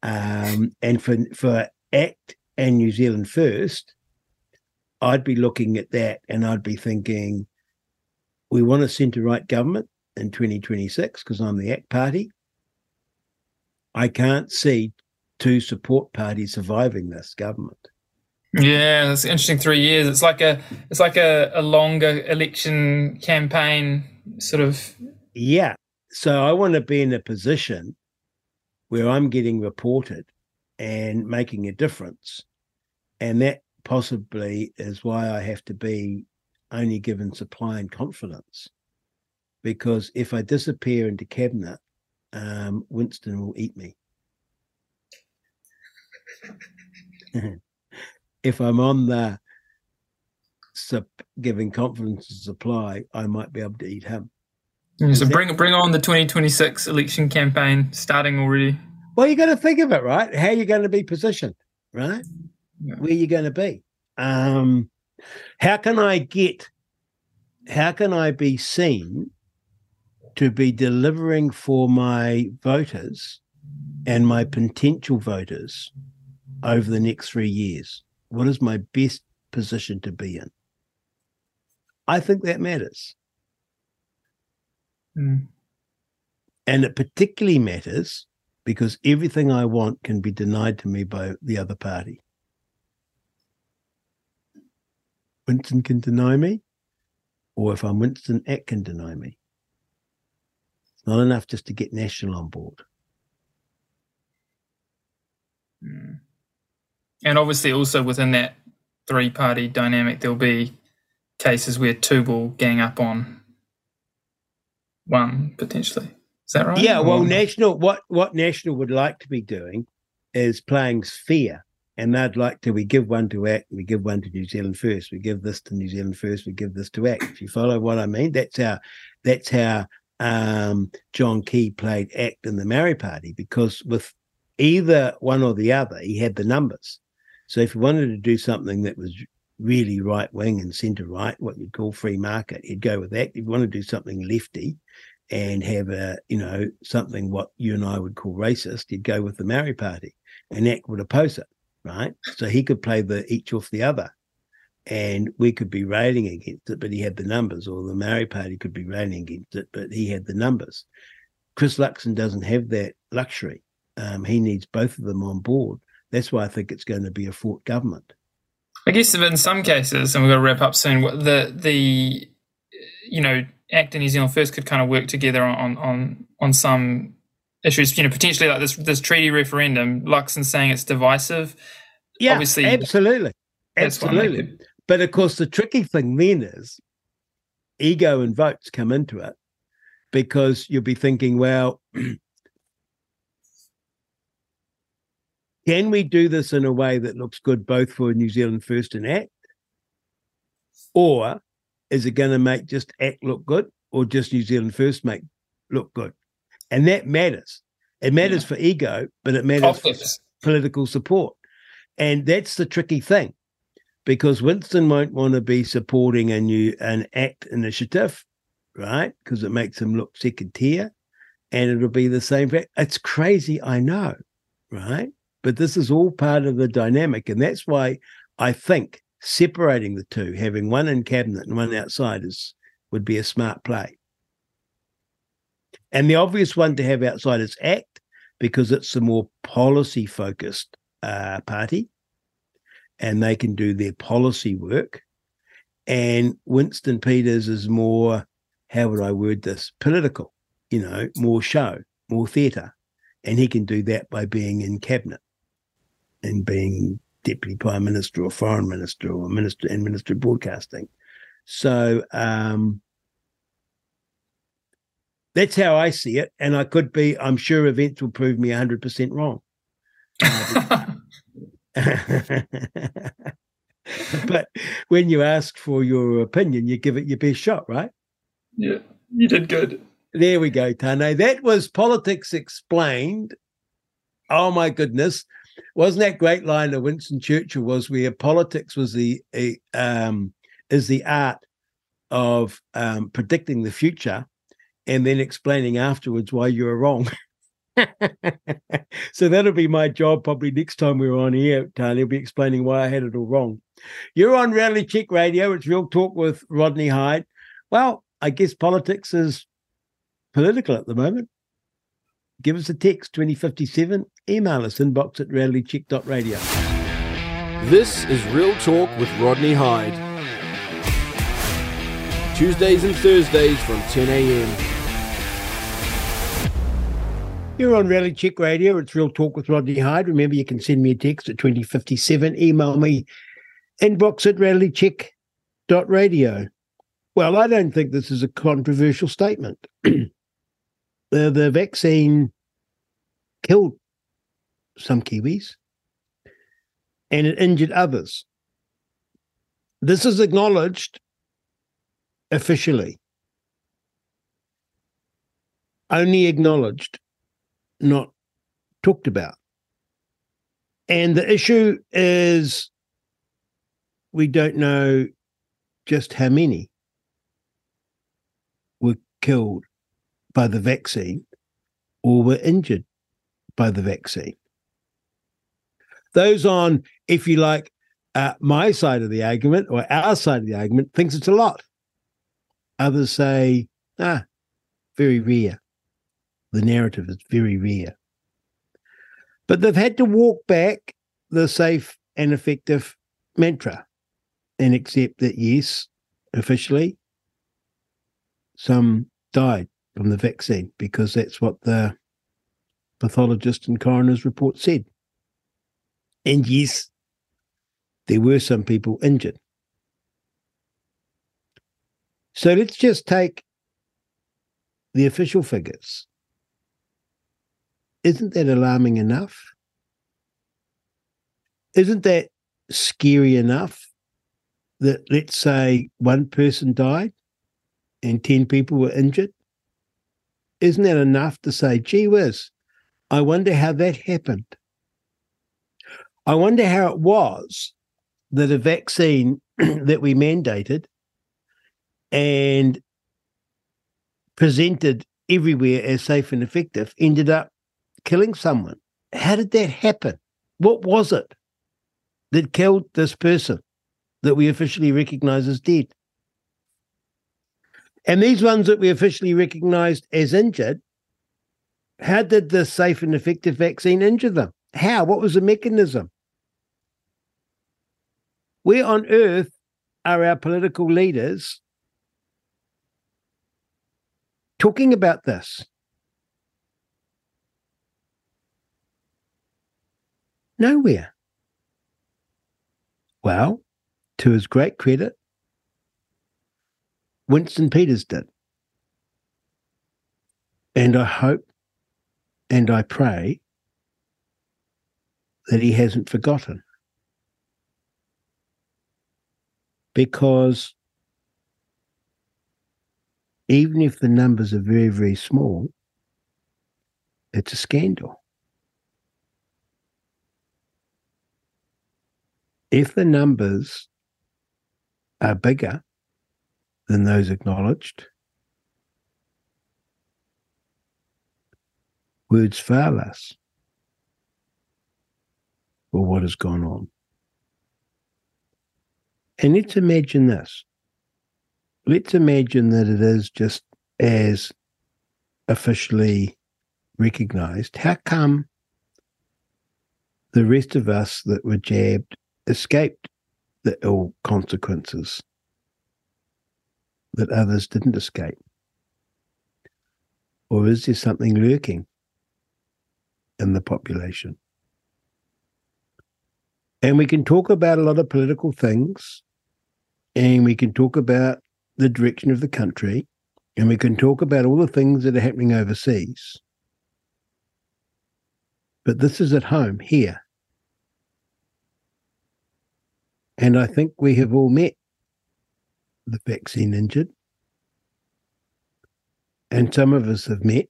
Um, and for, for ACT and New Zealand First, I'd be looking at that and I'd be thinking, we want a centre right government in 2026 because I'm the ACT party. I can't see two support parties surviving this government. Yeah, it's interesting. Three years. It's like a it's like a, a longer election campaign, sort of. Yeah. So I want to be in a position where I'm getting reported and making a difference, and that possibly is why I have to be only given supply and confidence, because if I disappear into cabinet, um, Winston will eat me. if I'm on the sup, giving confidence to supply, I might be able to eat him. so bring bring on the 2026 election campaign starting already. Well, you got to think of it, right? How you're going to be positioned, right? Yeah. Where you're going to be. Um, how can I get? How can I be seen to be delivering for my voters and my potential voters over the next three years? What is my best position to be in. I think that matters. Mm. And it particularly matters because everything I want can be denied to me by the other party. Winston can deny me, or if I'm Winston, Act can deny me. It's not enough just to get National on board. And obviously, also within that three party dynamic, there'll be cases where two will gang up on one potentially. Is that right? Yeah, well, or... National, what, what National would like to be doing is playing sphere and they'd like to we give one to act we give one to new zealand first we give this to new zealand first we give this to act if you follow what i mean that's how that's how um, john key played act in the maori party because with either one or the other he had the numbers so if you wanted to do something that was really right wing and centre right what you'd call free market you'd go with that if you want to do something lefty and have a you know something what you and i would call racist you'd go with the maori party and act would oppose it right? So he could play the each off the other, and we could be railing against it, but he had the numbers, or the Maori Party could be railing against it, but he had the numbers. Chris Luxon doesn't have that luxury. Um, he needs both of them on board. That's why I think it's going to be a fort government. I guess in some cases, and we've got to wrap up soon. The the you know ACT and New Zealand First could kind of work together on on on some issues. You know, potentially like this this treaty referendum. Luxon saying it's divisive. Yeah, obviously, absolutely, absolutely. But of course, the tricky thing then is ego and votes come into it because you'll be thinking, well. Can we do this in a way that looks good both for New Zealand First and ACT? Or is it going to make just ACT look good or just New Zealand First make look good? and that matters. It matters yeah. for ego, but it matters for political support, and that's the tricky thing, because Winston won't want to be supporting a new an ACT initiative, right? Because it makes him look second tier, and it'll be the same. It's crazy, I know, right? But this is all part of the dynamic, and that's why I think separating the two, having one in cabinet and one outside, is would be a smart play. And the obvious one to have outside is ACT because it's the more policy focused uh, party and they can do their policy work. And Winston Peters is more, how would I word this, political, you know, more show, more theatre. And he can do that by being in cabinet and being deputy prime minister or foreign minister or minister and minister of broadcasting. So um, that's how I see it. And I could be, I'm sure events will prove me 100% wrong. but when you ask for your opinion, you give it your best shot, right? Yeah, you did good. There we go, Tane. That was Politics Explained. Oh my goodness. Wasn't that great line of Winston Churchill was where politics was the um, is the art of um, predicting the future and then explaining afterwards why you were wrong. so that'll be my job probably next time we're on here, Tony. I'll be explaining why I had it all wrong. You're on Reality Check Radio. It's Real Talk with Rodney Hide. Well, I guess politics is political at the moment. Give us a text 2057. Email us inbox at realitycheck.radio. This is Real Talk with Rodney Hide. Tuesdays and Thursdays from 10 a.m. You're on Reality Check Radio. It's Real Talk with Rodney Hide. Remember, you can send me a text at 2057. Email me inbox at realitycheck.radio. Well, I don't think this is a controversial statement. the, the vaccine killed some Kiwis and it injured others. This is acknowledged officially, only acknowledged not talked about. And the issue is we don't know just how many were killed by the vaccine or were injured by the vaccine. Those on, if you like, uh, my side of the argument or our side of the argument thinks it's a lot. Others say, ah, very rare. The narrative is very rare. But they've had to walk back the safe and effective mantra and accept that, yes, officially, some died from the vaccine because that's what the pathologist and coroner's report said. And yes, there were some people injured. So let's just take the official figures. Isn't that alarming enough? Isn't that scary enough that, let's say, one person died and 10 people were injured? Isn't that enough to say, gee whiz, I wonder how that happened? I wonder how it was that a vaccine that we mandated and presented everywhere as safe and effective ended up killing someone. How did that happen? What was it that killed this person that we officially recognize as dead? And these ones that we officially recognized as injured, how did the safe and effective vaccine injure them? How? What was the mechanism? Where on earth are our political leaders talking about this? Nowhere. Well, to his great credit, Winston Peters did. And I hope and I pray that he hasn't forgotten. Because even if the numbers are very, very small, it's a scandal. If the numbers are bigger than those acknowledged, words fail us for what has gone on. And let's imagine this. Let's imagine that it is just as officially recognized. How come the rest of us that were jabbed escaped the ill consequences that others didn't escape? Or is there something lurking in the population? And we can talk about a lot of political things, and we can talk about the direction of the country, and we can talk about all the things that are happening overseas. But this is at home, here. And I think we have all met the vaccine injured. And some of us have met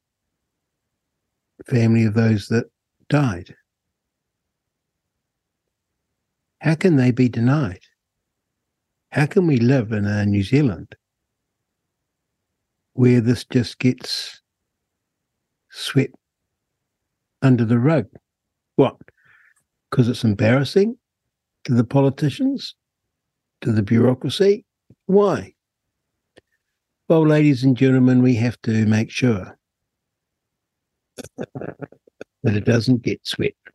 family of those that died. How can they be denied? How can we live in a New Zealand where this just gets swept under the rug? What? Because it's embarrassing to the politicians, to the bureaucracy? Why? Well, ladies and gentlemen, we have to make sure that it doesn't get swept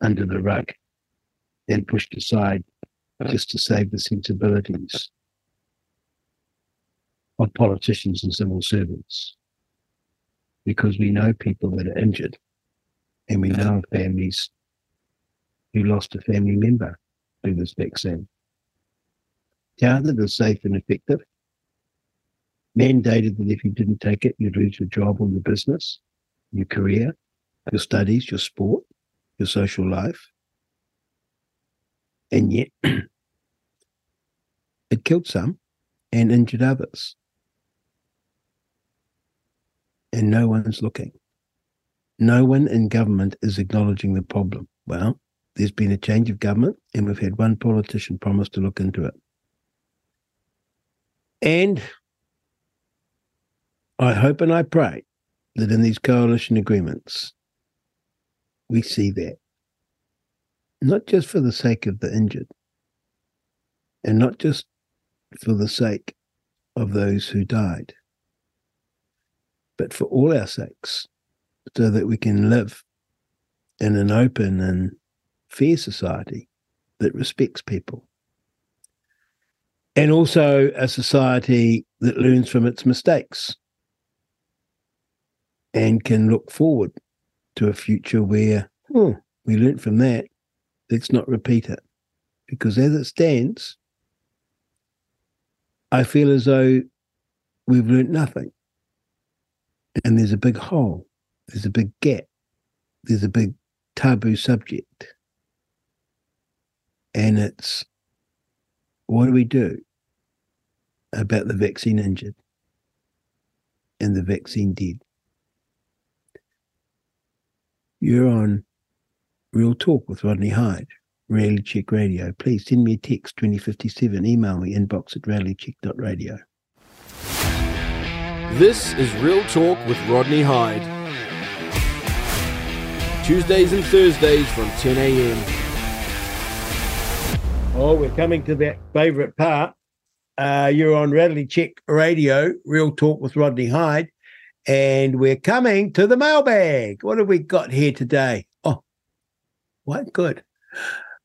under the rug and pushed aside just to save the sensibilities of politicians and civil servants. Because we know people that are injured and we know families who lost a family member through this vaccine. How as safe and effective. Mandated that if you didn't take it, you'd lose your job or your business your career, your studies, your sport, your social life. And yet, it killed some and injured others. And no one's looking. No one in government is acknowledging the problem. Well, there's been a change of government, and we've had one politician promise to look into it. And I hope and I pray that in these coalition agreements, we see that not just for the sake of the injured, and not just for the sake of those who died, but for all our sakes, so that we can live in an open and fair society that respects people. And also a society that learns from its mistakes and can look forward to a future where oh, we learnt from that. Let's not repeat it. Because as it stands, I feel as though we've learnt nothing. And there's a big hole, there's a big gap, there's a big taboo subject. And it's what do we do about the vaccine injured and the vaccine dead? You're on Real Talk with Rodney Hide, Reality Check Radio. Please send me a text 2057, email me inbox at realitycheck.radio. This is Real Talk with Rodney Hide. Tuesdays and Thursdays from 10 a.m. Oh, we're coming to that favourite part. Uh, you're on Reality Check Radio, Real Talk with Rodney Hide, And we're coming to the mailbag. What have we got here today? Oh, what good.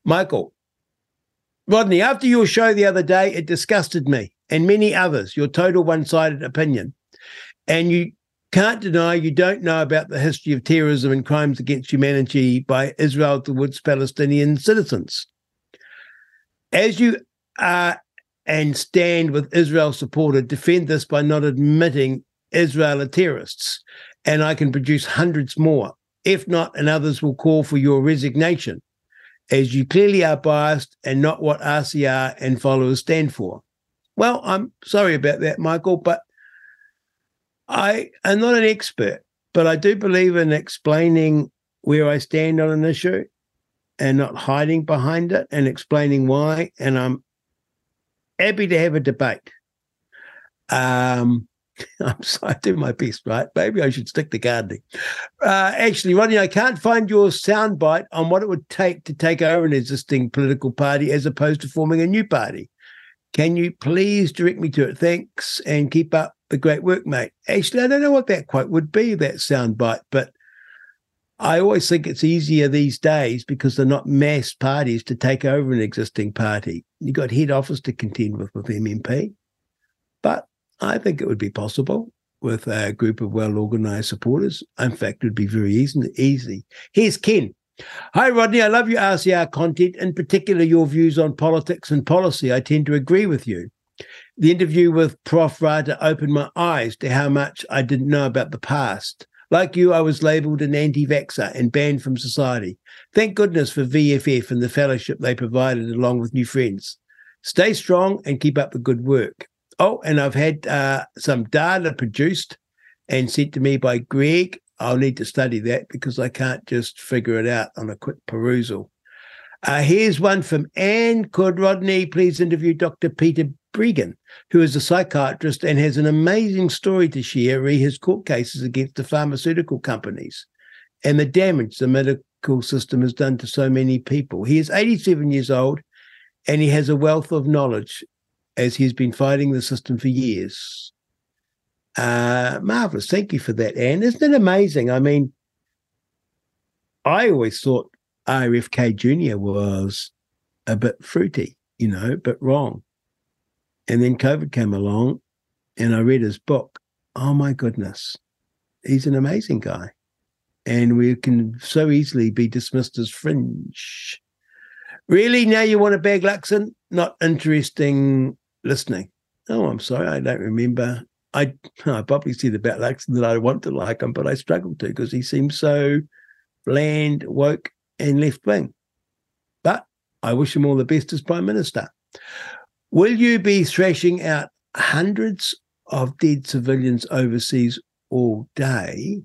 Michael, Rodney, after your show the other day, it disgusted me and many others, your total one sided opinion. And you can't deny you don't know about the history of terrorism and crimes against humanity by Israel towards Palestinian citizens. As you are and stand with Israel supporter, defend this by not admitting Israel are terrorists, and I can produce hundreds more. If not, and others will call for your resignation, as you clearly are biased and not what RCR and followers stand for. Well, I'm sorry about that, Michael, but I am not an expert, but I do believe in explaining where I stand on an issue and not hiding behind it and explaining why. And I'm happy to have a debate. Um, I'm sorry, I do my best, right? Maybe I should stick to gardening. Uh, actually, Ronnie, I can't find your soundbite on what it would take to take over an existing political party as opposed to forming a new party. Can you please direct me to it? Thanks and keep up the great work, mate. Actually, I don't know what that quote would be, that soundbite, but I always think it's easier these days because they're not mass parties to take over an existing party. You've got head office to contend with with MMP. But I think it would be possible with a group of well organized supporters. In fact, it would be very easy. easy. Here's Ken. Hi, Rodney. I love your RCR content, in particular your views on politics and policy. I tend to agree with you. The interview with Prof. Rata opened my eyes to how much I didn't know about the past. Like you, I was labelled an anti vaxxer and banned from society. Thank goodness for VFF and the fellowship they provided along with new friends. Stay strong and keep up the good work. Oh, and I've had uh, some data produced and sent to me by Greg. I'll need to study that because I can't just figure it out on a quick perusal. Uh, here's one from Anne. Could Rodney please interview Dr. Peter Breggin, who is a psychiatrist and has an amazing story to share re his court cases against the pharmaceutical companies and the damage the medical system has done to so many people. He is 87 years old and he has a wealth of knowledge as he's been fighting the system for years. Uh, marvelous. Thank you for that, Anne. Isn't it amazing? I mean, I always thought RFK Jr. was a bit fruity, you know, but wrong. And then COVID came along and I read his book. Oh my goodness. He's an amazing guy. And we can so easily be dismissed as fringe. Really? Now you want a bag Luxon? Not interesting listening. Oh, I'm sorry, I don't remember. I I probably said about Luxon that I want to like him, but I struggle to because he seems so bland, woke, and left wing. But I wish him all the best as Prime Minister. Will you be thrashing out hundreds of dead civilians overseas all day?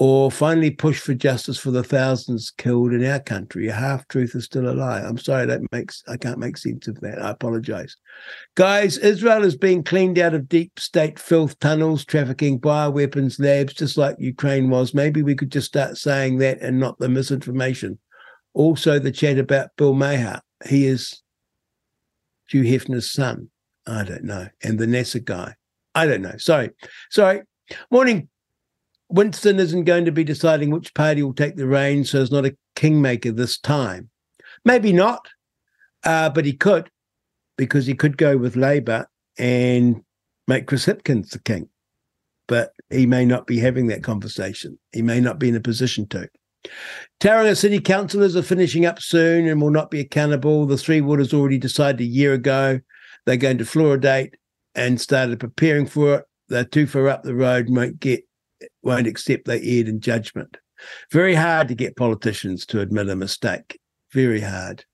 or finally push for justice for the thousands killed in our country. A half truth is still a lie. I'm sorry that makes I can't make sense of that. I apologize. Guys, Israel is being cleaned out of deep state filth tunnels, trafficking bioweapons labs, just like Ukraine was. Maybe we could just start saying that and not the misinformation. Also, the chat about Bill Maher. He is Hugh Hefner's son. I don't know. And the NASA guy. I don't know. Sorry. Sorry. Morning. Winston isn't going to be deciding which party will take the reins, so he's not a kingmaker this time. Maybe not, uh, but he could, because he could go with Labour and make Chris Hipkins the king. But he may not be having that conversation. He may not be in a position to. Tauranga City councillors are finishing up soon and will not be accountable. The Three Waters already decided a year ago they're going to fluoridate and started preparing for it. They're too far up the road, won't get won't accept they erred in judgment. Very hard to get politicians to admit a mistake. Very hard.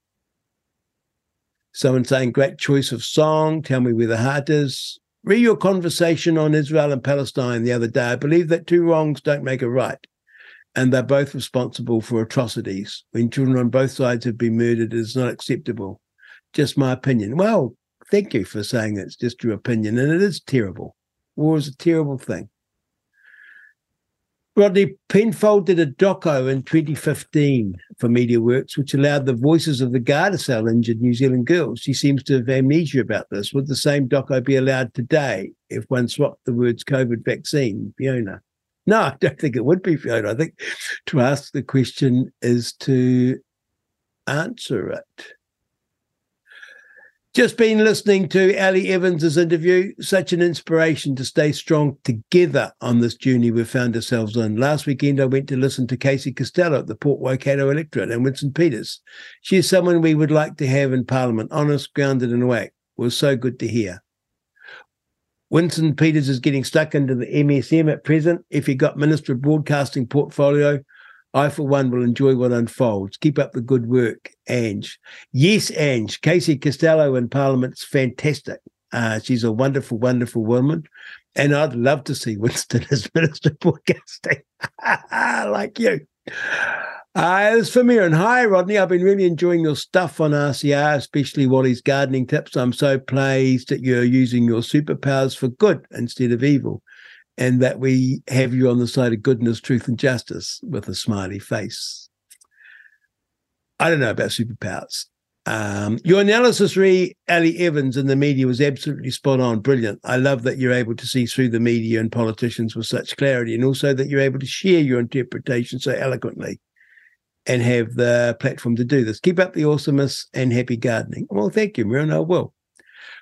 Someone saying, great choice of song. Tell me where the heart is. Read your conversation on Israel and Palestine the other day. I believe that two wrongs don't make a right. And they're both responsible for atrocities. When children on both sides have been murdered, it is not acceptable. Just my opinion. Well, thank you for saying it's just your opinion. And it is terrible. War is a terrible thing. Rodney Penfold did a doco in 2015 for MediaWorks, which allowed the voices of the Gardasil injured New Zealand girls. She seems to have amnesia about this. Would the same doco be allowed today if one swapped the words COVID vaccine, Fiona? No, I don't think it would be, Fiona. I think to ask the question is to answer it. Just been listening to Ali Evans's interview. Such an inspiration to stay strong together on this journey we've found ourselves on. Last weekend, I went to listen to Casey Costello at the Port Waikato Electorate and Winston Peters. She is someone we would like to have in Parliament, honest, grounded, and whack. It was so good to hear. Winston Peters is getting stuck into the MSM at present. If he got Minister of Broadcasting portfolio, I, for one, will enjoy what unfolds. Keep up the good work, Ange. Yes, Ange. Casey Costello in Parliament's fantastic. Uh, she's a wonderful, wonderful woman. And I'd love to see Winston as Minister of Broadcasting, like you. Uh, it's for me and hi, Rodney. I've been really enjoying your stuff on RCR, especially Wally's gardening tips. I'm so pleased that you're using your superpowers for good instead of evil and that we have you on the side of goodness, truth, and justice with a smiley face. I don't know about superpowers. Um, your analysis, re Ali Evans in the media was absolutely spot on, brilliant. I love that you're able to see through the media and politicians with such clarity, and also that you're able to share your interpretation so eloquently and have the platform to do this. Keep up the awesomeness and happy gardening. Well, thank you, Miriam. I will.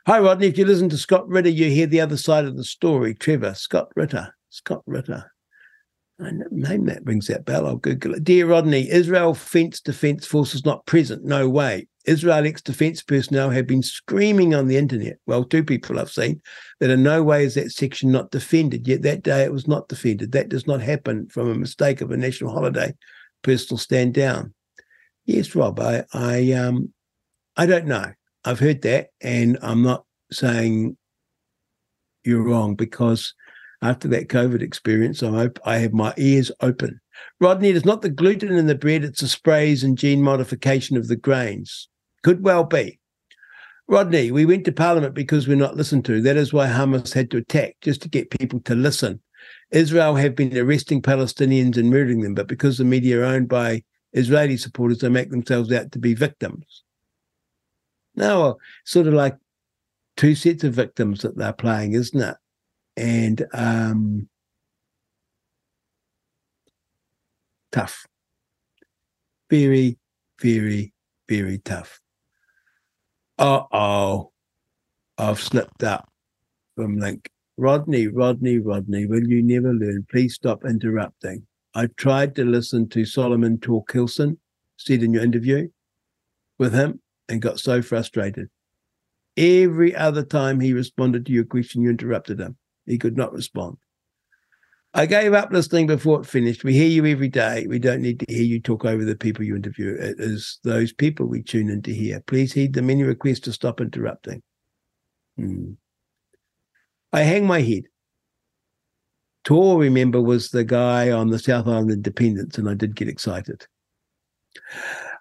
Hi, Rodney. If you listen to Scott Ritter, you hear the other side of the story. Trevor, Scott Ritter, Scott Ritter. I name that rings that bell. I'll Google it. Dear Rodney, Israel Fence Defense Forces not present. No way. Israel ex defense personnel have been screaming on the internet. Well, two people I've seen that in no way is that section not defended. Yet that day it was not defended. That does not happen from a mistake of a national holiday. Personal stand down. Yes, Rob. I I um I don't know. I've heard that, and I'm not saying you're wrong because after that COVID experience, I'm op- I have my ears open. Rodney, it is not the gluten in the bread; it's the sprays and gene modification of the grains. Could well be. Rodney, we went to Parliament because we're not listened to. That is why Hamas had to attack, just to get people to listen. Israel have been arresting Palestinians and murdering them, but because the media are owned by Israeli supporters, they make themselves out to be victims. Now, sort of like two sets of victims that they're playing, isn't it? And um, tough. Very, very, very tough. Uh oh. I've slipped up from Link. Rodney, Rodney, Rodney, will you never learn? Please stop interrupting. I tried to listen to Solomon Torkelson, said in your interview with him and got so frustrated. Every other time he responded to your question, you interrupted him. He could not respond. I gave up listening before it finished. We hear you every day. We don't need to hear you talk over the people you interview. It is those people we tune in to hear. Please heed the many requests to stop interrupting. Hmm. I hang my head. Tor, remember, was the guy on the South Island Independence, and I did get excited.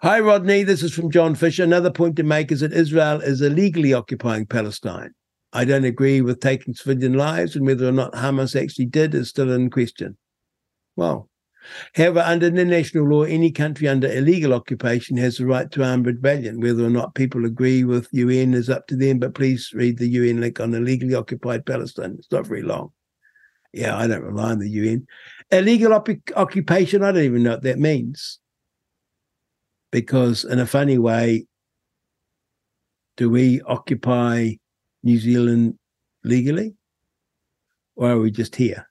Hi, Rodney. This is from John Fisher. Another point to make is that Israel is illegally occupying Palestine. I don't agree with taking civilian lives, and whether or not Hamas actually did is still in question. Well, However, under international law, any country under illegal occupation has the right to armed rebellion. Whether or not people agree with UN is up to them, but please read the UN link on illegally occupied Palestine. It's not very long. Yeah, I don't rely on the UN. Illegal op- occupation, I don't even know what that means. Because in a funny way, do we occupy New Zealand legally? Or are we just here?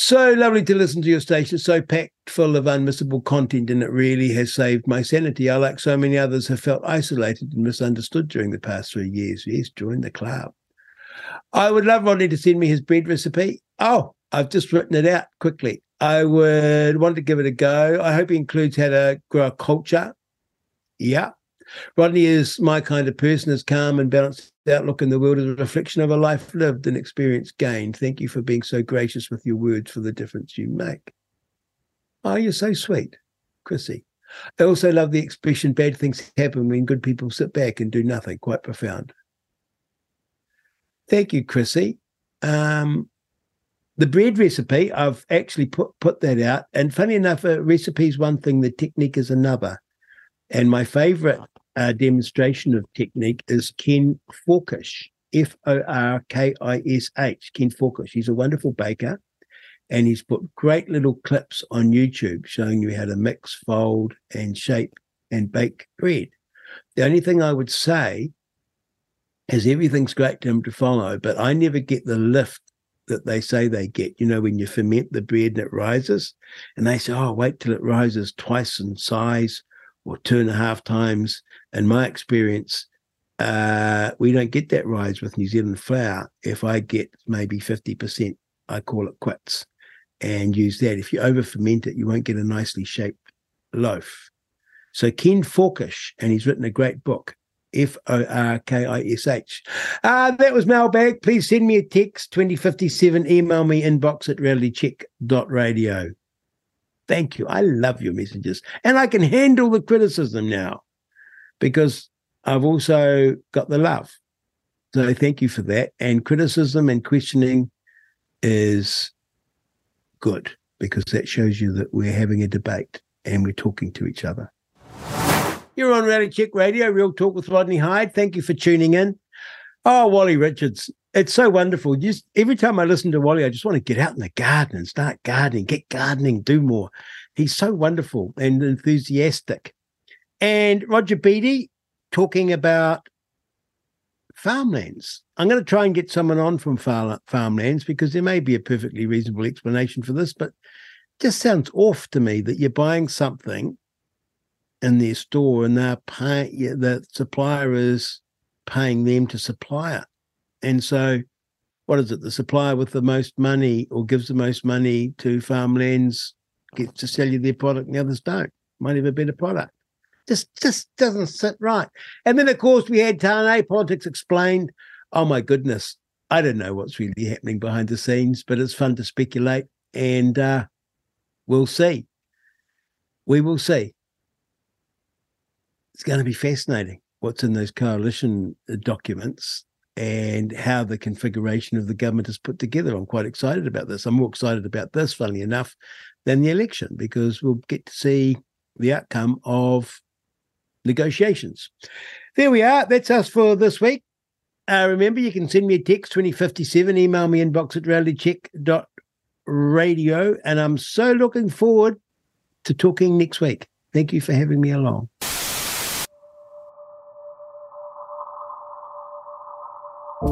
So lovely to listen to your station, so packed full of unmissable content, and it really has saved my sanity. I, like so many others, have felt isolated and misunderstood during the past three years. Yes, join the club. I would love Rodney to send me his bread recipe. Oh, I've just written it out quickly. I would want to give it a go. I hope he includes how to grow a culture. Yeah. Rodney is my kind of person, is calm and balanced outlook in the world is a reflection of a life lived and experience gained. Thank you for being so gracious with your words for the difference you make. Oh, you're so sweet, Chrissy. I also love the expression bad things happen when good people sit back and do nothing. Quite profound. Thank you, Chrissy. Um, the bread recipe, I've actually put put that out. And funny enough, a recipe is one thing, the technique is another. And my favorite uh, demonstration of technique is Ken Forkish, F O R K I S H. Ken Forkish. He's a wonderful baker, and he's put great little clips on YouTube showing you how to mix, fold, and shape and bake bread. The only thing I would say is everything's great to him to follow, but I never get the lift that they say they get. You know, when you ferment the bread and it rises, and they say, oh, wait till it rises twice in size or two and a half times. In my experience, uh, we don't get that rise with New Zealand flour. If I get maybe 50%, I call it quits and use that. If you over ferment it, you won't get a nicely shaped loaf. So Ken Forkish, and he's written a great book, F O R K I S H. Uh, that was mailbag. Please send me a text 2057. Email me inbox at realitycheck.radio. Thank you. I love your messages. And I can handle the criticism now because I've also got the love. So thank you for that. And criticism and questioning is good because that shows you that we're having a debate and we're talking to each other. You're on Reality Check Radio, Real Talk with Rodney Hide. Thank you for tuning in. Oh, Wally Richards, it's so wonderful. Just every time I listen to Wally, I just want to get out in the garden and start gardening, get gardening, do more. He's so wonderful and enthusiastic. And Roger Beattie talking about farmlands. I'm going to try and get someone on from far, farmlands because there may be a perfectly reasonable explanation for this, but just sounds off to me that you're buying something in their store and they're paying the supplier is paying them to supply it. And so what is it? The supplier with the most money or gives the most money to farmlands gets to sell you their product and the others don't. Might have a better product just just doesn't sit right. And then of course we had Tane politics explained. Oh my goodness, I don't know what's really happening behind the scenes, but it's fun to speculate, and uh, we'll see. We will see. It's going to be fascinating what's in those coalition uh, documents and how the configuration of the government is put together. I'm quite excited about this. I'm more excited about this, funnily enough, than the election because we'll get to see the outcome of negotiations. There we are. That's us for this week. Uh, remember, you can send me a text 2057, email me inbox at realitycheck.radio. And I'm so looking forward to talking next week. Thank you for having me along.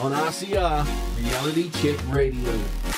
on RCR Reality Check Radio.